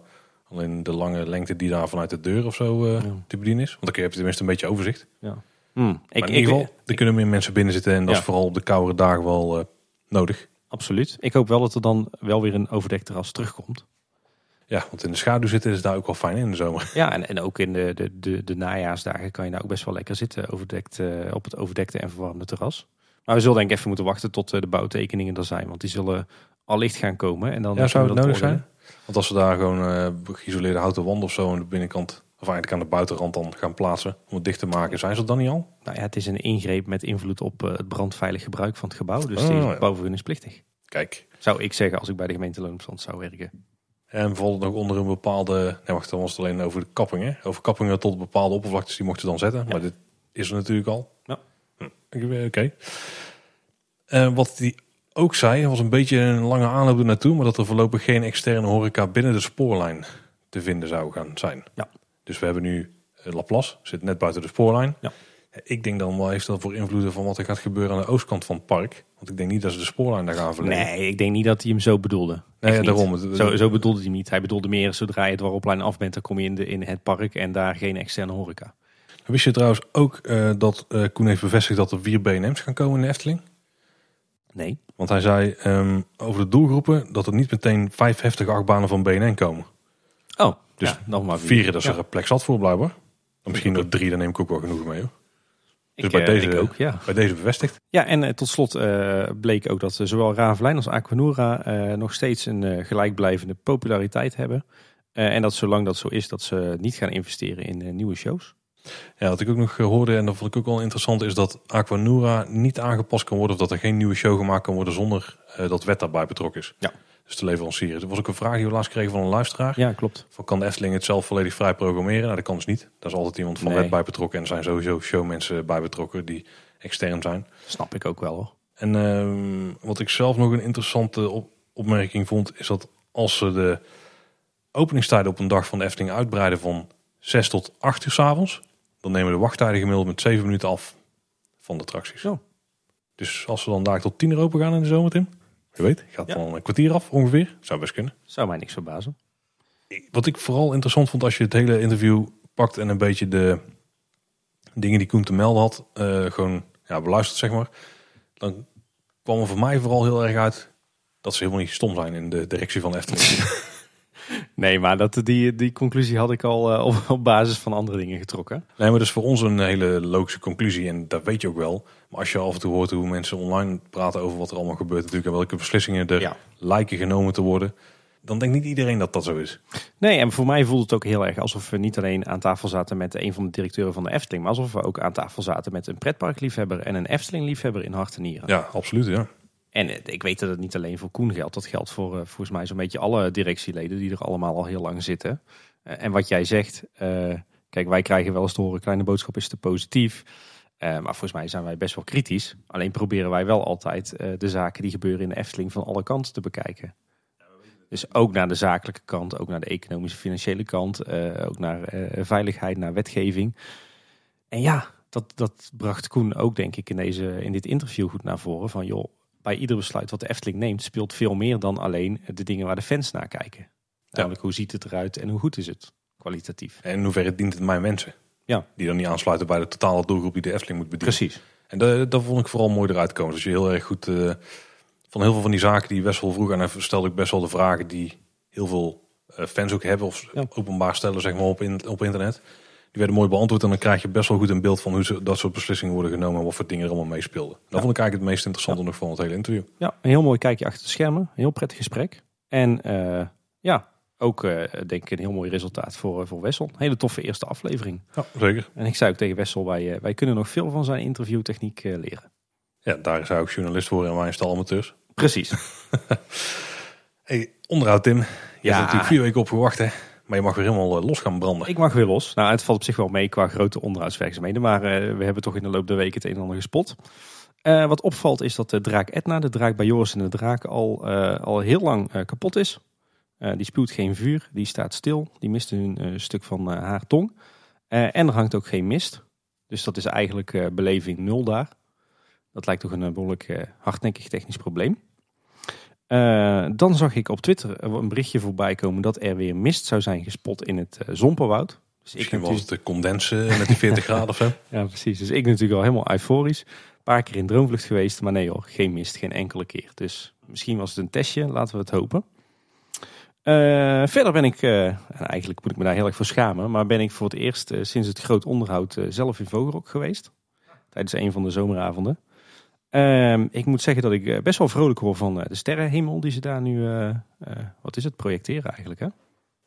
alleen de lange lengte die daar vanuit de deur of zo eh, Ja. te bedienen is. Want dan heb je tenminste een beetje overzicht. Hmm, Maar ik, in ieder ik- geval, er kunnen meer mensen binnen zitten en dat Ja. is vooral op de koudere dagen wel eh, nodig. Absoluut. Ik hoop wel dat er dan wel weer een overdekt terras terugkomt. Ja, want in de schaduw zitten is daar ook wel fijn in de zomer. Ja, en, en ook in de, de, de, de najaarsdagen kan je daar ook best wel lekker zitten overdekt, eh, op het overdekte en verwarmde terras. Maar we zullen denk ik even moeten wachten tot eh, de bouwtekeningen er zijn, want die zullen allicht gaan komen. En dan Ja, zou het kunnen we nodig dat zijn? Want als ze daar gewoon eh geïsoleerde houten wanden of zo aan de binnenkant, of eigenlijk aan de buitenrand dan gaan plaatsen om het dicht te maken, zijn ze dat dan niet al? Nou ja, het is een ingreep met invloed op eh, het brandveilig gebruik van het gebouw. Dus Oh, die is bouwvergunningsplichtig. Kijk. Zou ik zeggen als ik bij de gemeente Loonbestand zou werken. En bijvoorbeeld nog onder een bepaalde, nee wacht, dan was het alleen over de kappingen. Over kappingen tot bepaalde oppervlaktes die mochten dan zetten. Maar dit is er natuurlijk al. Ja. Oké. Eh, wat die ook zei, was een beetje een lange aanloop er naartoe, maar dat er voorlopig geen externe horeca binnen de spoorlijn te vinden zou gaan zijn. Ja. Dus we hebben nu eh, Laplace, zit net buiten de spoorlijn. Ja. Ik denk dan, wat heeft dat voor invloeden van wat er gaat gebeuren aan de oostkant van het park? Want ik denk niet dat ze de spoorlijn daar gaan verleggen. Nee, ik denk niet dat hij hem zo bedoelde. Nee, ja, daarom. Zo, zo bedoelde hij niet. Hij bedoelde meer zodra je het Warropplein af bent, dan kom je in, de, in het park en daar geen externe horeca. Wist je trouwens ook eh, dat eh, Koen heeft bevestigd dat er vier BNM's gaan komen in de Efteling? Nee. Want hij zei ehm, over de doelgroepen dat er niet meteen vijf heftige achtbanen van BNN komen. Oh, Dus dus nog maar Vier, dat is Ja. er een plek zat voor blijkbaar. Dan misschien nog drie, dan neem ik ook wel genoeg mee. Hoor. Dus Ik, bij eh, deze- ook, ja. Bij deze bevestigd. Ja, en tot slot bleek ook dat eh, zowel Ravelijn als Aquanura nog steeds een gelijkblijvende populariteit hebben. En dat zolang dat zo is, dat ze niet gaan investeren in nieuwe shows. Ja, wat ik ook nog eh, hoorde en dat vond ik ook wel interessant is dat Aquanura niet aangepast kan worden of dat er geen nieuwe show gemaakt kan worden zonder eh, dat wet daarbij betrokken is. Ja. Dus de leverancier. Er was ook een vraag die we laatst kregen van een luisteraar. Ja, klopt. Van kan de Efteling het zelf volledig vrij programmeren? Nou, dat kan dus niet. Daar is altijd iemand van Nee. wet bij betrokken. En er zijn sowieso showmensen bij betrokken die extern zijn. Snap ik ook wel hoor. En ehm, wat ik zelf nog een interessante op- opmerking vond, is dat als ze de openingstijden op een dag van de Efteling uitbreiden van 6 tot 8 uur s avonds, dan nemen de wachttijden gemiddeld met 7 minuten af van de attracties. Zo. Dus als we dan daar tot 10 uur open gaan in de zomer, Tim, je weet, gaat Ja. dan een kwartier af ongeveer. Zou best kunnen. Zou mij niks verbazen. Wat ik vooral interessant vond als je het hele interview pakt en een beetje de dingen die Koen te melden had, eh, gewoon ja, beluistert zeg maar. Dan kwam er voor mij vooral heel erg uit dat ze helemaal niet stom zijn in de directie van Efteling. Nee, maar dat, die, die conclusie had ik al eh, op, op basis van andere dingen getrokken. nee, maar dat is voor ons een hele logische conclusie en dat weet je ook wel. Maar als je af en toe hoort hoe mensen online praten over wat er allemaal gebeurt natuurlijk en welke beslissingen er Ja. lijken genomen te worden, dan denkt niet iedereen dat dat zo is. Nee, en voor mij voelt het ook heel erg alsof we niet alleen aan tafel zaten met een van de directeuren van de Efteling, maar alsof we ook aan tafel zaten met een pretparkliefhebber en een Efteling-liefhebber in hart en nieren. Ja, absoluut ja. En ik weet dat het niet alleen voor Koen geldt. Dat geldt voor eh, volgens mij zo'n beetje alle directieleden die er allemaal al heel lang zitten. Eh, en wat jij zegt, eh, kijk, wij krijgen wel eens te horen, kleine boodschap is te positief. Maar volgens mij zijn wij best wel kritisch. Alleen proberen wij wel altijd de zaken die gebeuren in de Efteling van alle kanten te bekijken. Dus ook naar de zakelijke kant, ook naar de economische financiële kant, ook naar veiligheid, naar wetgeving. En ja, dat, dat bracht Koen ook denk ik in, deze, in dit interview goed naar voren. Van joh, bij ieder besluit wat de Efteling neemt speelt veel meer dan alleen de dingen waar de fans naar kijken. Namelijk hoe ziet het eruit en hoe goed is het kwalitatief. En in hoeverre dient het mijn mensen? Ja. Die dan niet aansluiten bij de totale doelgroep die de Efteling moet bedienen. Precies. En dat, dat vond ik vooral mooi eruit komen. Dus als je heel erg goed eh, van heel veel van die zaken die Wessel vroeg. En hij stelde ook best wel de vragen die heel veel eh, fans ook hebben. Of Ja. openbaar stellen zeg maar, op, in, op internet. Die werden mooi beantwoord. En dan krijg je best wel goed een beeld van hoe ze, dat soort beslissingen worden genomen. En wat voor dingen er allemaal meespeelden. Dat vond ik eigenlijk het meest interessante nog van het hele interview. Ja, een heel mooi kijkje achter de schermen. Een heel prettig gesprek. En eh, ja, ook eh, denk ik een heel mooi resultaat voor, eh, voor Wessel. Een hele toffe eerste aflevering. Ja, zeker. En ik zei ook tegen Wessel, wij, wij kunnen nog veel van zijn interviewtechniek leren. Ja, daar hij ook journalist voor en wij stal amateurs. Precies. Hey, onderhoud Tim. Je Ja. hebt natuurlijk vier weken op gewacht hè. Maar je mag weer helemaal eh, los gaan branden. Ik mag weer los. Nou, het valt op zich wel mee qua grote onderhoudswerkzaamheden. Maar eh, we hebben toch in de loop der weken het een en ander gespot. Eh, wat opvalt is dat de draak Etna, de draak bij Joris en de draak, al, al heel lang kapot is. Die spuwt geen vuur, die staat stil. Die mist een stuk van haar tong. En er hangt ook geen mist. Dus dat is eigenlijk beleving nul daar. Dat lijkt toch een eh, behoorlijk eh, hardnekkig technisch probleem. Eh, dan zag ik op Twitter een berichtje voorbij komen dat er weer mist zou zijn gespot in het eh, Zomperwoud. Dus ik Misschien was natuurlijk- het de condensen met die 40 graden of zo. ja, precies. Dus ik natuurlijk al helemaal euforisch. Een paar keer in droomvlucht geweest, maar nee hoor, geen mist, geen enkele keer. Dus misschien was het een testje, laten we het hopen. Eh, verder ben ik, en eigenlijk moet ik me daar heel erg voor schamen, maar ben ik voor het eerst sinds het groot onderhoud zelf in Vogelrok geweest. Tijdens een van de zomeravonden. Ehm, ik moet zeggen dat ik eh, best wel vrolijk hoor van eh, de sterrenhemel die ze daar nu, eh, wat is het, projecteren eigenlijk hè?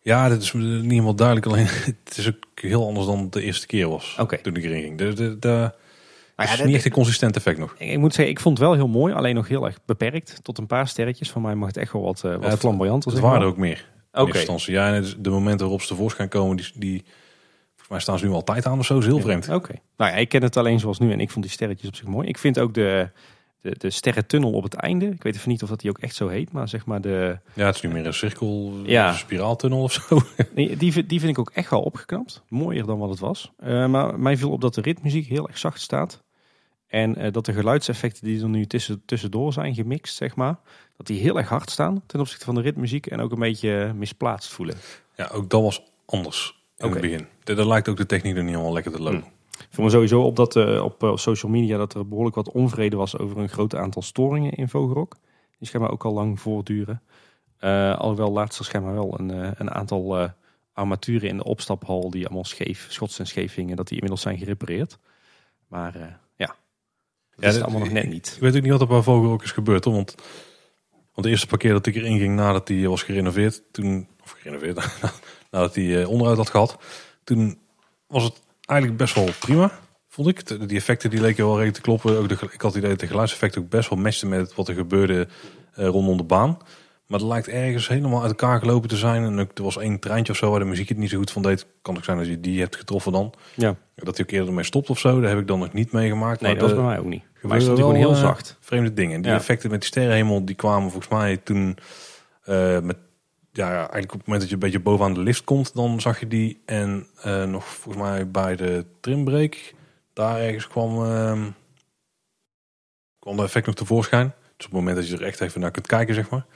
Ja, dat is niet helemaal duidelijk. Alleen het is ook heel anders dan de eerste keer was. Toen ik erin ging. De, de, de, ja, is niet echt een consistent effect nog. Ik ik moet zeggen, ik vond het wel heel mooi, alleen nog heel erg beperkt. Tot een paar sterretjes. Van mij mag het echt wel wat, eh, wat het- flamboyanter Het zeg waren er ook meer. Oké. Instantie. Ja, en de momenten waarop ze tevoorschijn komen, die, die volgens mij staan ze nu altijd aan of zo. heel vreemd. Oké. Nou ja, ik ken het alleen zoals nu en ik vond die sterretjes op zich mooi. Ik vind ook de, de, de sterrentunnel op het einde. Ik weet even niet of dat die ook echt zo heet, maar zeg maar de... Ja, het is nu meer een cirkel, Ja. een spiraaltunnel of zo. Die, vind- die vind ik ook echt wel opgeknapt. Mooier dan wat het was. Eh, maar mij viel op dat de ritmuziek heel erg zacht staat. En eh, dat de geluidseffecten die er nu tussen, tussendoor zijn gemixt, zeg maar, dat die heel erg hard staan ten opzichte van de ritmuziek en ook een beetje misplaatst voelen. Ja, ook dat was anders in het begin. Daar daar lijkt ook de techniek er niet helemaal lekker te lopen. Ik viel me sowieso op dat eh, op social media dat er behoorlijk wat onvrede was over een groot aantal storingen in Vogelrok. Die schijnbaar ook al lang voortduren. Eh alhoewel laatst er schijnbaar wel een, een aantal armaturen in de opstaphal die allemaal scheef, schots en scheef hingen, dat die inmiddels zijn gerepareerd. Maar ja, dat Ja, is dat- allemaal nog net niet. Ik weet ook niet wat er bij Vogel ook is gebeurd. Hoor, want, want de eerste paar keer dat ik erin ging nadat die was gerenoveerd, toen, of gerenoveerd, nadat die eh, onderhoud had gehad, toen was het eigenlijk best wel prima, vond ik. De- Die effecten die leken wel redelijk te kloppen. Ook de, ik had het idee dat de geluidseffecten ook best wel matchten met wat er gebeurde eh, rondom de baan. Maar het lijkt ergens helemaal uit elkaar gelopen te zijn. En ook, er was één treintje of zo waar de muziek het niet zo goed van deed. Kan ook zijn dat je die hebt getroffen dan. Ja, Dat hij ook eerder ermee stopt of zo. Daar heb ik dan nog niet meegemaakt. nee, Maar dat was bij mij ook niet. Maar hij stond gewoon heel eh, zacht. vreemde dingen. Die Ja. effecten met die sterrenhemel, die kwamen volgens mij toen met ja, eigenlijk op het moment dat je een beetje bovenaan de lift komt, dan zag je die. En eh, nog volgens mij bij de trimbreak, daar ergens kwam, ehm kwam de effect nog tevoorschijn. Dus op het moment dat je er echt even naar kunt kijken, zeg maar.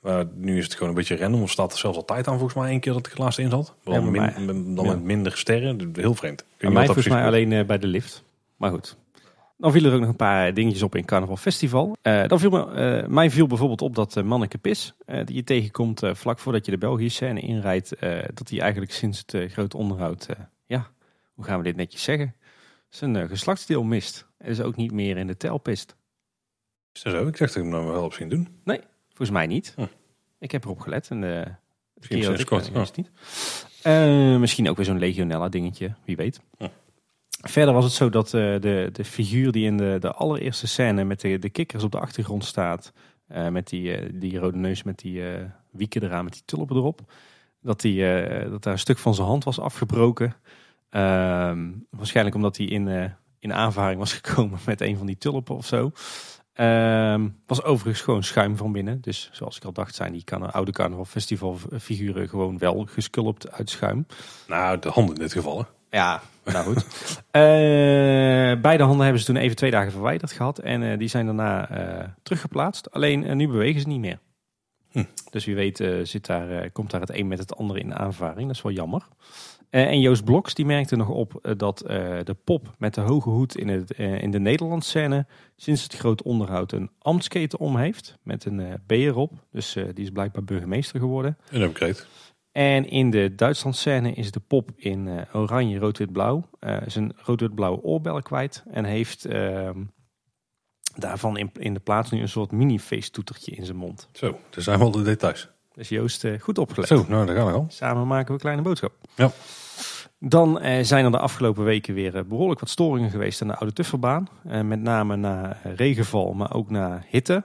Maar nu is het gewoon een beetje random. Of staat er zelfs altijd aan volgens mij één keer dat ik er laatst in zat. Dan, Ja, bij min- mij- dan ja. met minder sterren. Heel vreemd. Bij mij volgens mij alleen eh, bij de lift. Maar goed. Dan vielen er ook nog een paar dingetjes op in Carnaval Festival. Eh, dan viel me, eh, mij viel bijvoorbeeld op dat uh, Manneke Pis, die je tegenkomt vlak voordat je de Belgische scène inrijdt, dat hij eigenlijk sinds het grote onderhoud, ja, hoe gaan we dit netjes zeggen, zijn geslachtsdeel mist. En is ook niet meer in de telpist. Is dat zo? Ik dacht dat ik hem nou wel op zien doen. Volgens mij niet. Hm. Ik heb erop gelet en de, Misschien kort, is het niet. Eh, misschien ook weer zo'n Legionella dingetje, wie weet. Hm. Verder was het zo dat eh, de, de figuur die in de, de allereerste scène met de, de kikkers op de achtergrond staat, eh, met die, eh, die rode neus met die wieken eraan, met die tulpen erop, dat, die, dat daar een stuk van zijn hand was afgebroken. Ehm, waarschijnlijk omdat hij in, in aanvaring was gekomen met een van die tulpen of zo. Ehm, was overigens gewoon schuim van binnen. Dus zoals ik al dacht, zijn die kan, oude carnaval festival figuren gewoon wel gesculpt uit schuim. Nou, de hand in dit geval. Ja, nou goed. Eh, beide handen hebben ze toen even twee dagen verwijderd gehad. En eh, die zijn daarna eh, teruggeplaatst. Alleen nu bewegen ze niet meer. Hm. Dus wie weet zit daar, komt daar het een met het andere in aanvaring. Dat is wel jammer. En Joost Bloks die merkte nog op dat de pop met de hoge hoed in, het, in de Nederlandse scène sinds het groot onderhoud een ambtsketen om heeft. Met een B erop. Dus die is blijkbaar burgemeester geworden. En dat heb ik reed. En in de Duitsland scène is de pop in eh, oranje, rood, wit, blauw. eh, zijn rood, wit, blauwe oorbellen kwijt. En heeft ehm, daarvan in, in de plaats nu een soort mini feesttoetertje in zijn mond. Zo, er zijn wel de details. Dus Joost eh, goed opgelet. Zo, nou, daar gaan we al. Samen maken we een kleine boodschap. Ja. Dan eh, zijn er de afgelopen weken weer eh, behoorlijk wat storingen geweest aan de Oude Tufferbaan. Eh, met name na eh, regenval, maar ook na hitte.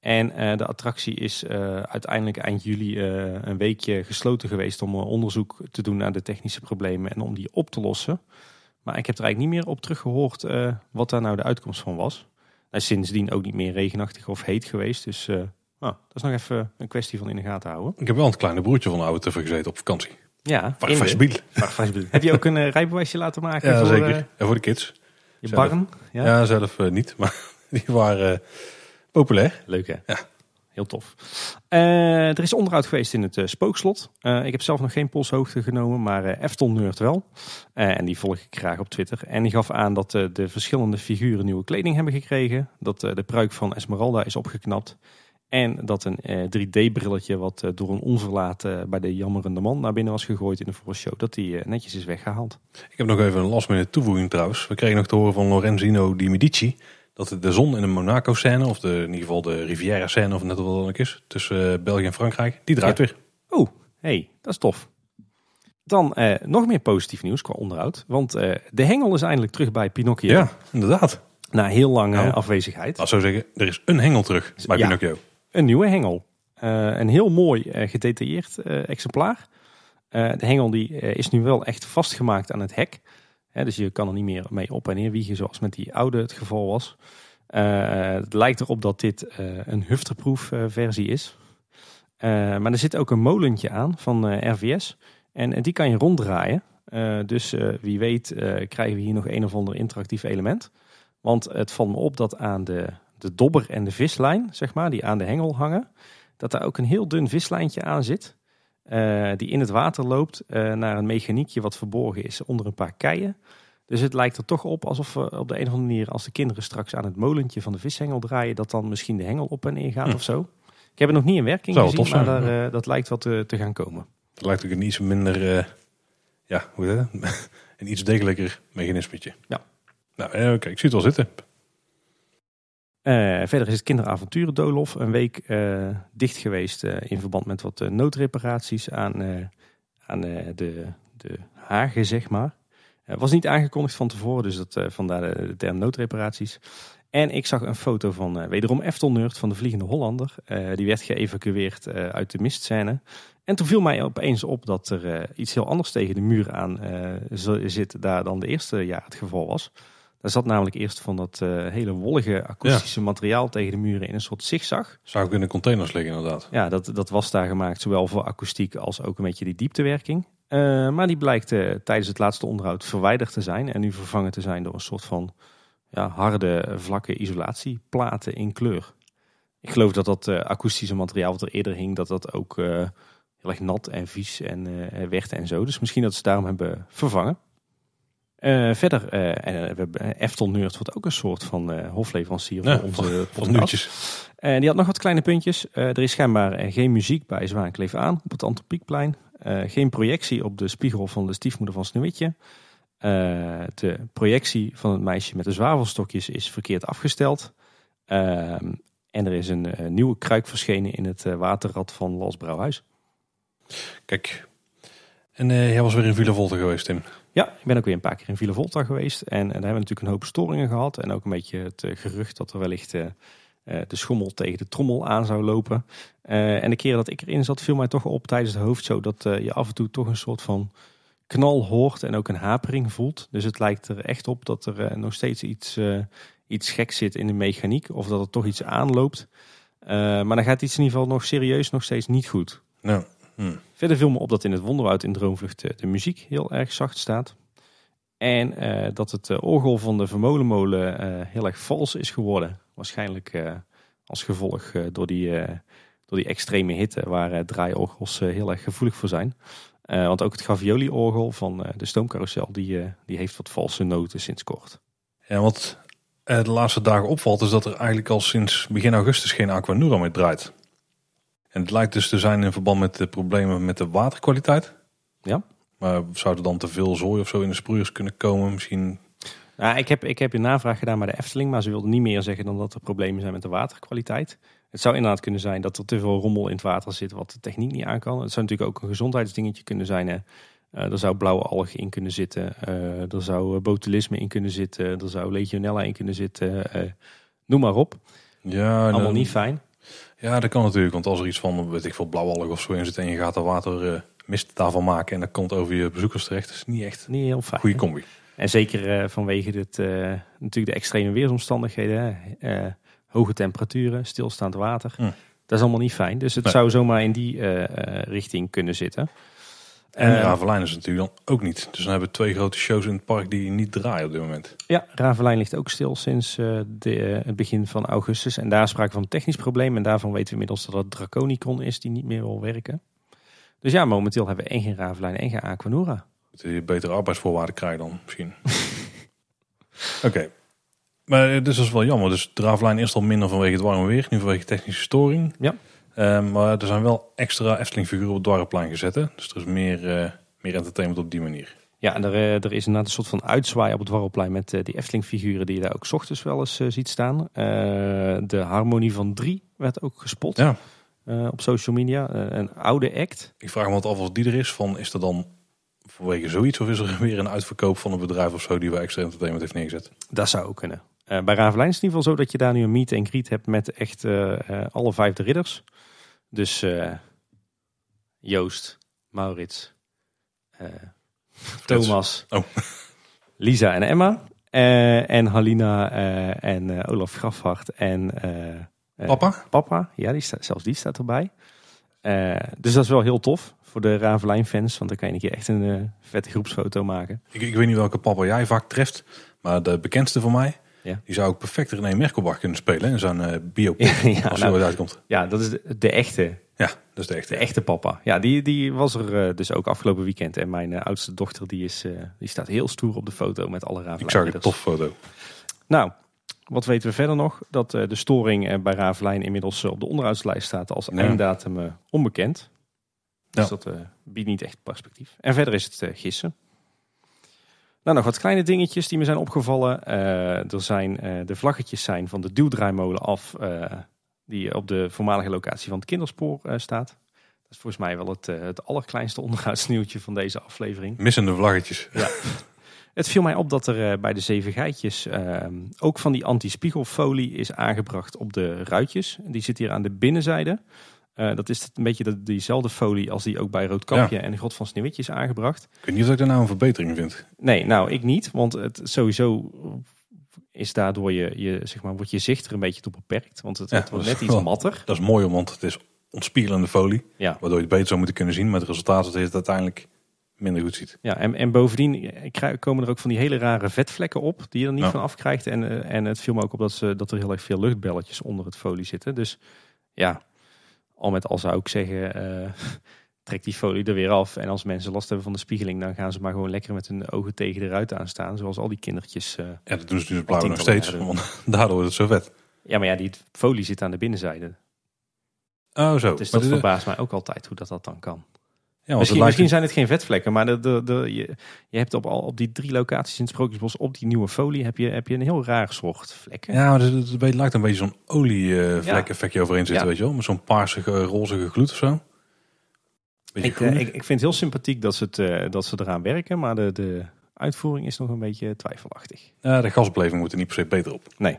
En eh, de attractie is eh, uiteindelijk eind juli eh, een weekje gesloten geweest om onderzoek te doen naar de technische problemen en om die op te lossen. Maar ik heb er eigenlijk niet meer op teruggehoord eh, wat daar nou de uitkomst van was. Hij is sindsdien ook niet meer regenachtig of heet geweest. Dus nou, dat is nog even een kwestie van in de gaten houden. Ik heb wel een kleine broertje van de oude tuffer gezeten op vakantie. Ja, vastbiel. Heb je ook een rijbewijsje laten maken Ja, voor zeker. en voor de kids. je Zelf. barn? Ja? Ja, zelf niet, maar die waren populair. Leuk hè? Ja. Heel tof. Eh, er is onderhoud geweest in het eh, spookslot. Eh, ik heb zelf nog geen polshoogte genomen, maar Efton Nerd wel. En die volg ik graag op Twitter. En die gaf aan dat de verschillende figuren nieuwe kleding hebben gekregen. Dat de pruik van Esmeralda is opgeknapt. En dat een eh, 3D-brilletje wat door een onverlaat bij de jammerende man naar binnen was gegooid in de vorige show. Dat die netjes is weggehaald. Ik heb nog even een last minute toevoeging trouwens. We kregen nog te horen van Lorenzino di Medici. Dat de zon in de Monaco-scène, of de, in ieder geval de Riviera-scène, of net wat dan ook is, tussen eh, België en Frankrijk, die draait Ja. weer. Oh, hey, dat is tof. Dan eh, nog meer positief nieuws qua onderhoud. Want eh, de hengel is eindelijk terug bij Pinocchio. Ja, inderdaad. Na heel lange Nou. afwezigheid. Laat zo zeggen, er is een hengel terug bij Ja. Pinocchio. Een nieuwe hengel. Een heel mooi gedetailleerd exemplaar. De hengel die, is nu wel echt vastgemaakt aan het hek. Dus je kan er niet meer mee op en neer wiegen zoals met die oude het geval was. Eh, het lijkt erop dat dit eh, een hufterproof eh, versie is. Maar er zit ook een molentje aan van RVS. En eh, die kan je ronddraaien. Dus wie weet krijgen we hier nog een of ander interactief element. Want het valt me op dat aan de, de dobber en de vislijn, zeg maar, die aan de hengel hangen, dat daar ook een heel dun vislijntje aan zit. Eh, die in het water loopt eh, naar een mechaniekje wat verborgen is onder een paar keien. Dus het lijkt er toch op alsof we op de een of andere manier, als de kinderen straks aan het molentje van de vishengel draaien, dat dan misschien de hengel op en neer gaat Hm. of zo. Ik heb het nog niet in werking Zou gezien, maar daar, eh, dat lijkt wel te, te gaan komen. Het lijkt ook een iets minder, ja, hoe heet dat? een iets degelijker mechanismetje. Ja. Nou, oké, ik zie het wel zitten. Eh, verder is het kinderavonturen Dolof een week eh, dicht geweest eh, in verband met wat noodreparaties aan, aan de, de hagen, zeg maar. Het was niet aangekondigd van tevoren, dus dat, vandaar de, term noodreparaties. En ik zag een foto van wederom Eftel Nerd van de Vliegende Hollander. Die werd geëvacueerd uit de mistscène. En toen viel mij opeens op dat er iets heel anders tegen de muur aan zit daar dan de eerste jaar het geval was. Daar zat namelijk eerst van dat eh, hele wollige akoestische materiaal tegen de muren in een soort zigzag. Zou ook in de containers liggen inderdaad. Ja, dat, dat was daar gemaakt, zowel voor akoestiek als ook een beetje die dieptewerking. Eh, maar die blijkt eh, tijdens het laatste onderhoud verwijderd te zijn en nu vervangen te zijn door een soort van ja, harde, vlakke isolatieplaten in kleur. Ik geloof dat dat akoestische materiaal wat er eerder hing, dat dat ook heel erg nat en vies en werd en zo. Dus misschien dat ze daarom hebben vervangen. Eh, verder, eh, en, eh, we hebben Eftel Nerd wordt ook een soort van hofleverancier Ja, voor onze Van podcast. En die had nog wat kleine puntjes. Er is schijnbaar geen muziek bij Zwaankleef aan op het Antropiekplein. Geen projectie op de spiegel van de stiefmoeder van Sneeuwwitje. De projectie van het meisje met de zwavelstokjes is verkeerd afgesteld. Ehm, en er is een nieuwe kruik verschenen in het waterrad van Las Brouwhuis. Kijk. En jij was weer in Villa Volta geweest, Tim. Ja, ik ben ook weer een paar keer in Villa Volta geweest. En, en daar hebben we natuurlijk een hoop storingen gehad. En ook een beetje het eh, gerucht dat er wellicht eh, eh, de schommel tegen de trommel aan zou lopen. En de keren dat ik erin zat, viel mij toch op tijdens de hoofdshow dat je af en toe toch een soort van knal hoort en ook een hapering voelt. Dus het lijkt er echt op dat er nog steeds iets, iets geks zit in de mechaniek. Of dat er toch iets aanloopt. Maar dan gaat iets in ieder geval nog serieus nog steeds niet goed. Nou, Verder viel me op dat in het Wonderwoud in Droomvlucht eh, de muziek heel erg zacht staat. En eh, dat het eh, orgel van de vermolenmolen heel erg vals is geworden. Waarschijnlijk als gevolg door, die, door die extreme hitte waar draaiorgels heel erg gevoelig voor zijn. Want ook het Gavioli-orgel van de stoomcarousel, die, die heeft wat valse noten sinds kort. Ja, wat de laatste dagen opvalt is dat er eigenlijk al sinds begin augustus geen Aquanura meer draait. En het lijkt dus te zijn in verband met de problemen met de waterkwaliteit. Ja. Maar zou er dan te veel zooi of zo in de sproeiers kunnen komen? Misschien Nou, ik, heb, ik heb een navraag gedaan bij de Efteling, maar ze wilden niet meer zeggen dan dat er problemen zijn met de waterkwaliteit. Het zou inderdaad kunnen zijn dat er te veel rommel in het water zit wat de techniek niet aan kan. Het zou natuurlijk ook een gezondheidsdingetje kunnen zijn. Hè. Eh, er zou blauwe algen in kunnen zitten. eh, er zou botulisme in kunnen zitten. Er zou legionella in kunnen zitten. eh, noem maar op. Ja, Allemaal niet fijn. Ja, dat kan natuurlijk. Want als er iets van, weet ik veel, blauwalg of zo in zit en je gaat er water eh, mist daarvan maken en dat komt over je bezoekers terecht, dat is niet echt Niet heel fijn. goede combi. En zeker eh, vanwege dit, eh, natuurlijk de extreme weersomstandigheden. hoge temperaturen, stilstaand water. Hm. Dat is allemaal niet fijn. Dus het Nee. zou zomaar in die richting kunnen zitten. En Eh, Ravelijn is natuurlijk dan ook niet. Dus dan hebben we twee grote shows in het park die niet draaien op dit moment. Ja, Ravelijn ligt ook stil sinds eh, de, eh, het begin van augustus. En daar is sprake van een technisch probleem. En daarvan weten we inmiddels dat het Draconicon is die niet meer wil werken. Dus ja, momenteel hebben we en geen Ravelijn en geen Aquanura. Dat je betere arbeidsvoorwaarden krijgt dan misschien. Oké. Maar dus dat is wel jammer. Dus de Ravelijn is al minder vanwege het warme weer, nu vanwege technische storing. Ja. Eh, maar er zijn wel extra Efteling figuren op het Dwarrelplein gezet. Hè? Dus er is meer, eh, meer entertainment op die manier. Ja, en er, eh, er is inderdaad een soort van uitzwaai op het Warrelplein met eh, die Efteling figuren die je daar ook 's ochtends wel eens ziet staan. De Harmonie van 3 werd ook gespot Ja. op social media. Een oude act. Ik vraag me wat af als die er is. Van, is er dan vanwege zoiets of is er weer een uitverkoop van een bedrijf of zo die wij extra entertainment heeft neergezet? Dat zou ook kunnen. Bij Ravelijn is het in ieder geval zo dat je daar nu een meet en greet hebt met echt alle vijf de ridders. Dus eh, Joost, Maurits, eh, Thomas, Oh. Lisa en Emma. Eh, en Halina en Olaf Grafhart en Papa? Papa. Ja, die staat, zelfs die staat erbij. Dus dat is wel heel tof voor de Ravelijn fans. Want dan kan je een keer echt een vette groepsfoto maken. Ik, ik weet niet welke papa jij vaak treft. Maar de bekendste voor mij, Ja. die zou ook perfect René Merkelbach kunnen spelen in zijn eh biopic. ja, als nou, uitkomt. ja, dat is de, de echte Ja, dat is de echte. De echte papa. Ja, die, die was er eh, dus ook afgelopen weekend. En mijn eh, oudste dochter die is, die staat heel stoer op de foto met alle Ravelijn. Ik zag een tof foto. Nou, wat weten we verder nog? Dat de storing bij Ravelijn inmiddels op de onderhoudslijst staat als einddatum onbekend. Dus Ja. dat biedt niet echt perspectief. En verder is het gissen. Nou, nog wat kleine dingetjes die me zijn opgevallen. Eh, er zijn, eh, de vlaggetjes zijn van de duwdraaimolen af, eh, die op de voormalige locatie van het kinderspoor staat. Dat is volgens mij wel het, het allerkleinste onderhoudsnieuwtje van deze aflevering. Missende vlaggetjes. Het viel mij op dat er bij de zeven geitjes eh, ook van die anti-spiegelfolie is aangebracht op de ruitjes. Die zit hier aan de binnenzijde. Eh, dat is een beetje de, diezelfde folie als die ook bij Roodkampje en de God van Sneeuwwitje is aangebracht. Ik weet niet of ik daar nou een verbetering vind. Nee, nou ik niet, want het sowieso is daardoor je, je, zeg maar, wordt je zicht er een beetje toe beperkt. Want het, Ja, wordt dat net is iets wel- matter. Dat is mooi, want het is ontspiegelende folie. Ja. Waardoor je het beter zou moeten kunnen zien. Met het resultaat dat je het uiteindelijk minder goed ziet. Ja, en, en bovendien komen er ook van die hele rare vetvlekken op die je er niet Ja. van afkrijgt. En, eh, en het viel me ook op dat, ze, dat er heel erg veel luchtbelletjes onder het folie zitten. Dus ja, al met al zou ik zeggen, eh, trek die folie er weer af. En als mensen last hebben van de spiegeling, dan gaan ze maar gewoon lekker met hun ogen tegen de ruit aan staan. Zoals al die kindertjes. eh. Ja, dat doen ze dus blauw nog steeds. Want daardoor wordt het zo vet. Ja, maar ja, die folie zit aan de binnenzijde. Oh, zo. Dus Maar dat verbaast mij ook altijd hoe dat, dat dan kan. Ja, Misschien, lijkt- misschien zijn het geen vetvlekken, maar de, de, de, je, je hebt op, al, op die drie locaties in het Sprookjesbos, op die nieuwe folie, heb je, heb je een heel raar soort vlekken. Ja, maar het, lijkt een beetje zo'n olievlek effectje overheen zitten, weet je wel. Met zo'n paarsige, rozige gloed of zo. Ik, eh, ik, ik vind het heel sympathiek dat ze, het, eh, dat ze eraan werken, maar de, de uitvoering is nog een beetje twijfelachtig. Ja, de gasbeleving moet er niet per se beter op. Nee.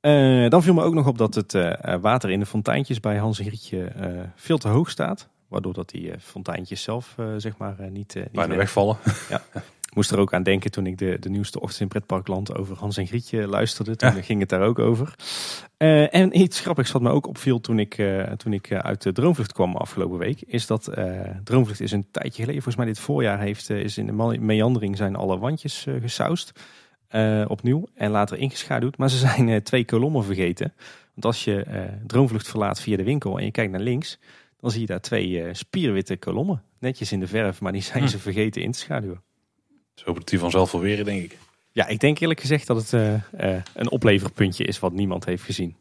Eh, dan viel me ook nog op dat het eh, eh, water in de fonteintjes bij Hans en Grietje eh, veel te hoog staat. Waardoor dat die eh, fonteintjes zelf eh, zeg maar eh, niet, niet Bijna wegvallen. Ik moest er ook aan denken toen ik de, de nieuwste ochtend in Pretparkland over Hans en Grietje luisterde. Toen ging het daar ook over. En iets grappigs wat me ook opviel toen ik, toen ik uit de Droomvlucht kwam afgelopen week. Is dat Droomvlucht is een tijdje geleden, volgens mij dit voorjaar, heeft, is in de me- meandering zijn alle wandjes gesausd. opnieuw en later ingeschaduwd. Maar ze zijn twee kolommen vergeten. Want als je Droomvlucht verlaat via de winkel en je kijkt naar links, dan zie je daar twee eh, spierwitte kolommen. Netjes in de verf, maar die zijn Hm. ze vergeten in te schaduwen. Zo dat die vanzelf wel weer, denk ik. Ja, ik denk eerlijk gezegd dat het eh, eh, een opleverpuntje is wat niemand heeft gezien.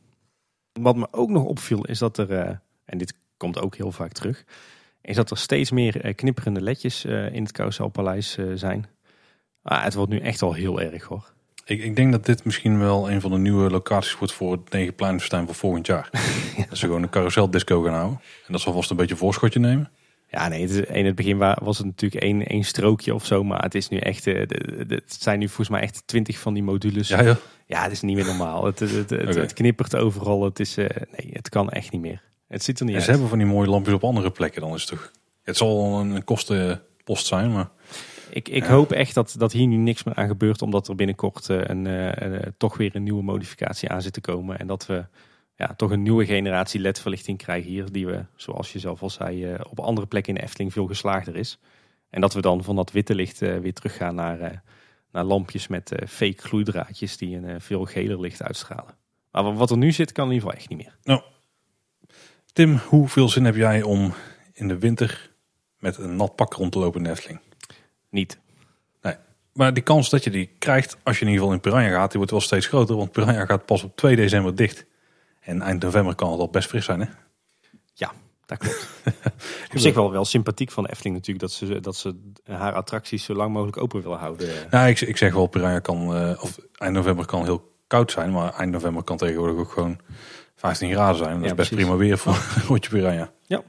Wat me ook nog opviel is dat er, en dit komt ook heel vaak terug, is dat er steeds meer knipperende ledjes in het Carouselpaleis eh, zijn. Ah, het wordt nu echt al heel erg hoor. Ik, ik denk dat dit misschien wel een van de nieuwe locaties wordt voor het Negenpleinenfestijn van volgend jaar. Dat ze gewoon een carouseldisco gaan houden. En dat zal vast een beetje een voorschotje nemen. Ja, nee, het is- in het begin wa- was het natuurlijk één, één strookje of zo, maar het is nu echt, eh, het zijn nu volgens mij echt twintig van die modules. Ja, ja. Ja, het is niet meer normaal. Het, het, het, knippert overal. Het is, eh, nee, het kan echt niet meer. Het ziet er niet En uit. ze hebben van die mooie lampjes op andere plekken. Dan is het toch... Het zal een kostenpost zijn, maar... Ik, ik hoop echt dat, dat hier nu niks meer aan gebeurt, omdat er binnenkort eh, een, eh, eh, toch weer een nieuwe modificatie aan zit te komen. En dat we ja, toch een nieuwe generatie LED-verlichting krijgen hier, die we, zoals je zelf al zei, op andere plekken in Efteling veel geslaagder is. En dat we dan van dat witte licht weer teruggaan naar, naar lampjes met fake gloeidraadjes die een veel geler licht uitstralen. Maar wat er nu zit, kan in ieder geval echt niet meer. Tim, hoeveel zin heb jij om in de winter met een nat pak rond te lopen in Efteling? Niet. Maar die kans dat je die krijgt als je in ieder geval in Piranha gaat, die wordt wel steeds groter. Want Piranha gaat pas op 2 december dicht. En eind november kan het al best fris zijn, hè? Dat klopt. Op zich wel, wel sympathiek van de Efteling natuurlijk, dat ze, dat ze haar attracties zo lang mogelijk open willen houden. Nou, ik, ik zeg wel, Piranha kan, eh, of eind november kan heel koud zijn. Maar eind november kan tegenwoordig ook gewoon 15 graden zijn. Dat Ja, is best precies. prima weer voor een rondje Piranha. Ja.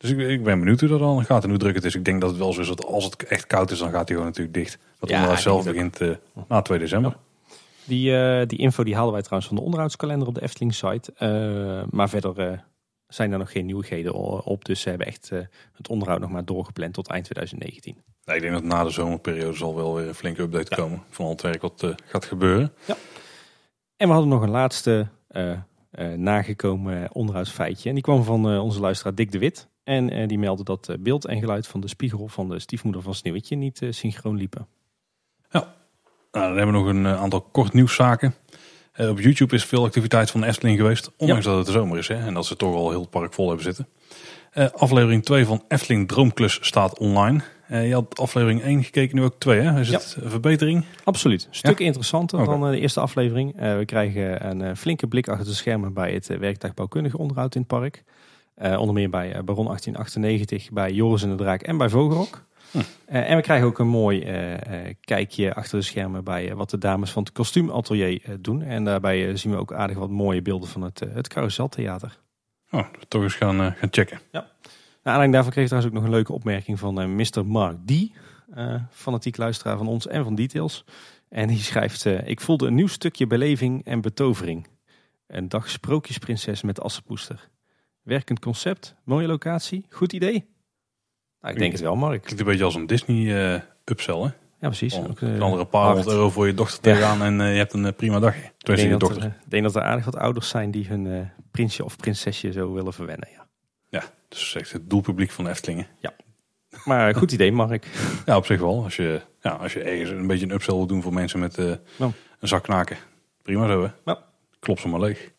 Dus ik, ik ben benieuwd hoe dat dan gaat en hoe druk het is. Ik denk dat het wel zo is dat als het echt koud is, dan gaat hij gewoon natuurlijk dicht. Wat Ja, onderhoud zelf begint eh, na 2 december. Die, eh, die info die haalden wij trouwens van de onderhoudskalender op de Efteling site. Eh, maar verder zijn er nog geen nieuwigheden op. Dus ze hebben echt het onderhoud nog maar doorgepland tot eind 2019. Nee, ik denk dat na de zomerperiode zal wel weer een flinke update komen van al het werk wat gaat gebeuren. En we hadden nog een laatste nagekomen onderhoudsfeitje. En die kwam van onze luisteraar Dick de Wit. En eh, die meldde dat eh, beeld en geluid van de spiegel van de stiefmoeder van Sneeuwwitje niet eh, synchroon liepen. Nou, dan hebben we nog een aantal kort nieuwszaken. Op YouTube is veel activiteit van de Efteling geweest. Ondanks dat het de zomer is hè, en dat ze toch al heel het park vol hebben zitten. Aflevering 2 van Efteling Droomklus staat online. Je had aflevering 1 gekeken, nu ook 2 hè? Is Ja. het een verbetering? Absoluut. Een stuk interessanter dan de eerste aflevering. We krijgen een flinke blik achter de schermen bij het uh, werktuig bouwkundige onderhoud in het park. Eh, onder meer bij eh, Baron 1898, bij Joris en de Draak en bij Vogelrok. Hm. Eh, en we krijgen ook een mooi kijkje achter de schermen bij wat de dames van het kostuumatelier doen. En daarbij zien we ook aardig wat mooie beelden van het, het Carouseltheater. Oh, toch eens gaan, gaan checken. Naar aanleiding daarvan kreeg ik trouwens ook nog een leuke opmerking van Mr. Mark D. fanatiek luisteraar van ons en van Details. En die schrijft, ik voelde een nieuw stukje beleving en betovering. Een dag sprookjesprinses met assenpoester. Werkend concept, mooie locatie, goed idee. Nou, ik denk het wel, Mark. Klinkt een beetje als een Disney eh upsell hè? Ja, precies. Ook, eh, een andere paar honderd euro voor je dochter Ja. tegenaan en eh, je hebt een eh, prima dagje. Ik Tenminste, je denk, dat dochter. er, ik denk dat er aardig wat ouders zijn die hun eh, prinsje of prinsesje zo willen verwennen. Ja. Dus echt het doelpubliek van de Eftelingen. Maar eh, goed idee, Mark. Ja, op zich wel. Als je, ja, als je ergens een beetje een upsell wil doen voor mensen met eh, Ja. een zak knaken. Prima zo, hè? Ja. Klopt ze maar leeg.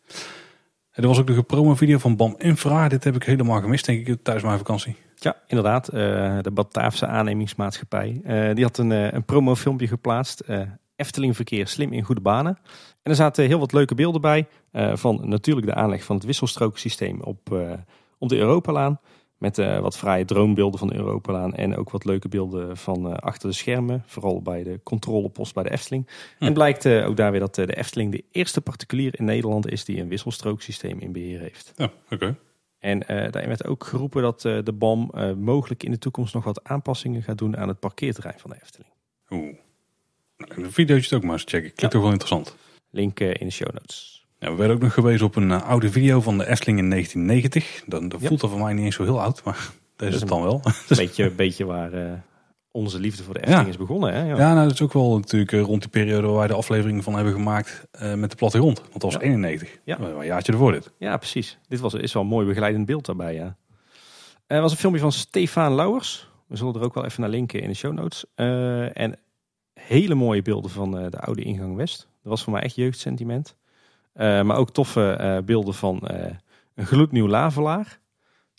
Er was ook nog een promo-video van BAM Infra. Dit heb ik helemaal gemist, denk ik, tijdens mijn vakantie. Ja, inderdaad. eh, de Bataafse aannemingsmaatschappij. eh, die had een, een promofilmpje geplaatst. Efteling verkeer slim in goede banen. En er zaten heel wat leuke beelden bij. van natuurlijk de aanleg van het wisselstrooksysteem op, op de Europalaan. Met eh, wat fraaie droombeelden van de Europalaan. En ook wat leuke beelden van eh, achter de schermen. Vooral bij de controlepost bij de Efteling. Hm. En blijkt eh, ook daar weer dat de Efteling de eerste particulier in Nederland is die een wisselstrooksysteem in beheer heeft. Ja, oké. En daarin werd ook geroepen dat de BAM eh, mogelijk in de toekomst nog wat aanpassingen gaat doen aan het parkeerterrein van de Efteling. Oeh. Nou, de video's ook maar eens checken. Klinkt Ja. toch wel interessant. Link in de show notes. Ja, we werden ook nog gewezen op een eh, oude video van de Efteling in 1990. Dan, dat voelt dat voor mij niet eens zo heel oud, maar dat is het dan wel. Een beetje, beetje waar eh, onze liefde voor de Efteling Ja. is begonnen. Hè? Ja. Ja, nou, dat is ook wel natuurlijk eh, rond die periode waar wij de aflevering van hebben gemaakt met de plattegrond. Want dat was Ja. 91. Ja. Een jaartje ervoor dit. Ja, precies. Dit was, is wel een mooi begeleidend beeld daarbij. Ja. Er was een filmpje van Stefan Lauwers. We zullen er ook wel even naar linken in de show notes. En hele mooie beelden van de oude ingang West. Dat was voor mij echt jeugdsentiment. Eh, maar ook toffe eh, beelden van eh, een gloednieuw lavelaar.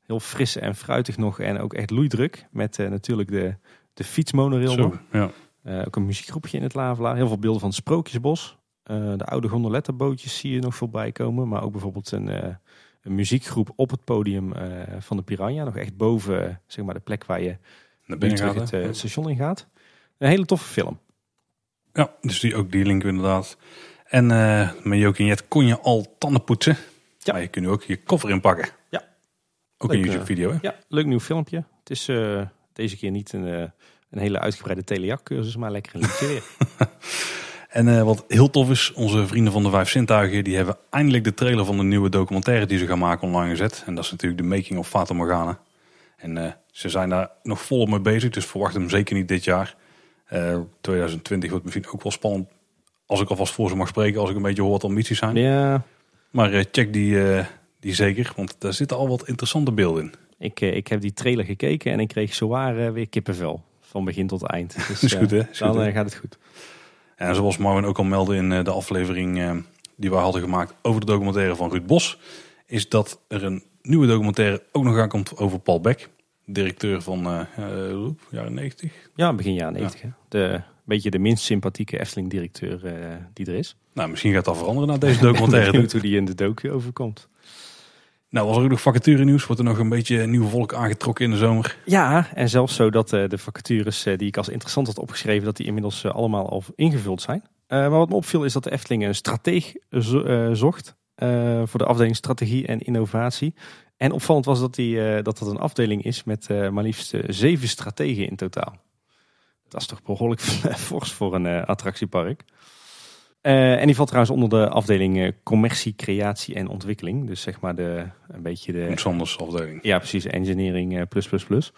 Heel fris en fruitig nog en ook echt loeidruk. Met natuurlijk de, de fietsmonorail. Zo, ja. Ook een muziekgroepje in het Lavelaar. Heel veel beelden van het Sprookjesbos. De oude gondolettenbootjes zie je nog voorbij komen. Maar ook bijvoorbeeld een, een muziekgroep op het podium van de Piranha. Nog echt boven zeg maar, de plek waar je Naar binnen terug gaat, het, hè? het station in gaat. Een hele toffe film. Ja, dus die, ook die link inderdaad. En eh, met Jokie en Jet kon je al tanden poetsen. Ja. Maar je kunt nu ook je koffer inpakken. Ja. Ook Leuk, een eh, YouTube video hè? Ja, leuk nieuw filmpje. Het is eh, deze keer niet een, een hele uitgebreide telejak-cursus, maar lekker een liedje weer. En eh, wat heel tof is, onze vrienden van de Vijf Zintuigen... die hebben eindelijk de trailer van de nieuwe documentaire die ze gaan maken online gezet. En dat is natuurlijk de Making of Fata Morgana. En eh, ze zijn daar nog volop mee bezig, dus verwacht hem zeker niet dit jaar. Eh 2020 wordt misschien ook wel spannend... als ik alvast voor ze mag spreken, als ik een beetje hoor wat ambities zijn. ja, Maar eh, check die, eh, die zeker, want daar zitten al wat interessante beelden in. ik, eh, ik heb die trailer gekeken en ik kreeg zowaar weer kippenvel. Van begin tot eind. Dus, Is goed, hè? Is dan goed, gaat het goed. En zoals Marvin ook al meldde in de aflevering die wij hadden gemaakt over de documentaire van Ruud Bos, is dat er een nieuwe documentaire ook nog aankomt over Paul Beck, directeur van eh, jaren 90. Ja, begin jaren 90. hè. De, beetje de minst sympathieke Efteling-directeur eh, die er is. Nou, misschien gaat dat veranderen na deze documentaire. Benieuwd hoe die in de docu overkomt. nou, was er ook nog vacature nieuws, wordt er nog een beetje nieuw volk aangetrokken in de zomer. Ja, en zelfs zo dat eh, de vacatures eh, die ik als interessant had opgeschreven, dat die inmiddels allemaal al ingevuld zijn. Maar wat me opviel is dat de Efteling een strateeg zo- zocht voor de afdeling strategie en innovatie. En opvallend was dat, die, dat dat een afdeling is met maar liefst zeven strategen in totaal. Dat is toch behoorlijk fors voor een eh, attractiepark. Eh, en die valt trouwens onder de afdeling eh, commercie, creatie en ontwikkeling. Dus zeg maar de, een beetje de, Koen Sanders afdeling. ja, precies. Engineering eh, plus plus plus.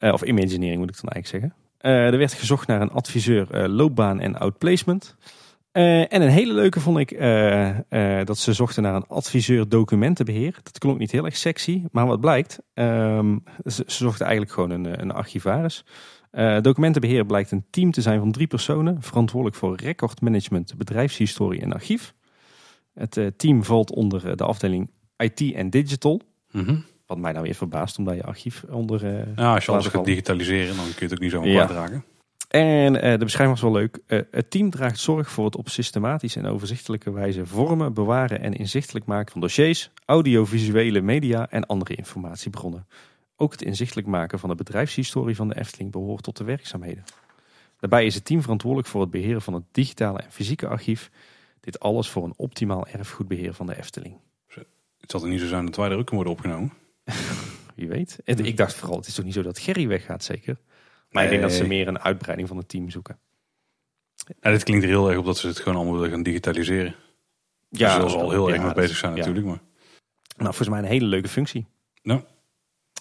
Of imagineering moet ik dan eigenlijk zeggen. Er werd gezocht naar een adviseur loopbaan en outplacement. En een hele leuke vond ik dat ze zochten naar een adviseur documentenbeheer. Dat klonk niet heel erg sexy, maar wat blijkt, ehm, ze, zochten eigenlijk gewoon een, een archivaris. Eh, documentenbeheer blijkt een team te zijn van drie personen, verantwoordelijk voor recordmanagement, bedrijfshistorie en archief. Het eh, team valt onder eh, de afdeling IT en digital. Mhm. Wat mij nou weer verbaast, omdat je archief onder... Ja, als je alles gaat digitaliseren, dan kun je het ook niet zomaar Ja. kwijtraken. En de beschrijving was wel leuk. Het team draagt zorg voor het op systematische en overzichtelijke wijze vormen, bewaren en inzichtelijk maken van dossiers, audiovisuele media en andere informatiebronnen. Ook het inzichtelijk maken van de bedrijfshistorie van de Efteling behoort tot de werkzaamheden. Daarbij is het team verantwoordelijk voor het beheren van het digitale en fysieke archief. Dit alles voor een optimaal erfgoedbeheer van de Efteling. Het zal er niet zo zijn dat wij er ook in worden opgenomen. Wie weet. En ik dacht vooral, het is toch niet zo dat Gerry weggaat zeker? Maar ik denk dat ze meer een uitbreiding van het team zoeken. Ja, dit klinkt er heel erg op dat ze het gewoon allemaal willen gaan digitaliseren. Ja, zullen ze al heel erg mee bezig zijn ja. natuurlijk. Maar Nou, volgens mij een hele leuke functie. Nou.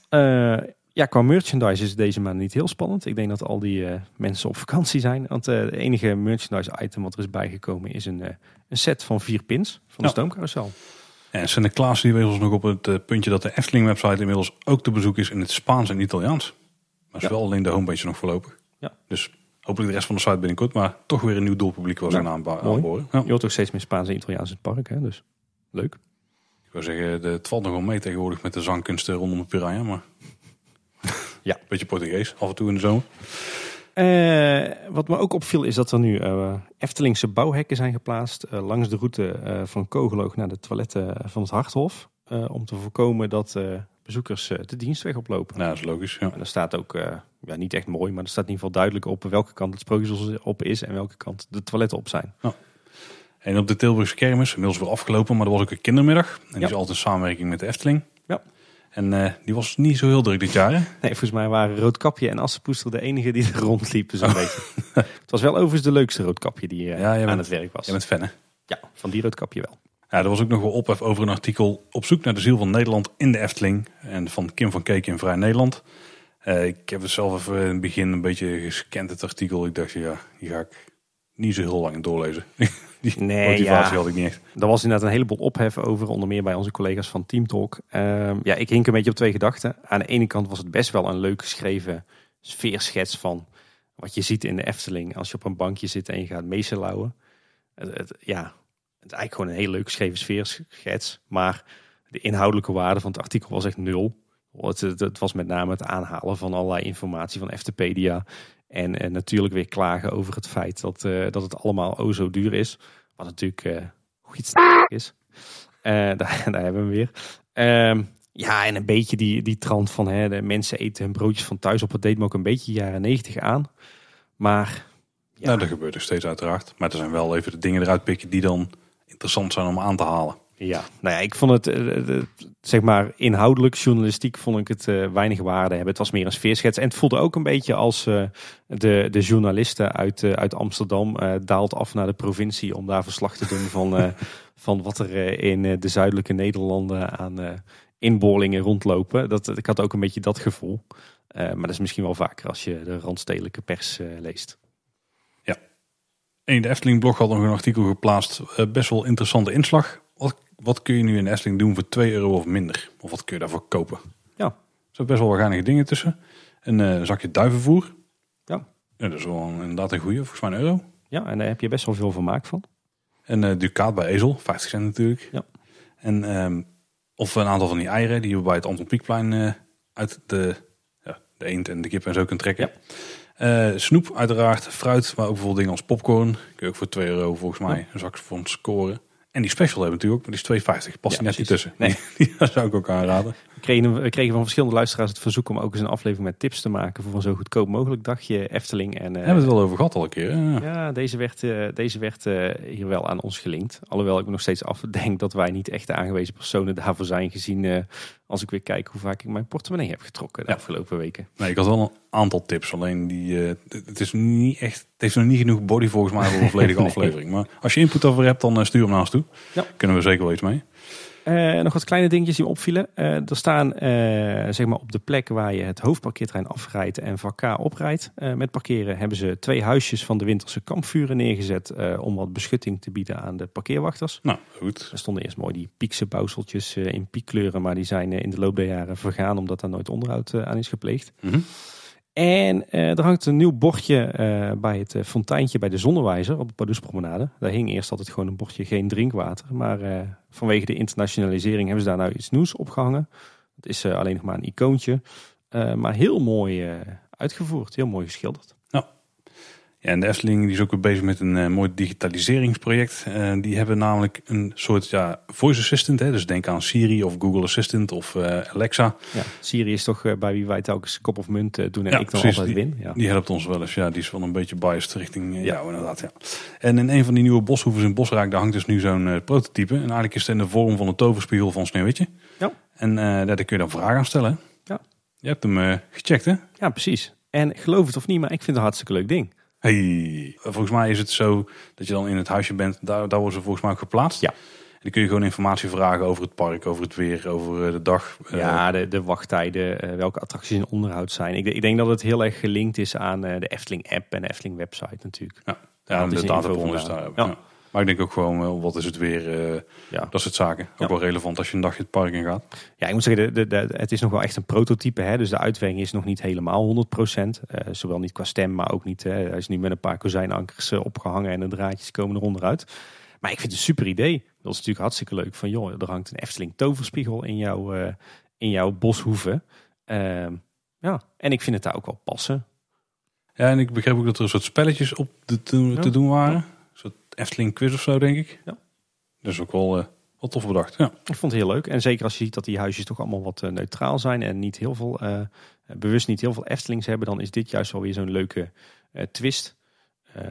Eh, ja, qua merchandise is deze maand niet heel spannend. Ik denk dat al die eh, mensen op vakantie zijn. Want eh, het enige merchandise item wat er is bijgekomen is een, een set van vier pins van de Ja. stoomcarousel. En Sinterklaas die wees ons nog op het puntje dat de Efteling website inmiddels ook te bezoek is in het Spaans en Italiaans. Maar is Ja. wel alleen de homepage nog voorlopig. Ja. Dus hopelijk de rest van de site binnenkort. Maar toch weer een nieuw doelpubliek was Ja, aan aanboren. Ja. Je hoort ook steeds meer Spaans en Italiaans in het park. Hè? Dus leuk. Ik wil zeggen, de- het valt nog wel mee tegenwoordig met de zangkunsten rondom de Piranha. Maar Ja. beetje Portugees af en toe in de zomer. Eh, wat me ook opviel is dat er nu eh, Eftelingse bouwhekken zijn geplaatst eh, langs de route eh, van Kogeloog naar de toiletten van het Harthof. eh, om te voorkomen dat eh, bezoekers de dienstweg oplopen. Nou, dat is logisch. Ja. En er staat ook, eh, ja, niet echt mooi, maar er staat in ieder geval duidelijk op welke kant het sprookjesbos op is en welke kant de toiletten op zijn. En op de Tilburgse kermis, inmiddels weer afgelopen, maar er was ook een kindermiddag. En die Ja. is altijd in samenwerking met de Efteling. Ja. En eh, die was niet zo heel druk dit jaar. Hè? Nee, volgens mij waren Roodkapje en Assepoester de enige die er rondliepen zo'n Oh. beetje. Het was wel overigens de leukste Roodkapje die eh, Ja, aan het werk was. Jij bent fan hè? Ja, van die Roodkapje wel. Ja, er was ook nog wel ophef over een artikel op zoek naar de ziel van Nederland in de Efteling. En van Kim van Keek in Vrij Nederland. Eh, ik heb het zelf even in het begin een beetje gescand, het artikel. Ik dacht, ja, die ga ik niet zo heel lang in doorlezen. die Nee, motivatie ja. had ik niet echt. Er was inderdaad een heleboel ophef over, onder meer bij onze collega's van Team Talk. Ehm, ja, ik hink een beetje op twee gedachten. Aan de ene kant was het best wel een leuk geschreven sfeerschets van wat je ziet in de Efteling als je op een bankje zit en je gaat meeselauwen. Het, het- ja, het is eigenlijk gewoon een heel leuk geschreven sfeerschets, maar de inhoudelijke waarde van het artikel was echt nul. Het, het, het was met name het aanhalen van allerlei informatie van Eftepedia. En, en natuurlijk weer klagen over het feit dat, eh, dat het allemaal o zo duur is. Wat natuurlijk eh iets is. Eh, daar, daar hebben we hem weer. Ehm, ja, en een beetje die, die trant van hè, de mensen eten hun broodjes van thuis op. Het deed me ook een beetje jaren negentig aan. Maar ja, Nou, dat gebeurt nog steeds uiteraard. Maar er zijn wel even de dingen eruit pikken die dan interessant zijn om aan te halen. Ja, nou ja, ik vond het, eh, eh, zeg maar, inhoudelijk, journalistiek vond ik het eh, weinig waarde hebben. Het was meer een sfeerschets. En het voelde ook een beetje als eh, de, de journalisten uit, eh, uit Amsterdam daalt af naar de provincie om daar verslag te doen van, van wat er in de zuidelijke Nederlanden aan inboorlingen rondlopen. Dat, ik had ook een beetje dat gevoel. Maar dat is misschien wel vaker als je de randstedelijke pers leest. En in de Efteling blog had nog een artikel geplaatst. best wel interessante inslag. Wat, kun je nu in de Efteling doen voor 2 euro of minder? Of wat kun je daarvoor kopen? Ja. Er zijn best wel geinige dingen tussen. Een eh, zakje duivenvoer. Ja. ja. Dat is wel een- inderdaad een goede, volgens mij een euro. Ja, en daar heb je best wel veel vermaak van. Een eh ducaat bij Ezel, 50 cent natuurlijk. Ja. En, ehm, of een aantal van die eieren die je bij het Anton Pieckplein eh, uit de, ja, de eend en de kip en zo kunt trekken. Eh, snoep uiteraard, fruit, maar ook bijvoorbeeld dingen als popcorn. Kun je ook voor 2 euro volgens mij een zak van scoren. En die special hebben natuurlijk ook, maar die is 2,50. Past Ja, net niet tussen. Nee. Die zou ik ook aanraden. We kregen, we kregen van verschillende luisteraars het verzoek om ook eens een aflevering met tips te maken voor een zo goedkoop mogelijk dagje Efteling. En, eh, hebben we het wel over gehad al een keer. ja, deze werd, eh, deze werd eh, hier wel aan ons gelinkt. Alhoewel ik me nog steeds afdenk dat wij niet echt de aangewezen personen daarvoor zijn. Gezien als ik weer kijk hoe vaak ik mijn portemonnee heb getrokken de Ja. afgelopen weken. Nee, ik had wel een aantal tips. Alleen die, het is niet echt, het heeft nog niet genoeg body volgens mij voor een volledige Nee. aflevering. Maar als je input over hebt, dan stuur hem naar ons toe. Ja. Kunnen we zeker wel iets mee. Eh, nog wat kleine dingetjes die me opvielen. Eh, er staan eh, zeg maar op de plek waar je het hoofdparkeerterrein afrijdt en vak K oprijdt. met parkeren hebben ze twee huisjes van de winterse kampvuren neergezet om wat beschutting te bieden aan de parkeerwachters. Nou, goed. Er stonden eerst mooi die piekse bouwseltjes in piekkleuren, maar die zijn in de loop der jaren vergaan omdat daar nooit onderhoud aan is gepleegd. Mhm. En eh, er hangt een nieuw bordje eh, bij het eh, fonteintje bij de Zonnewijzer op de Pardoespromenade. Daar hing eerst altijd gewoon een bordje geen drinkwater. Maar vanwege de internationalisering hebben ze daar nou iets nieuws opgehangen. Het is alleen nog maar een icoontje. Maar heel mooi uitgevoerd, heel mooi geschilderd. Ja, en de Efteling die is ook weer bezig met een eh, mooi digitaliseringsproject. Eh, die hebben namelijk een soort ja, voice assistant. Hè? Dus denk aan Siri of Google Assistant of eh, Alexa. Ja, Siri is toch bij wie wij telkens kop of munt doen en Ja, ik dan precies. altijd win. Ja. Die helpt ons wel eens. Ja, die is wel een beetje biased richting Ja. jou inderdaad. Ja. En in een van die nieuwe boshoevers in Bosraak, daar hangt dus nu zo'n prototype. En eigenlijk is het in de vorm van een toverspiegel van Sneeuwwitje. Ja. En daar kun je dan vragen aan stellen. Ja. Je hebt hem gecheckt hè? ja, precies. En geloof het of niet, maar ik vind het een hartstikke leuk ding. Hey. Volgens mij is het zo dat je dan in het huisje bent. Daar, daar worden ze volgens mij ook geplaatst. Ja. En dan kun je gewoon informatie vragen over het park, over het weer, over eh, de dag. Eh, Ja, de, de wachttijden, eh, welke attracties in onderhoud zijn. Ik, ik denk dat het heel erg gelinkt is aan de Efteling app en de Efteling website natuurlijk. ja, Ja, het de databron is daar. Ja. Maar ik denk ook gewoon, wel, wat is het weer, eh, Ja. dat soort zaken. Ook Ja. wel relevant als je een dagje het park in gaat. ja, ik moet zeggen, de, de, de- het is nog wel echt een prototype. Hè? Dus de uitwerking is nog niet helemaal 100%. Eh, zowel niet qua stem, maar ook niet. Hè? Hij is nu met een paar kozijnankers eh, opgehangen en de draadjes komen er onderuit. Maar ik vind het een super idee. Dat is natuurlijk hartstikke leuk. Van joh, er hangt een Efteling toverspiegel in jouw, eh, in jouw boshoeve. Ehm, ja, en ik vind het daar ook wel passen. Ja, en ik begreep ook dat er een soort spelletjes op te, te, Ja. te doen waren. Efteling quiz of zo, denk ik. Ja. Dat is ook wel, eh wel tof bedacht. Ja. Ik vond het heel leuk. En zeker als je ziet dat die huisjes toch allemaal wat eh, neutraal zijn en niet heel veel, eh, bewust niet heel veel Eftelings hebben, dan is dit juist wel weer zo'n leuke eh, twist. Eh,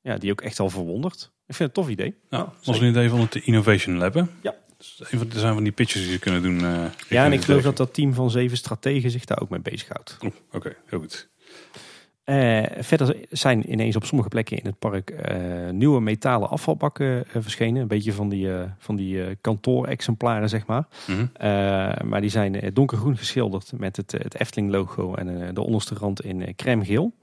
ja, die ook echt al verwondert. Ik vind het een tof idee. Nou, Ja, was zeker. een idee van het Innovation Lab. hè? Ja. Dus een van, er zijn van die pitches die ze kunnen doen. eh, Ja, en ik geloof dat dat team van zeven strategen zich daar ook mee bezighoudt. Oké, heel goed. Eh, verder zijn ineens op sommige plekken in het park eh, nieuwe metalen afvalbakken eh, verschenen. Een beetje van die, van die kantoorexemplaren, zeg maar. Mhm. Maar die zijn donkergroen geschilderd met het, het Efteling logo en de onderste rand in crème geel.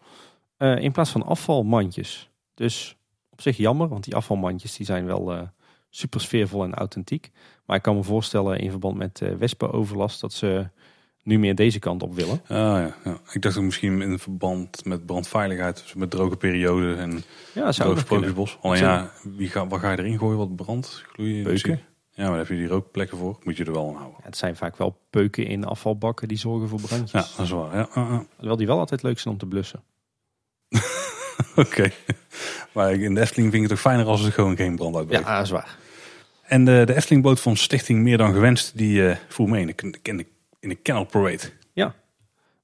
In plaats van afvalmandjes. Dus op zich jammer, want die afvalmandjes die zijn wel super sfeervol en authentiek. Maar ik kan me voorstellen in verband met wespenoverlast dat ze nu meer deze kant op willen. Ah, ja, ja. Ik dacht ook misschien in verband met brandveiligheid, dus met droge perioden en Ja, droog ook sprookjesbos. Alleen ja, wie ga, wat ga je erin gooien? Wat brand? Gloeien? Beuken. Ja, maar daar heb je die rookplekken voor. Moet je er wel aan houden. Ja, het zijn vaak wel peuken in afvalbakken die zorgen voor brandjes. Ja, dat is waar. Ja, uh, uh. Terwijl die wel altijd leuk zijn om te blussen. Oké. Maar in de Efteling vind ik het toch fijner als er gewoon geen brand uitbreekt. Ja, dat is waar. En de, de Eftelingboot van Stichting Meer Dan Gewenst, die uh, voer mee in in de, in de Canal Parade.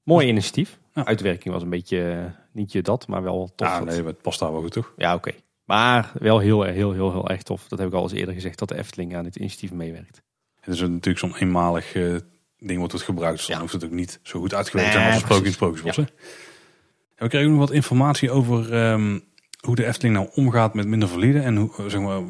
Mooi initiatief. Ja. Uitwerking was een beetje, eh, niet je dat, maar wel tof. Ja, nee, het past daar wel goed, toch? Ja, oké. Maar wel heel, heel, heel, heel erg tof. Dat heb ik al eens eerder gezegd, dat de Efteling aan dit initiatief meewerkt. Het is natuurlijk zo'n eenmalig eh, ding wat wordt gebruikt. Dus dan Ja. hoeft het ook niet zo goed uitgewerkt te Nee, zijn als het sprookje in het? En we kregen ook nog wat informatie over ehm, hoe de Efteling nou omgaat met minder valide. En hoe, eh, zeg maar,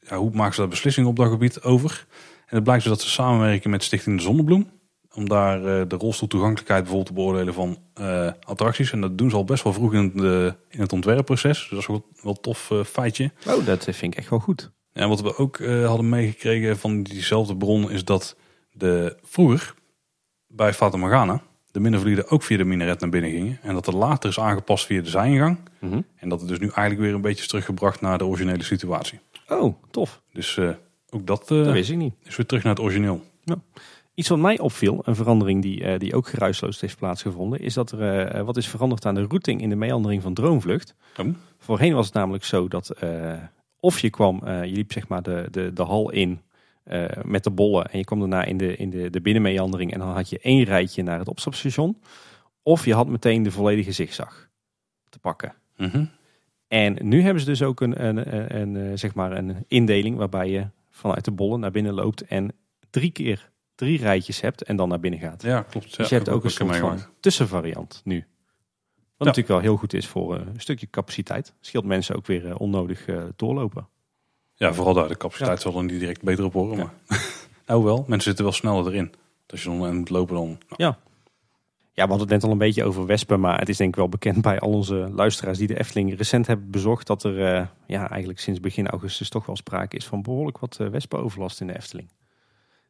ja, hoe maken ze daar beslissingen op dat gebied over. En het blijkt dus dat ze samenwerken met Stichting de Zonnebloem. Om daar eh, de rolstoeltoegankelijkheid bijvoorbeeld te beoordelen van eh, attracties. En dat doen ze al best wel vroeg in, de, in het ontwerpproces. Dus dat is wel, wel een tof eh, feitje. Oh, dat vind ik echt wel goed. En wat we ook hadden meegekregen van diezelfde bron is dat de vroeger bij Fata Morgana de mindervalide ook via de minaret naar binnen gingen. En dat er later is aangepast via de zijingang. Mhm. En dat het dus nu eigenlijk weer een beetje is teruggebracht naar de originele situatie. Oh, tof. Dus ook dat, Dat wist ik niet. is weer terug naar het origineel. Iets wat mij opviel, een verandering die, eh, die ook geruisloos heeft plaatsgevonden, is dat er eh, wat is veranderd aan de routing in de meandering van Droomvlucht. Oh. Voorheen was het namelijk zo dat eh, of je kwam, eh, je liep zeg maar de, de, de hal in eh, met de bollen en je kwam daarna in de, in de, de binnenmeandering en dan had je één rijtje naar het opstapstation. Of je had meteen de volledige zigzag te pakken. Mhm. En nu hebben ze dus ook een, een, een, een, eh, zeg maar een indeling waarbij je vanuit de bollen naar binnen loopt en drie keer drie rijtjes hebt en dan naar binnen gaat. Ja, klopt. dus Ja, je hebt heb ook een soort van tussenvariant nu. Wat Ja. natuurlijk wel heel goed is voor eh, een stukje capaciteit. Scheelt mensen ook weer eh, onnodig eh, doorlopen. Ja, vooral daar. De capaciteit zal er niet direct beter op horen. Ja. Maar nou wel, mensen zitten wel sneller erin. Als je dan moet lopen dan... nou, Ja, we hadden het net al een beetje over wespen, maar het is denk ik wel bekend bij al onze luisteraars die de Efteling recent hebben bezocht, dat er eh, ja, eigenlijk sinds begin augustus toch wel sprake is van behoorlijk wat eh, wespenoverlast in de Efteling.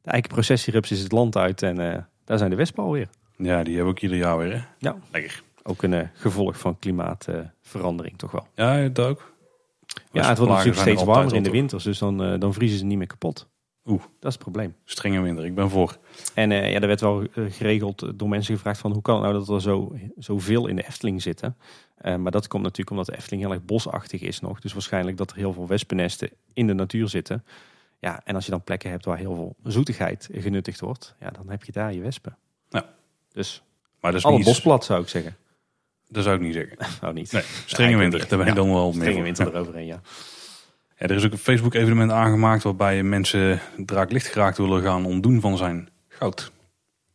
De eikenprocessierups is het land uit en eh, daar zijn de wespen alweer. ja, die hebben we ook ieder jaar weer. Hè? Ja. Lekker. Ook een eh, gevolg van klimaatverandering toch wel. Ja, dat ook. Ja, het wordt natuurlijk steeds er warmer in de winters, dus dan, eh, dan vriezen ze niet meer kapot. Oeh. Dat is het probleem. Strenge winter, ik ben voor. En ja, er werd wel geregeld door mensen gevraagd van hoe kan het nou dat er zo, zoveel in de Efteling zitten. Maar dat komt natuurlijk omdat de Efteling heel erg bosachtig is nog. Dus waarschijnlijk dat er heel veel wespennesten in de natuur zitten. Ja, en als je dan plekken hebt waar heel veel zoetigheid genuttigd wordt, ja, dan heb je daar je wespen. Ja. Dus Maar dat is alle niet, bosplat zou ik zeggen. Dat zou ik niet zeggen. Nou niet. Nee, strenge Ja, winter, daar ben ik dan wel meer Strenge winter Ja. eroverheen, ja. Ja, er is ook een Facebook evenement aangemaakt waarbij mensen draaklicht geraakt willen gaan ontdoen van zijn goud.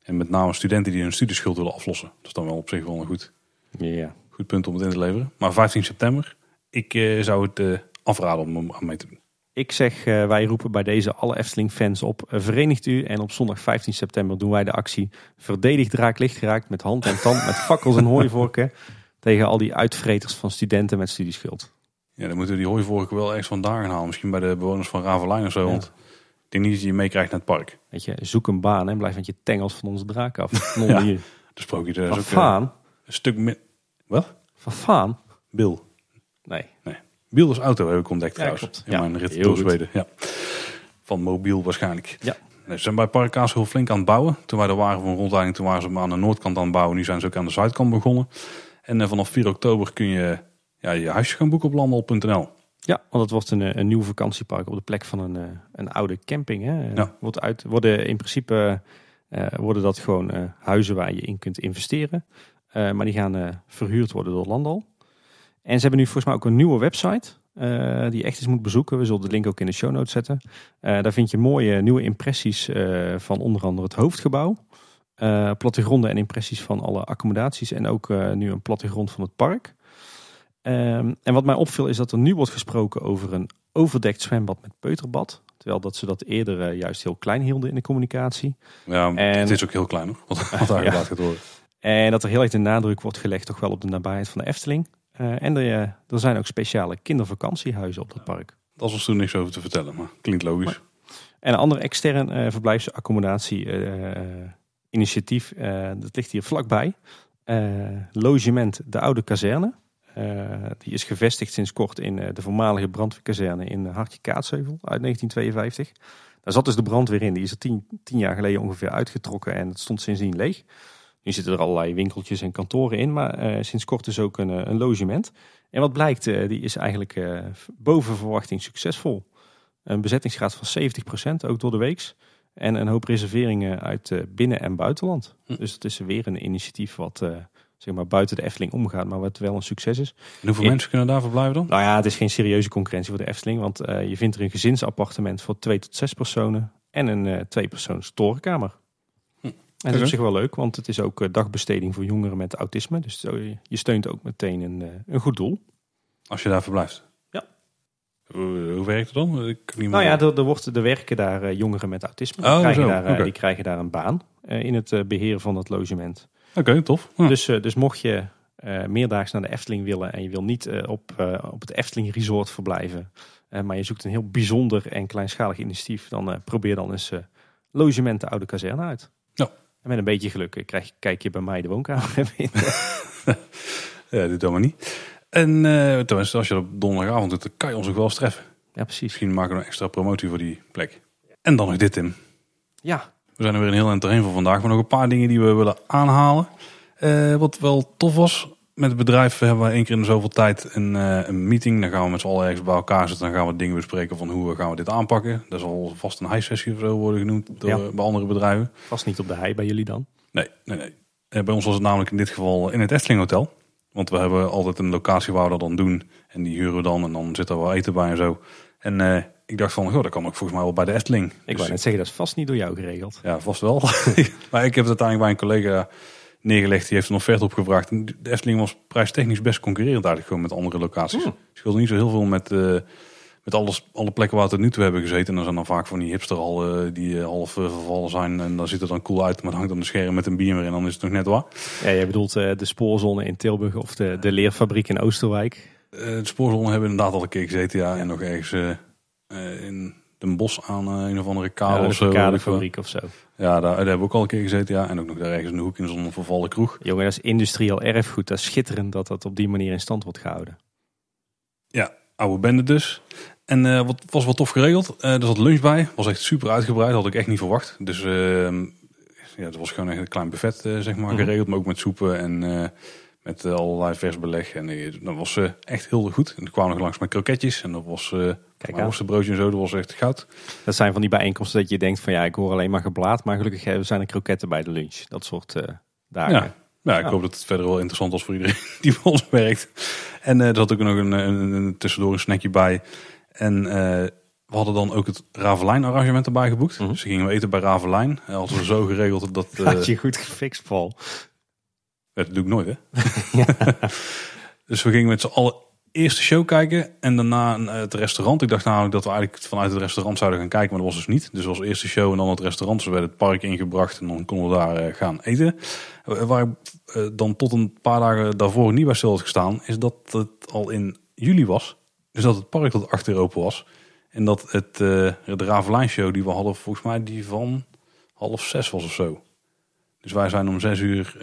En met name studenten die hun studieschuld willen aflossen. Dat is dan wel op zich wel een goed, Ja. goed punt om het in te leveren. Maar 15 september, ik eh, zou het eh, afraden om hem aan mee te doen. Ik zeg, eh, wij roepen bij deze alle Efteling-fans op. eh, verenigt u en op zondag 15 september doen wij de actie Verdedig draaklicht geraakt met hand en tand, met fakkels en hooivorken. Tegen al die uitvreters van studenten met studieschuld. Ja, dan moeten we die hooivorken wel ergens vandaan halen. Misschien bij de bewoners van Ravelijn of zo. Ja. Want ik denk niet dat je je meekrijgt naar het park. Weet je, zoek een baan en blijf met je tengels van onze draak af. Non Ja. hier. De sprookje Van ook eh, een stuk min... Wat? Van Faan? Bill. Nee. Biel is auto heb ik ontdekt Ja, trouwens. klopt. In Ja, mijn rit heel door. Zweden. Ja. Van mobiel waarschijnlijk. Ja. Nee, Ze zijn bij Park Kaas flink aan het bouwen. Toen wij er waren voor een rondleiding, toen waren ze maar aan de noordkant aan het bouwen. Nu zijn ze ook aan de zuidkant begonnen. En eh, vanaf 4 oktober kun je ja, je huisje gaan boeken op landal.nl. Ja, want het wordt een, eh, een nieuw vakantiepark op de plek van een, eh, een oude camping. Hè. Ja. Wordt uit, worden in principe worden dat gewoon huizen waar je in kunt investeren. Maar die gaan verhuurd worden door Landal. En ze hebben nu volgens mij ook een nieuwe website. eh, die je echt eens moet bezoeken. We zullen de link ook in de show notes zetten. Eh, daar vind je mooie nieuwe impressies eh, van onder andere het hoofdgebouw. Plattegronden en impressies van alle accommodaties. En ook nu een plattegrond van het park. Ehm, en wat mij opviel is dat er nu wordt gesproken over een overdekt zwembad met peuterbad. Terwijl dat ze dat eerder juist heel klein hielden in de communicatie. Ja, En- het is ook heel klein hoor. Wat, wat daar Ja. gaat worden. En dat er heel erg de nadruk wordt gelegd toch wel op de nabijheid van de Efteling. Eh, en er, eh, er zijn ook speciale kindervakantiehuizen op dat park. Dat was toen niks over te vertellen, maar klinkt logisch. En een ander extern eh verblijfsaccommodatie initiatief, dat ligt hier vlakbij. Logement De Oude Kazerne. Die is gevestigd sinds kort in de voormalige brandweerkazerne in Hartje Kaatsheuvel uit 1952. Daar zat dus de brandweer in. Die is er tien, tien jaar geleden ongeveer uitgetrokken en het stond sindsdien leeg. Nu zitten er allerlei winkeltjes en kantoren in, maar sinds kort is ook een, een logement. En wat blijkt, die is eigenlijk boven verwachting succesvol. Een bezettingsgraad van 70%, ook door de weeks. En een hoop reserveringen uit binnen- en buitenland. Hm. Dus het is weer een initiatief wat zeg maar buiten de Efteling omgaat, maar wat wel een succes is. En hoeveel mensen kunnen daar verblijven dan? Nou ja, het is geen serieuze concurrentie voor de Efteling. Want je vindt er een gezinsappartement voor twee tot zes personen. En een uh, tweepersoons torenkamer. En dat is op zich wel leuk, want het is ook dagbesteding voor jongeren met autisme. Dus je steunt ook meteen een, een goed doel. Als je daar verblijft? Hoe, werkt het dan? Ik nou ja, er, er, wordt, er werken daar uh, jongeren met autisme. Die, oh, krijgen daar, uh, die krijgen daar een baan uh, in het beheer van het logement. Oké, tof. Ja. Dus, dus mocht je meerdaags naar de Efteling willen en je wil niet op, op het Efteling Resort verblijven, maar je zoekt een heel bijzonder en kleinschalig initiatief, dan probeer dan eens logement de Oude Kazerne uit. En met een beetje geluk krijg, kijk je bij mij de woonkamer in. ja, we niet. En uh, tenminste, als je op donderdagavond doet, dan kan je ons ook wel eens treffen. Ja, precies. Misschien maken we een extra promotie voor die plek. En dan nog dit, Tim. Ja. We zijn er weer een heel eind doorheen voor vandaag. Maar nog een paar dingen die we willen aanhalen. Uh, wat wel tof was, met het bedrijf hebben we één keer in zoveel tijd een, uh, een meeting. Dan gaan we met z'n allen ergens bij elkaar zitten. Dan gaan we dingen bespreken van hoe gaan we dit aanpakken. Dat zal vast een high-sessie of zo worden genoemd door, ja. bij andere bedrijven. Vast niet op de high bij jullie dan? Nee, nee, nee. bij ons was het namelijk in dit geval in het Efteling Hotel. Want we hebben altijd een locatie waar we dat dan doen. En die huren we dan en dan zit er wel eten bij en zo. En uh, ik dacht van, goh, dat kan ook volgens mij wel bij de Efteling. Ik dus, wou net zeggen, dat is vast niet door jou geregeld. Ja, vast wel. maar ik heb het uiteindelijk bij een collega neergelegd. Die heeft een offerte opgevraagd. En de Efteling was prijstechnisch best concurrerend eigenlijk gewoon met andere locaties. Hmm. Het scheelde niet zo heel veel met... Uh, met alles, alle plekken waar we het nu toe hebben gezeten. En dan zijn dan vaak van die hipsterhallen die uh, half uh, vervallen zijn. En dan ziet het dan cool uit, maar dan hangt dan een scherm met een bier. En dan is het nog net waar. Ja, jij bedoelt uh, de spoorzone in Tilburg of de, de leerfabriek in Oosterwijk? de spoorzone hebben we inderdaad al een keer gezeten, ja. En nog ergens in Den Bos aan een of andere kade ja, of zo. kadefabriek of zo. Ja, daar, daar, hebben we ook al een keer gezeten, ja. En ook nog daar ergens in de hoek in zo'n vervallen kroeg. Jongen, dat is industrieel erfgoed. Dat is schitterend dat dat op die manier in stand wordt gehouden. Ja, oude bende dus. En uh, wat was wel tof geregeld. Uh, er zat lunch bij. Was echt super uitgebreid. Had ik echt niet verwacht. Dus uh, ja, het was gewoon echt een klein buffet zeg maar, mhm. geregeld. Maar ook met soepen en met allerlei vers beleg. En dat was echt heel goed. En er kwamen nog langs met kroketjes. En dat was Kijk worstenbroodje en zo. Dat was echt goud. Dat zijn van die bijeenkomsten dat je denkt van ja, ik hoor alleen maar geblaad. Maar gelukkig zijn er kroketten bij de lunch. Dat soort dagen. Ja. Ja, ik hoop dat het verder wel interessant was voor iedereen die bij ons werkt. En er zat ook nog een, een, een tussendoor een snackje bij. En uh, we hadden dan ook het Ravelijn arrangement erbij geboekt. Mm Dus gingen we eten bij Ravelijn. En hadden we zo geregeld dat... Uh, Had je goed gefixt, Paul. Dat doe ik nooit, hè? dus we gingen met z'n allen eerste show kijken en daarna eh, het restaurant. Ik dacht namelijk dat we eigenlijk vanuit het restaurant zouden gaan kijken, maar dat was dus niet. Dus was eerste show en dan het restaurant. Ze werden het park ingebracht en dan konden we daar gaan eten. Waar ik dan tot een paar dagen daarvoor niet bij stil had gestaan, is dat het al in juli was. Dus dat het park tot achter open was. En dat het, uh, de Ravelijn show die we hadden, volgens mij die van half zes was of zo. Dus wij zijn om zes uur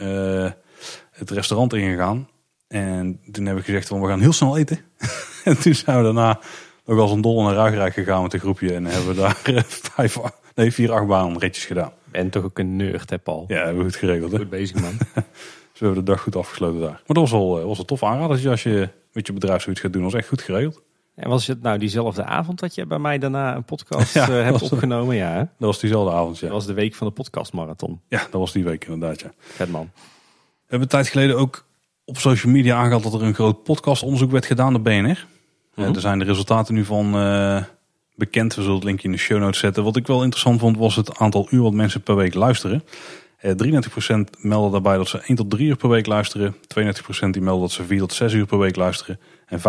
het restaurant ingegaan. En toen heb ik gezegd van we gaan heel snel eten. en toen zijn we daarna nog als een dolle naar Ruigrijk gegaan met een groepje. En hebben we daar uh, vijf, nee, vier achtbaan ritjes gedaan. Ben toch ook een nerd hè Paul? Ja, hebben we goed geregeld hè. Goed bezig man. dus we hebben de dag goed afgesloten daar. Maar dat was wel, was een tof aanrader als je met je bedrijf zoiets gaat doen. was echt goed geregeld. En was het nou diezelfde avond dat je bij mij daarna een podcast ja, uh, hebt opgenomen? Ja, dat was diezelfde avond, ja. Dat was de week van de podcastmarathon. Ja, dat was die week inderdaad, ja. Vet man. We hebben een tijd geleden ook op social media aangehaald dat er een groot podcastonderzoek werd gedaan door BNR. Mm er zijn de resultaten nu van uh, bekend. We zullen het linkje in de show notes zetten. Wat ik wel interessant vond was het aantal uur wat mensen per week luisteren. 33% melden daarbij dat ze 1 tot 3 uur per week luisteren. 32% die melden dat ze 4 tot 6 uur per week luisteren. En 15%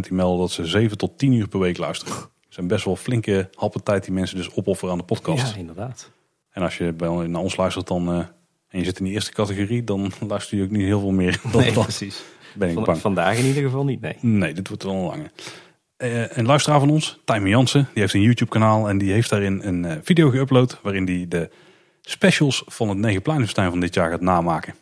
die melden dat ze 7 tot 10 uur per week luisteren. Dat zijn best wel flinke happen tijd die mensen dus opofferen aan de podcast. Ja, inderdaad. En als je bij, naar ons luistert dan, uh, en je zit in die eerste categorie, dan luister je ook niet heel veel meer. Dan nee, precies. Ben ik bang. Vandaag in ieder geval niet, nee. Nee, dit wordt wel een lange. Uh, een luisteraar van ons, Tijmen Jansen, die heeft een YouTube kanaal en die heeft daarin een uh, video geüpload waarin hij de specials van het Negenpleinenfestijn van dit jaar gaat namaken.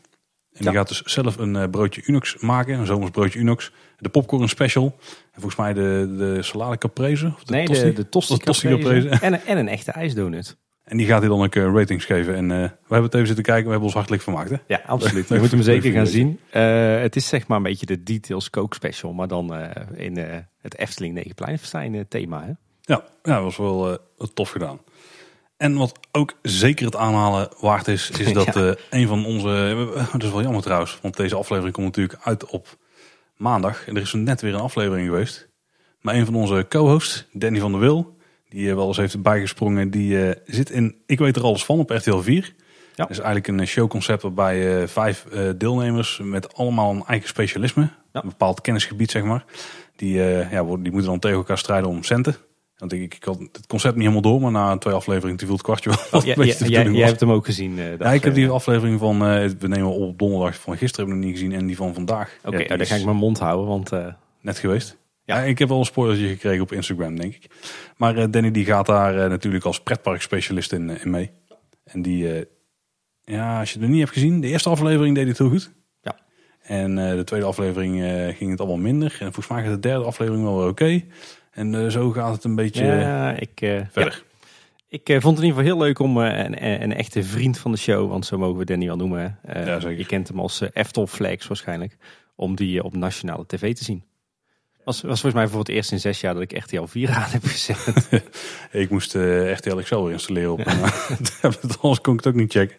En die gaat dus zelf een eh, broodje Unox maken, een zomers broodje Unox. De popcorn special. En volgens mij de, de salade caprese. Of de nee, tosti. de, de tosti, De tosti caprese. caprese. En, een- en een echte ijsdonut. En die gaat hij dan ook eh, ratings geven. En eh, we hebben het even zitten kijken. We hebben ons hartelijk vermaakt. Hè? Ja, absoluut. Je moet hem zeker gaan zien. Eh, het is zeg maar een beetje de Details Coke Special, maar dan eh, in eh, het Efteling Negenpleinfestijn eh, thema. Hè? Ja, ja, dat was wel eh, tof gedaan. En wat ook zeker het aanhalen waard is, is dat Ja. eh, een van onze... Het is wel jammer trouwens, want deze aflevering komt natuurlijk uit op maandag. En er is net weer een aflevering geweest. Maar een van onze co-hosts, Danny van der Wil, die eh, wel eens heeft bijgesprongen, die eh, zit in Ik weet er alles van op RTL 4. Ja. Dat is eigenlijk een showconcept waarbij eh, vijf eh, deelnemers met allemaal een eigen specialisme, Ja. een bepaald kennisgebied zeg maar, die, eh, ja, worden- die moeten dan tegen elkaar strijden om centen. Want ik, ik had het concept niet helemaal door, maar na twee afleveringen viel het kwartje wel. Oh, Ja, ja, jij, hebt hem ook gezien. eh, Ja, ik heb die aflevering. van, eh, we nemen op donderdag van gisteren heb ik nog niet gezien en die van vandaag. Oké, Ja, nou, dan ga ik mijn mond houden, want eh, net geweest. Ja. Ja. ik heb wel een spoilertje gekregen op Instagram, denk ik. Maar eh, Danny die gaat daar eh, natuurlijk als pretparkspecialist in, eh, in mee. En die, eh, ja, als je het nog niet hebt gezien, de eerste aflevering deed hij het heel goed. Ja. En eh, de tweede aflevering eh, ging het allemaal minder. En volgens mij gaat de derde aflevering wel weer oké. En eh, zo gaat het een beetje eh, ja, ik, eh, verder. ja, ik eh, vond het in ieder geval heel leuk om eh, een, een, een echte vriend van de show, want zo mogen we Danny wel noemen. Eh, Ja, zeker. Je kent hem als uh, Eftel Flags waarschijnlijk, om die eh, op nationale tv te zien. Was, was volgens mij voor het eerst in zes jaar dat ik RTL 4 aan heb gezet. Ik moest eh RTL Excel weer installeren op. maar anders kon ik het ook niet checken.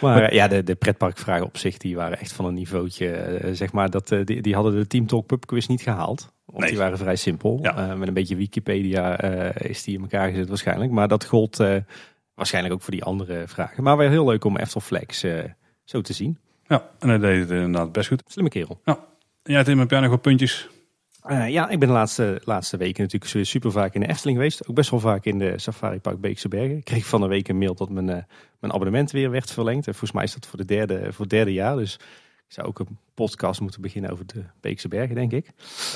Maar eh, ja, de, de pretparkvragen op zich, die waren echt van een niveautje. eh, zeg maar, dat, eh, die, die hadden de Team Talk Pub Quiz niet gehaald. Want Nee. die waren vrij simpel. Ja. Met een beetje Wikipedia is die in elkaar gezet waarschijnlijk. Maar dat gold waarschijnlijk ook voor die andere vragen. Maar wel heel leuk om Eftel Flex zo te zien. Ja, en hij deed het inderdaad best goed. Slimme kerel. En jij Tim, heb jij nog wat puntjes? Eh, ja, ik ben de laatste, laatste weken natuurlijk super vaak in de Efteling geweest. Ook best wel vaak in de Safari Park Beekse Bergen. Ik kreeg van een week een mail dat mijn, eh, mijn abonnement weer werd verlengd. En volgens mij is dat voor, de derde, voor het derde jaar. Dus ik zou ook een podcast moeten beginnen over de Beekse Bergen, denk ik.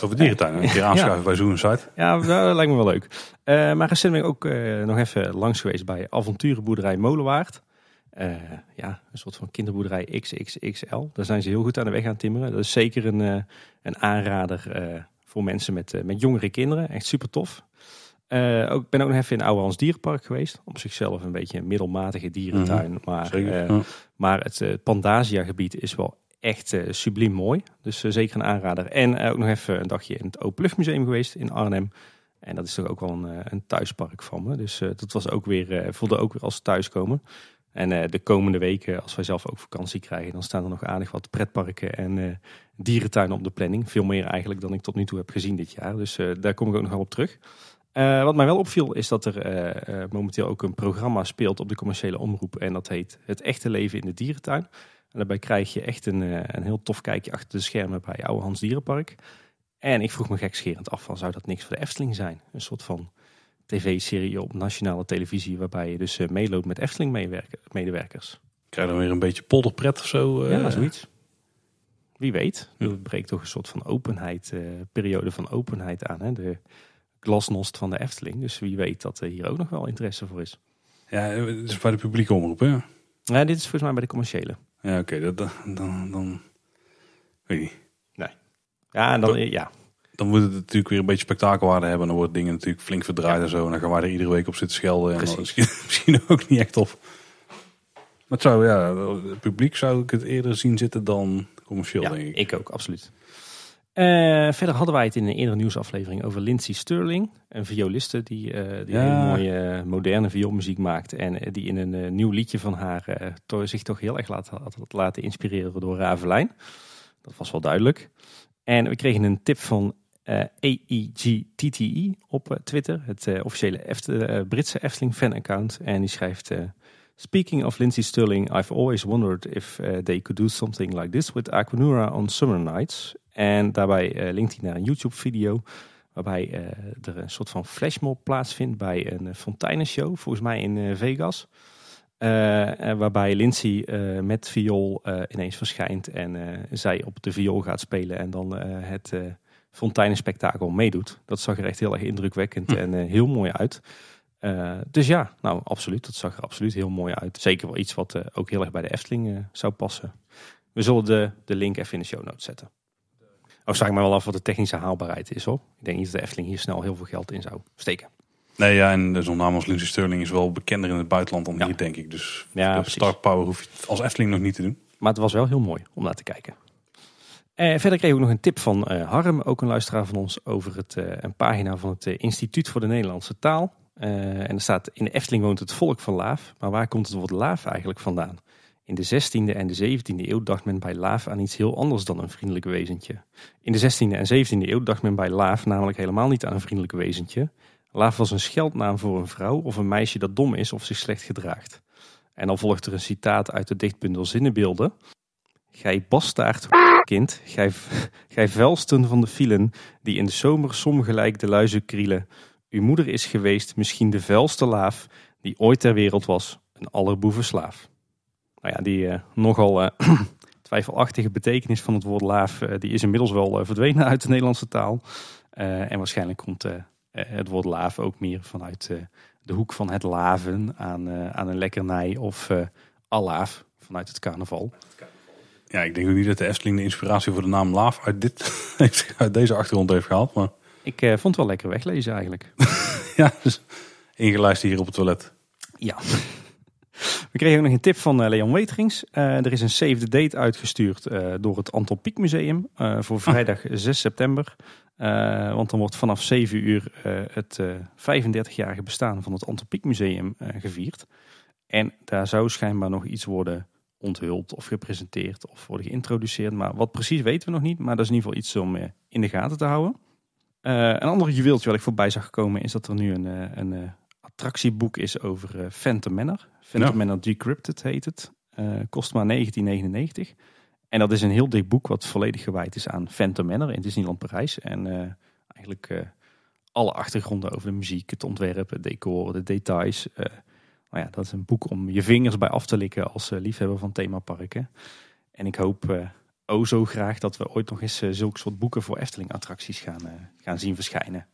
Over dierentuin. Een keer aanschuiven bij Zoom Site. Ja, dat lijkt me wel leuk. Eh, maar recent ben ik ook eh, nog even langs geweest bij avonturenboerderij Molenwaard. Eh, ja, een soort van kinderboerderij XXXL. Daar zijn ze heel goed aan de weg aan timmeren. Dat is zeker een, eh, een aanrader eh, voor mensen met, eh, met jongere kinderen. Echt super tof. Eh, ook, ik ben ook nog even in Oude Hans Dierenpark geweest. Op zichzelf een beetje een middelmatige dierentuin. Maar, Zeker. eh, Ja. maar het uh, Pandasia gebied is wel echt subliem mooi. Dus zeker een aanrader. En ook nog even een dagje in het Openluchtmuseum geweest in Arnhem. En dat is toch ook wel een, een thuispark van me. Dus dat was ook weer, voelde ook weer als thuiskomen. En eh, de komende weken, als wij zelf ook vakantie krijgen, dan staan er nog aardig wat pretparken en eh, dierentuinen op de planning. Veel meer eigenlijk dan ik tot nu toe heb gezien dit jaar. Dus eh, daar kom ik ook nog wel op terug. Uh, wat mij wel opviel is dat er uh, uh, momenteel ook een programma speelt op de commerciële omroep. En dat heet Het Echte Leven in de Dierentuin. En daarbij krijg je echt een, uh, een heel tof kijkje achter de schermen bij Oude Hans Dierenpark. En ik vroeg me gekscherend af van zou dat niks voor de Efteling zijn? Een soort van tv-serie op nationale televisie waarbij je dus uh, meeloopt met Efteling-medewerkers. Krijg je dan weer een beetje polderpret of zo? Ja, zoiets. Wie weet. Het breekt toch een soort van openheid, uh, periode van openheid aan. Hè? De glasnost van de Efteling. Dus wie weet dat er hier ook nog wel interesse voor is. Ja, het is bij de publieke omroep, hè? Ja, dit is volgens mij bij de commerciële. Ja, oké. Okay, dan, dan, dan... Weet. Nee. Ja, en dan... Ja. Dan moet het natuurlijk weer een beetje spektakelwaarde hebben. Dan worden dingen natuurlijk flink verdraaid ja. en zo. En dan gaan wij er iedere week op zitten schelden. En dan misschien, misschien ook niet echt op. Maar het zou, ja, het publiek zou ik het eerder zien zitten dan commercieel, ja, denk ik. ik ook, absoluut. Uh, verder hadden wij het in een eerdere nieuwsaflevering over Lindsay Sterling. Een violiste die, uh, die ja. hele mooie uh, moderne vioolmuziek maakt. En uh, die in een nieuw liedje van haar to zich toch heel erg laat, had laten inspireren door Ravelijn. Dat was wel duidelijk. En we kregen een tip van AEGTTE op Twitter. Het officiële Efte, Britse Efteling fan-account. En die schrijft... Speaking of Lindsay Sterling, I've always wondered if they could do something like this with Aquanura on summer nights. En daarbij linkt hij naar een YouTube-video waarbij er een soort van flashmob plaatsvindt bij een fonteinenshow, volgens mij in Vegas. waarbij Lindsay met viool ineens verschijnt en zij op de viool gaat spelen en dan het fonteinenspektakel meedoet. Dat zag er echt heel erg indrukwekkend hm. en heel mooi uit. dus ja, nou absoluut, dat zag er absoluut heel mooi uit. Zeker wel iets wat ook heel erg bij de Efteling zou passen. We zullen de, de link even in de show notes zetten. Oh, vraag ik me wel af wat de technische haalbaarheid is hoor. Ik denk niet dat de Efteling hier snel heel veel geld in zou steken. Nee, ja, en zo'n naam als Lindsay Sterling is wel bekender in het buitenland dan Ja. hier, denk ik. Dus Ja, de. Star Power hoef je als Efteling nog niet te doen. Maar het was wel heel mooi om naar te kijken. Eh, verder kreeg ik nog een tip van eh, Harm, ook een luisteraar van ons, over het, eh, een pagina van het Instituut voor de Nederlandse Taal. En er staat, in de Efteling woont het volk van Laaf. Maar waar komt het woord Laaf eigenlijk vandaan? In de 16e en de 17e eeuw dacht men bij Laaf aan iets heel anders dan een vriendelijk wezentje. In de 16e en 17e eeuw dacht men bij Laaf namelijk helemaal niet aan een vriendelijk wezentje. Laaf was een scheldnaam voor een vrouw of een meisje dat dom is of zich slecht gedraagt. En dan volgt er een citaat uit de dichtbundel Zinnenbeelden. Gij bastaard kind, gij, gij vuilsten van de fielen, die in de zomer som gelijk de luizen krielen. Uw moeder is geweest misschien de vuilste laaf, die ooit ter wereld was, een allerboeven slaaf. Nou ja, die eh, nogal eh, twijfelachtige betekenis van het woord laaf, eh, die is inmiddels wel verdwenen uit de Nederlandse taal. En waarschijnlijk komt het woord laaf ook meer vanuit de hoek van het laven aan, aan een lekkernij of alaaf vanuit het carnaval. Ja, ik denk ook niet dat de Efteling de inspiratie voor de naam Laaf uit, dit, uit deze achtergrond heeft gehaald. Maar Ik eh, vond het wel lekker weglezen eigenlijk. ja, dus ingelijst hier op het toilet. Ja. We kregen ook nog een tip van eh, Leon Weterings. Eh, er is een save the date uitgestuurd door het Anton Pieck Museum voor vrijdag 6 september. Want dan wordt vanaf 7 uur het eh 35-jarige bestaan van het Anton Pieck Museum gevierd. En daar zou schijnbaar nog iets worden onthuld of gepresenteerd of worden geïntroduceerd. Maar wat precies weten we nog niet. Maar dat is in ieder geval iets om eh, in de gaten te houden. Eh, een ander juweeltje wat ik voorbij zag komen is dat er nu een, eh, een attractieboek is over Phantom Manor. Phantom Ja. Manor Decrypted heet het. Eh, kost maar 1999. En dat is een heel dik boek wat volledig gewijd is aan Phantom Manor in Disneyland Parijs. En eigenlijk alle achtergronden over de muziek, het ontwerp, het decor, de details. Nou ja, dat is een boek om je vingers bij af te likken als eh, liefhebber van themaparken. En ik hoop oh zo graag dat we ooit nog eens eh, zulke soort boeken voor Efteling attracties gaan, gaan zien verschijnen.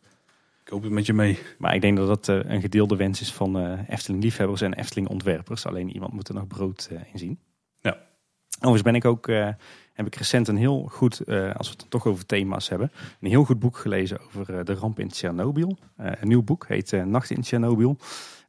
Ik hoop het met je mee. Maar ik denk dat dat een gedeelde wens is van eh, Efteling liefhebbers en Efteling ontwerpers. Alleen iemand moet er nog brood in zien. Ja. Overigens ben ik ook, heb ik recent een heel goed, als we het dan toch over thema's hebben, een heel goed boek gelezen over de ramp in Tsjernobyl. Een nieuw boek heet Nacht in Tsjernobyl.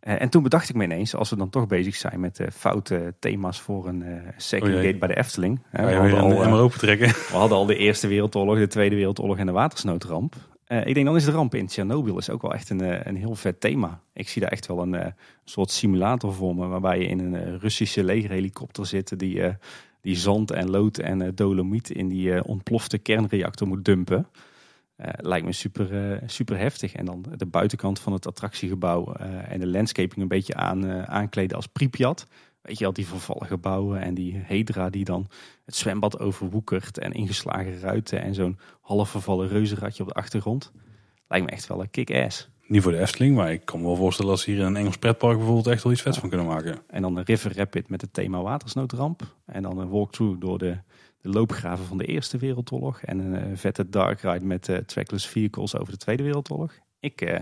Eh, en toen bedacht ik me ineens, als we dan toch bezig zijn met eh, foute thema's voor een eh second Oh gate bij de Efteling. Hè, we, hadden al, open trekken? we hadden al de Eerste Wereldoorlog, de Tweede Wereldoorlog en de watersnoodramp. Ik denk dan is de ramp in Tsjernobyl is ook wel echt een, een heel vet thema. Ik zie daar echt wel een soort simulator voor me, waarbij je in een Russische legerhelikopter zit die, die zand en lood en dolomiet in die ontplofte kernreactor moet dumpen. Eh, lijkt me super, eh, super heftig. En dan de buitenkant van het attractiegebouw eh, en de landscaping een beetje aan, aankleden als Pripyat. Weet je al, die vervallen gebouwen en die Hedra die dan het zwembad overwoekert en ingeslagen ruiten en zo'n half vervallen reuzenradje op de achtergrond. Lijkt me echt wel een kick-ass. Niet voor de Efteling, maar ik kan me wel voorstellen dat ze hier in een Engels pretpark bijvoorbeeld echt wel iets vets van kunnen maken. En dan een River Rapid met het thema watersnoodramp. En dan een walkthrough door de, de loopgraven van de Eerste Wereldoorlog. En een eh, vette dark ride met eh, trackless vehicles over de Tweede Wereldoorlog. Ik eh,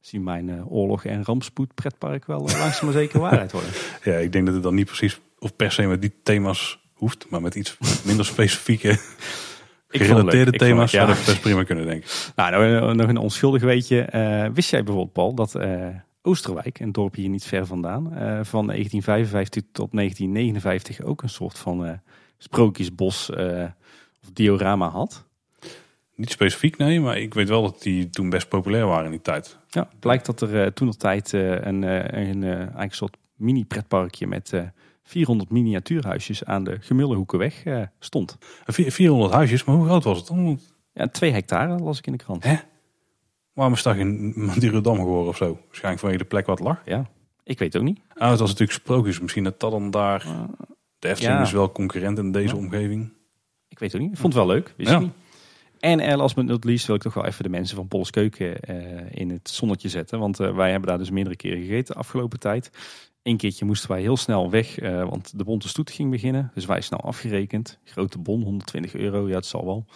zie mijn oorlog- en rampspoed pretpark wel langzaam maar zeker waarheid worden. Ja, ik denk dat het dan niet precies of per se met die thema's hoeft, maar met iets minder specifieke gerelateerde thema's ja. zou dat best prima kunnen denken. Nou, nou, nog een onschuldig weetje. Eh, wist jij bijvoorbeeld, Paul, dat eh, Oosterwijk, een dorpje hier niet ver vandaan, van 1955 tot 1959 ook een soort van sprookjesbos eh, of diorama had? Niet specifiek, nee, maar ik weet wel dat die toen best populair waren in die tijd. Ja, het blijkt dat er eh, toen op tijd eh, een, een, eigenlijk een soort mini-pretparkje met eh 400 miniatuurhuisjes aan de Gemullenhoekenweg stond. En vier- 400 huisjes, maar hoe groot was het dan? Ja, twee hectare las ik in de krant. Hè? Waarom is dat geen Madurodam geworden of zo? Waarschijnlijk vanwege de plek wat lag. Ja, ik weet het ook niet. Ah, het was natuurlijk sprookjes. Misschien dat dat dan daar... De Efteling Ja. is wel concurrent in deze Ja. omgeving. Ik weet het niet. Ik vond het wel leuk. Wist Ja. niet. En eh, last but not least wil ik toch wel even de mensen van Polles Keuken eh, in het zonnetje zetten. Want eh, wij hebben daar dus meerdere keren gegeten de afgelopen tijd. Eén keertje moesten wij heel snel weg, want de bonte stoet ging beginnen. Dus wij snel afgerekend. Grote bon, 120 euro, ja het zal wel.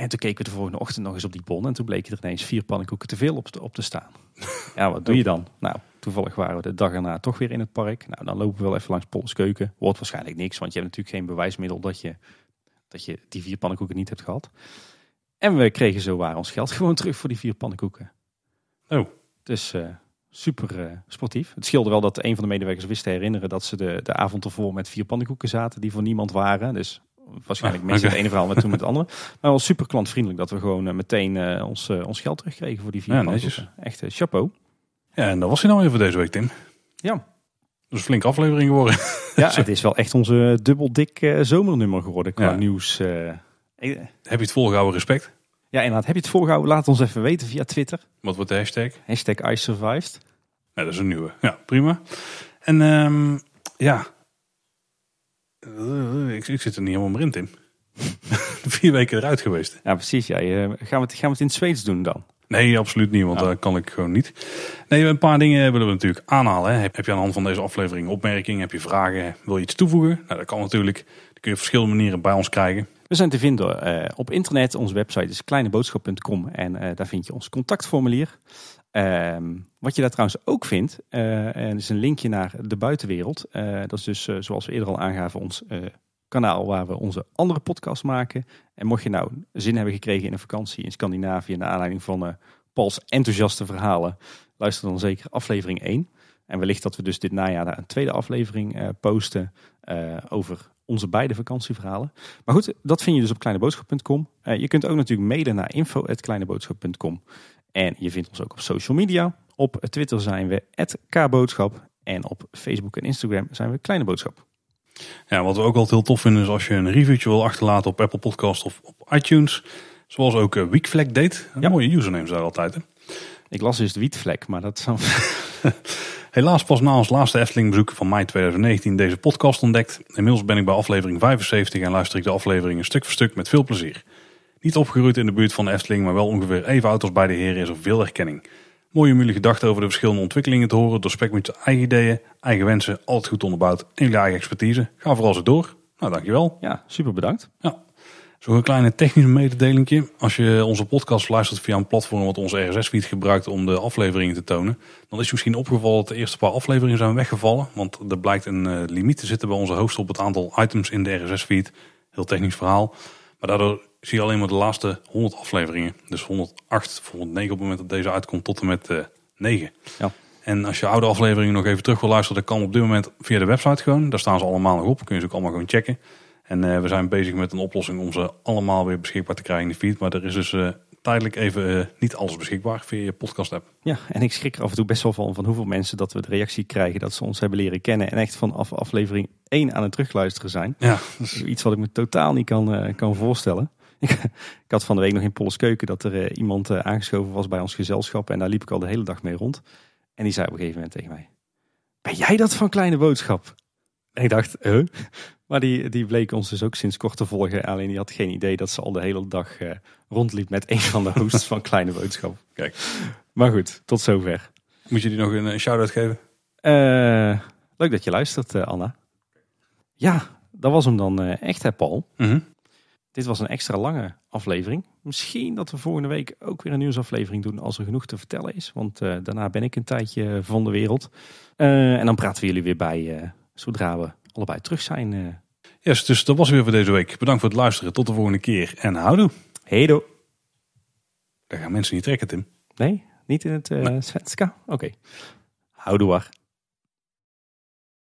En toen keken we de volgende ochtend nog eens op die bon. En toen bleken er ineens vier pannenkoeken te veel op te, op te staan. Ja, wat doe je dan? Nou, toevallig waren we de dag erna toch weer in het park. Nou, dan lopen we wel even langs Pols Keuken. Wordt waarschijnlijk niks, want je hebt natuurlijk geen bewijsmiddel dat je, dat je die vier pannenkoeken niet hebt gehad. En we kregen zo waar ons geld gewoon terug voor die vier pannenkoeken. Oh. Dus eh, super eh, sportief. Het scheelde wel dat een van de medewerkers wist te herinneren dat ze de, de avond ervoor met vier pannenkoeken zaten die voor niemand waren. Dus waarschijnlijk Ah, mensen oké. het ene verhaal met toen met het andere. Maar wel super klantvriendelijk dat we gewoon eh, meteen eh, ons, eh, ons geld terugkregen voor die vier Ja. Echt chapeau. Ja, en dat was hij nou weer voor deze week, Tim. Ja. Dus een flinke aflevering geworden. Ja, het is wel echt onze dubbel dik zomernummer geworden qua Ja. nieuws. Heb je het volgehouden respect? Ja, inderdaad. Heb je het volgehouden? Laat ons even weten via Twitter. Wat wordt de hashtag? Hashtag I survived. Ja, dat is een nieuwe. Ja, prima. En ehm, ja, ik, ik zit er niet helemaal meer in, Tim. Vier weken eruit geweest. Ja, precies. Ja. Je- gaan, we het, gaan we het in het Zweeds doen dan? Nee, absoluut niet, want Oh. dat kan ik gewoon niet. Nee, een paar dingen willen we natuurlijk aanhalen. Hè. Heb je aan de hand van deze aflevering opmerkingen? Heb je vragen? Wil je iets toevoegen? Nou, dat kan natuurlijk. Dat kun je op verschillende manieren bij ons krijgen. We zijn te vinden eh, op internet. Onze website is kleineboodschap.com en eh, daar vind je ons contactformulier. Ehm, wat je daar trouwens ook vindt, eh, en is een linkje naar de buitenwereld. Eh, dat is dus, eh, zoals we eerder al aangaven, ons kanaal waar we onze andere podcast maken. En mocht je nou zin hebben gekregen in een vakantie in Scandinavië, naar aanleiding van Pauls enthousiaste verhalen, luister dan zeker aflevering 1. En wellicht dat we dus dit najaar daar een tweede aflevering posten over onze beide vakantieverhalen. Maar goed, dat vind je dus op kleineboodschap.com. Eh, je kunt ook natuurlijk mailen naar info.kleineboodschap.com. En je vindt ons ook op social media. Op Twitter zijn we @kboodschap en op Facebook en Instagram zijn we Kleine Boodschap. Ja, wat we ook altijd heel tof vinden is als je een reviewtje wil achterlaten op Apple Podcast of op iTunes. Zoals ook uh, Weekflag deed. Een Ja. mooie usernames daar altijd. Hè. Ik las dus wietvlek, maar dat zal... Helaas pas na ons laatste Efteling bezoek van mei 2019 deze podcast ontdekt. Inmiddels ben ik bij aflevering 75 en luister ik de afleveringen stuk voor stuk met veel plezier. Niet opgegroeid in de buurt van de Efteling, maar wel ongeveer even oud als bij de heren is er veel herkenning. Mooi om jullie gedachten over de verschillende ontwikkelingen te horen. Doorspek met je eigen ideeën, eigen wensen, altijd goed onderbouwd en jullie eigen expertise. Ga vooral zo door. Nou, dankjewel. Ja, super bedankt. Ja. Zo'n een kleine technische mededelingje. Als je onze podcast luistert via een platform wat onze RSS-feed gebruikt om de afleveringen te tonen, dan is je misschien opgevallen dat de eerste paar afleveringen zijn weggevallen. Want er blijkt een eh, limiet te zitten bij onze host op het aantal items in de RSS-feed. Heel technisch verhaal. Maar daardoor zie je alleen maar de laatste 100 afleveringen. Dus 108 of 109 op het moment dat deze uitkomt tot en met eh 9. Ja. En als je oude afleveringen nog even terug wil luisteren, dat kan op dit moment via de website gewoon. Daar staan ze allemaal nog op. Kun je ze ook allemaal gewoon checken. En eh, we zijn bezig met een oplossing om ze allemaal weer beschikbaar te krijgen in de feed. Maar er is dus eh, tijdelijk even niet alles beschikbaar via je podcast app. Ja, en ik schrik er af en toe best wel van, van hoeveel mensen dat we de reactie krijgen dat ze ons hebben leren kennen en echt vanaf aflevering 1 aan het terugluisteren zijn. Ja, Iets wat ik me totaal niet kan, kan voorstellen. Ik, had van de week nog in Polles Keuken dat er eh, iemand eh, aangeschoven was bij ons gezelschap. En daar liep ik al de hele dag mee rond. En die zei op een gegeven moment tegen mij: Ben jij dat van Kleine Boodschap? En ik dacht, huh? Maar die, die bleek ons dus ook sinds kort te volgen. Alleen die had geen idee dat ze al de hele dag eh, rondliep met een van de hosts van Kleine Boodschap. Kijk. Maar goed, tot zover. moet je die nog een, een shout-out geven? Leuk dat je luistert, Anna. Ja, dat was hem dan echt, hè, Paul. Mhm. Dit was een extra lange aflevering. Misschien dat we volgende week ook weer een nieuwsaflevering doen als er genoeg te vertellen is. Want eh, daarna ben ik een tijdje van de wereld. Eh, en dan praten we jullie weer bij eh, zodra we allebei terug zijn. Yes, dus dat was weer voor deze week. Bedankt voor het luisteren. Tot de volgende keer. En houdoe. Hedo. Daar gaan mensen niet trekken, Tim. Nee, niet in het uh, Svenska? Oké. Houdoe.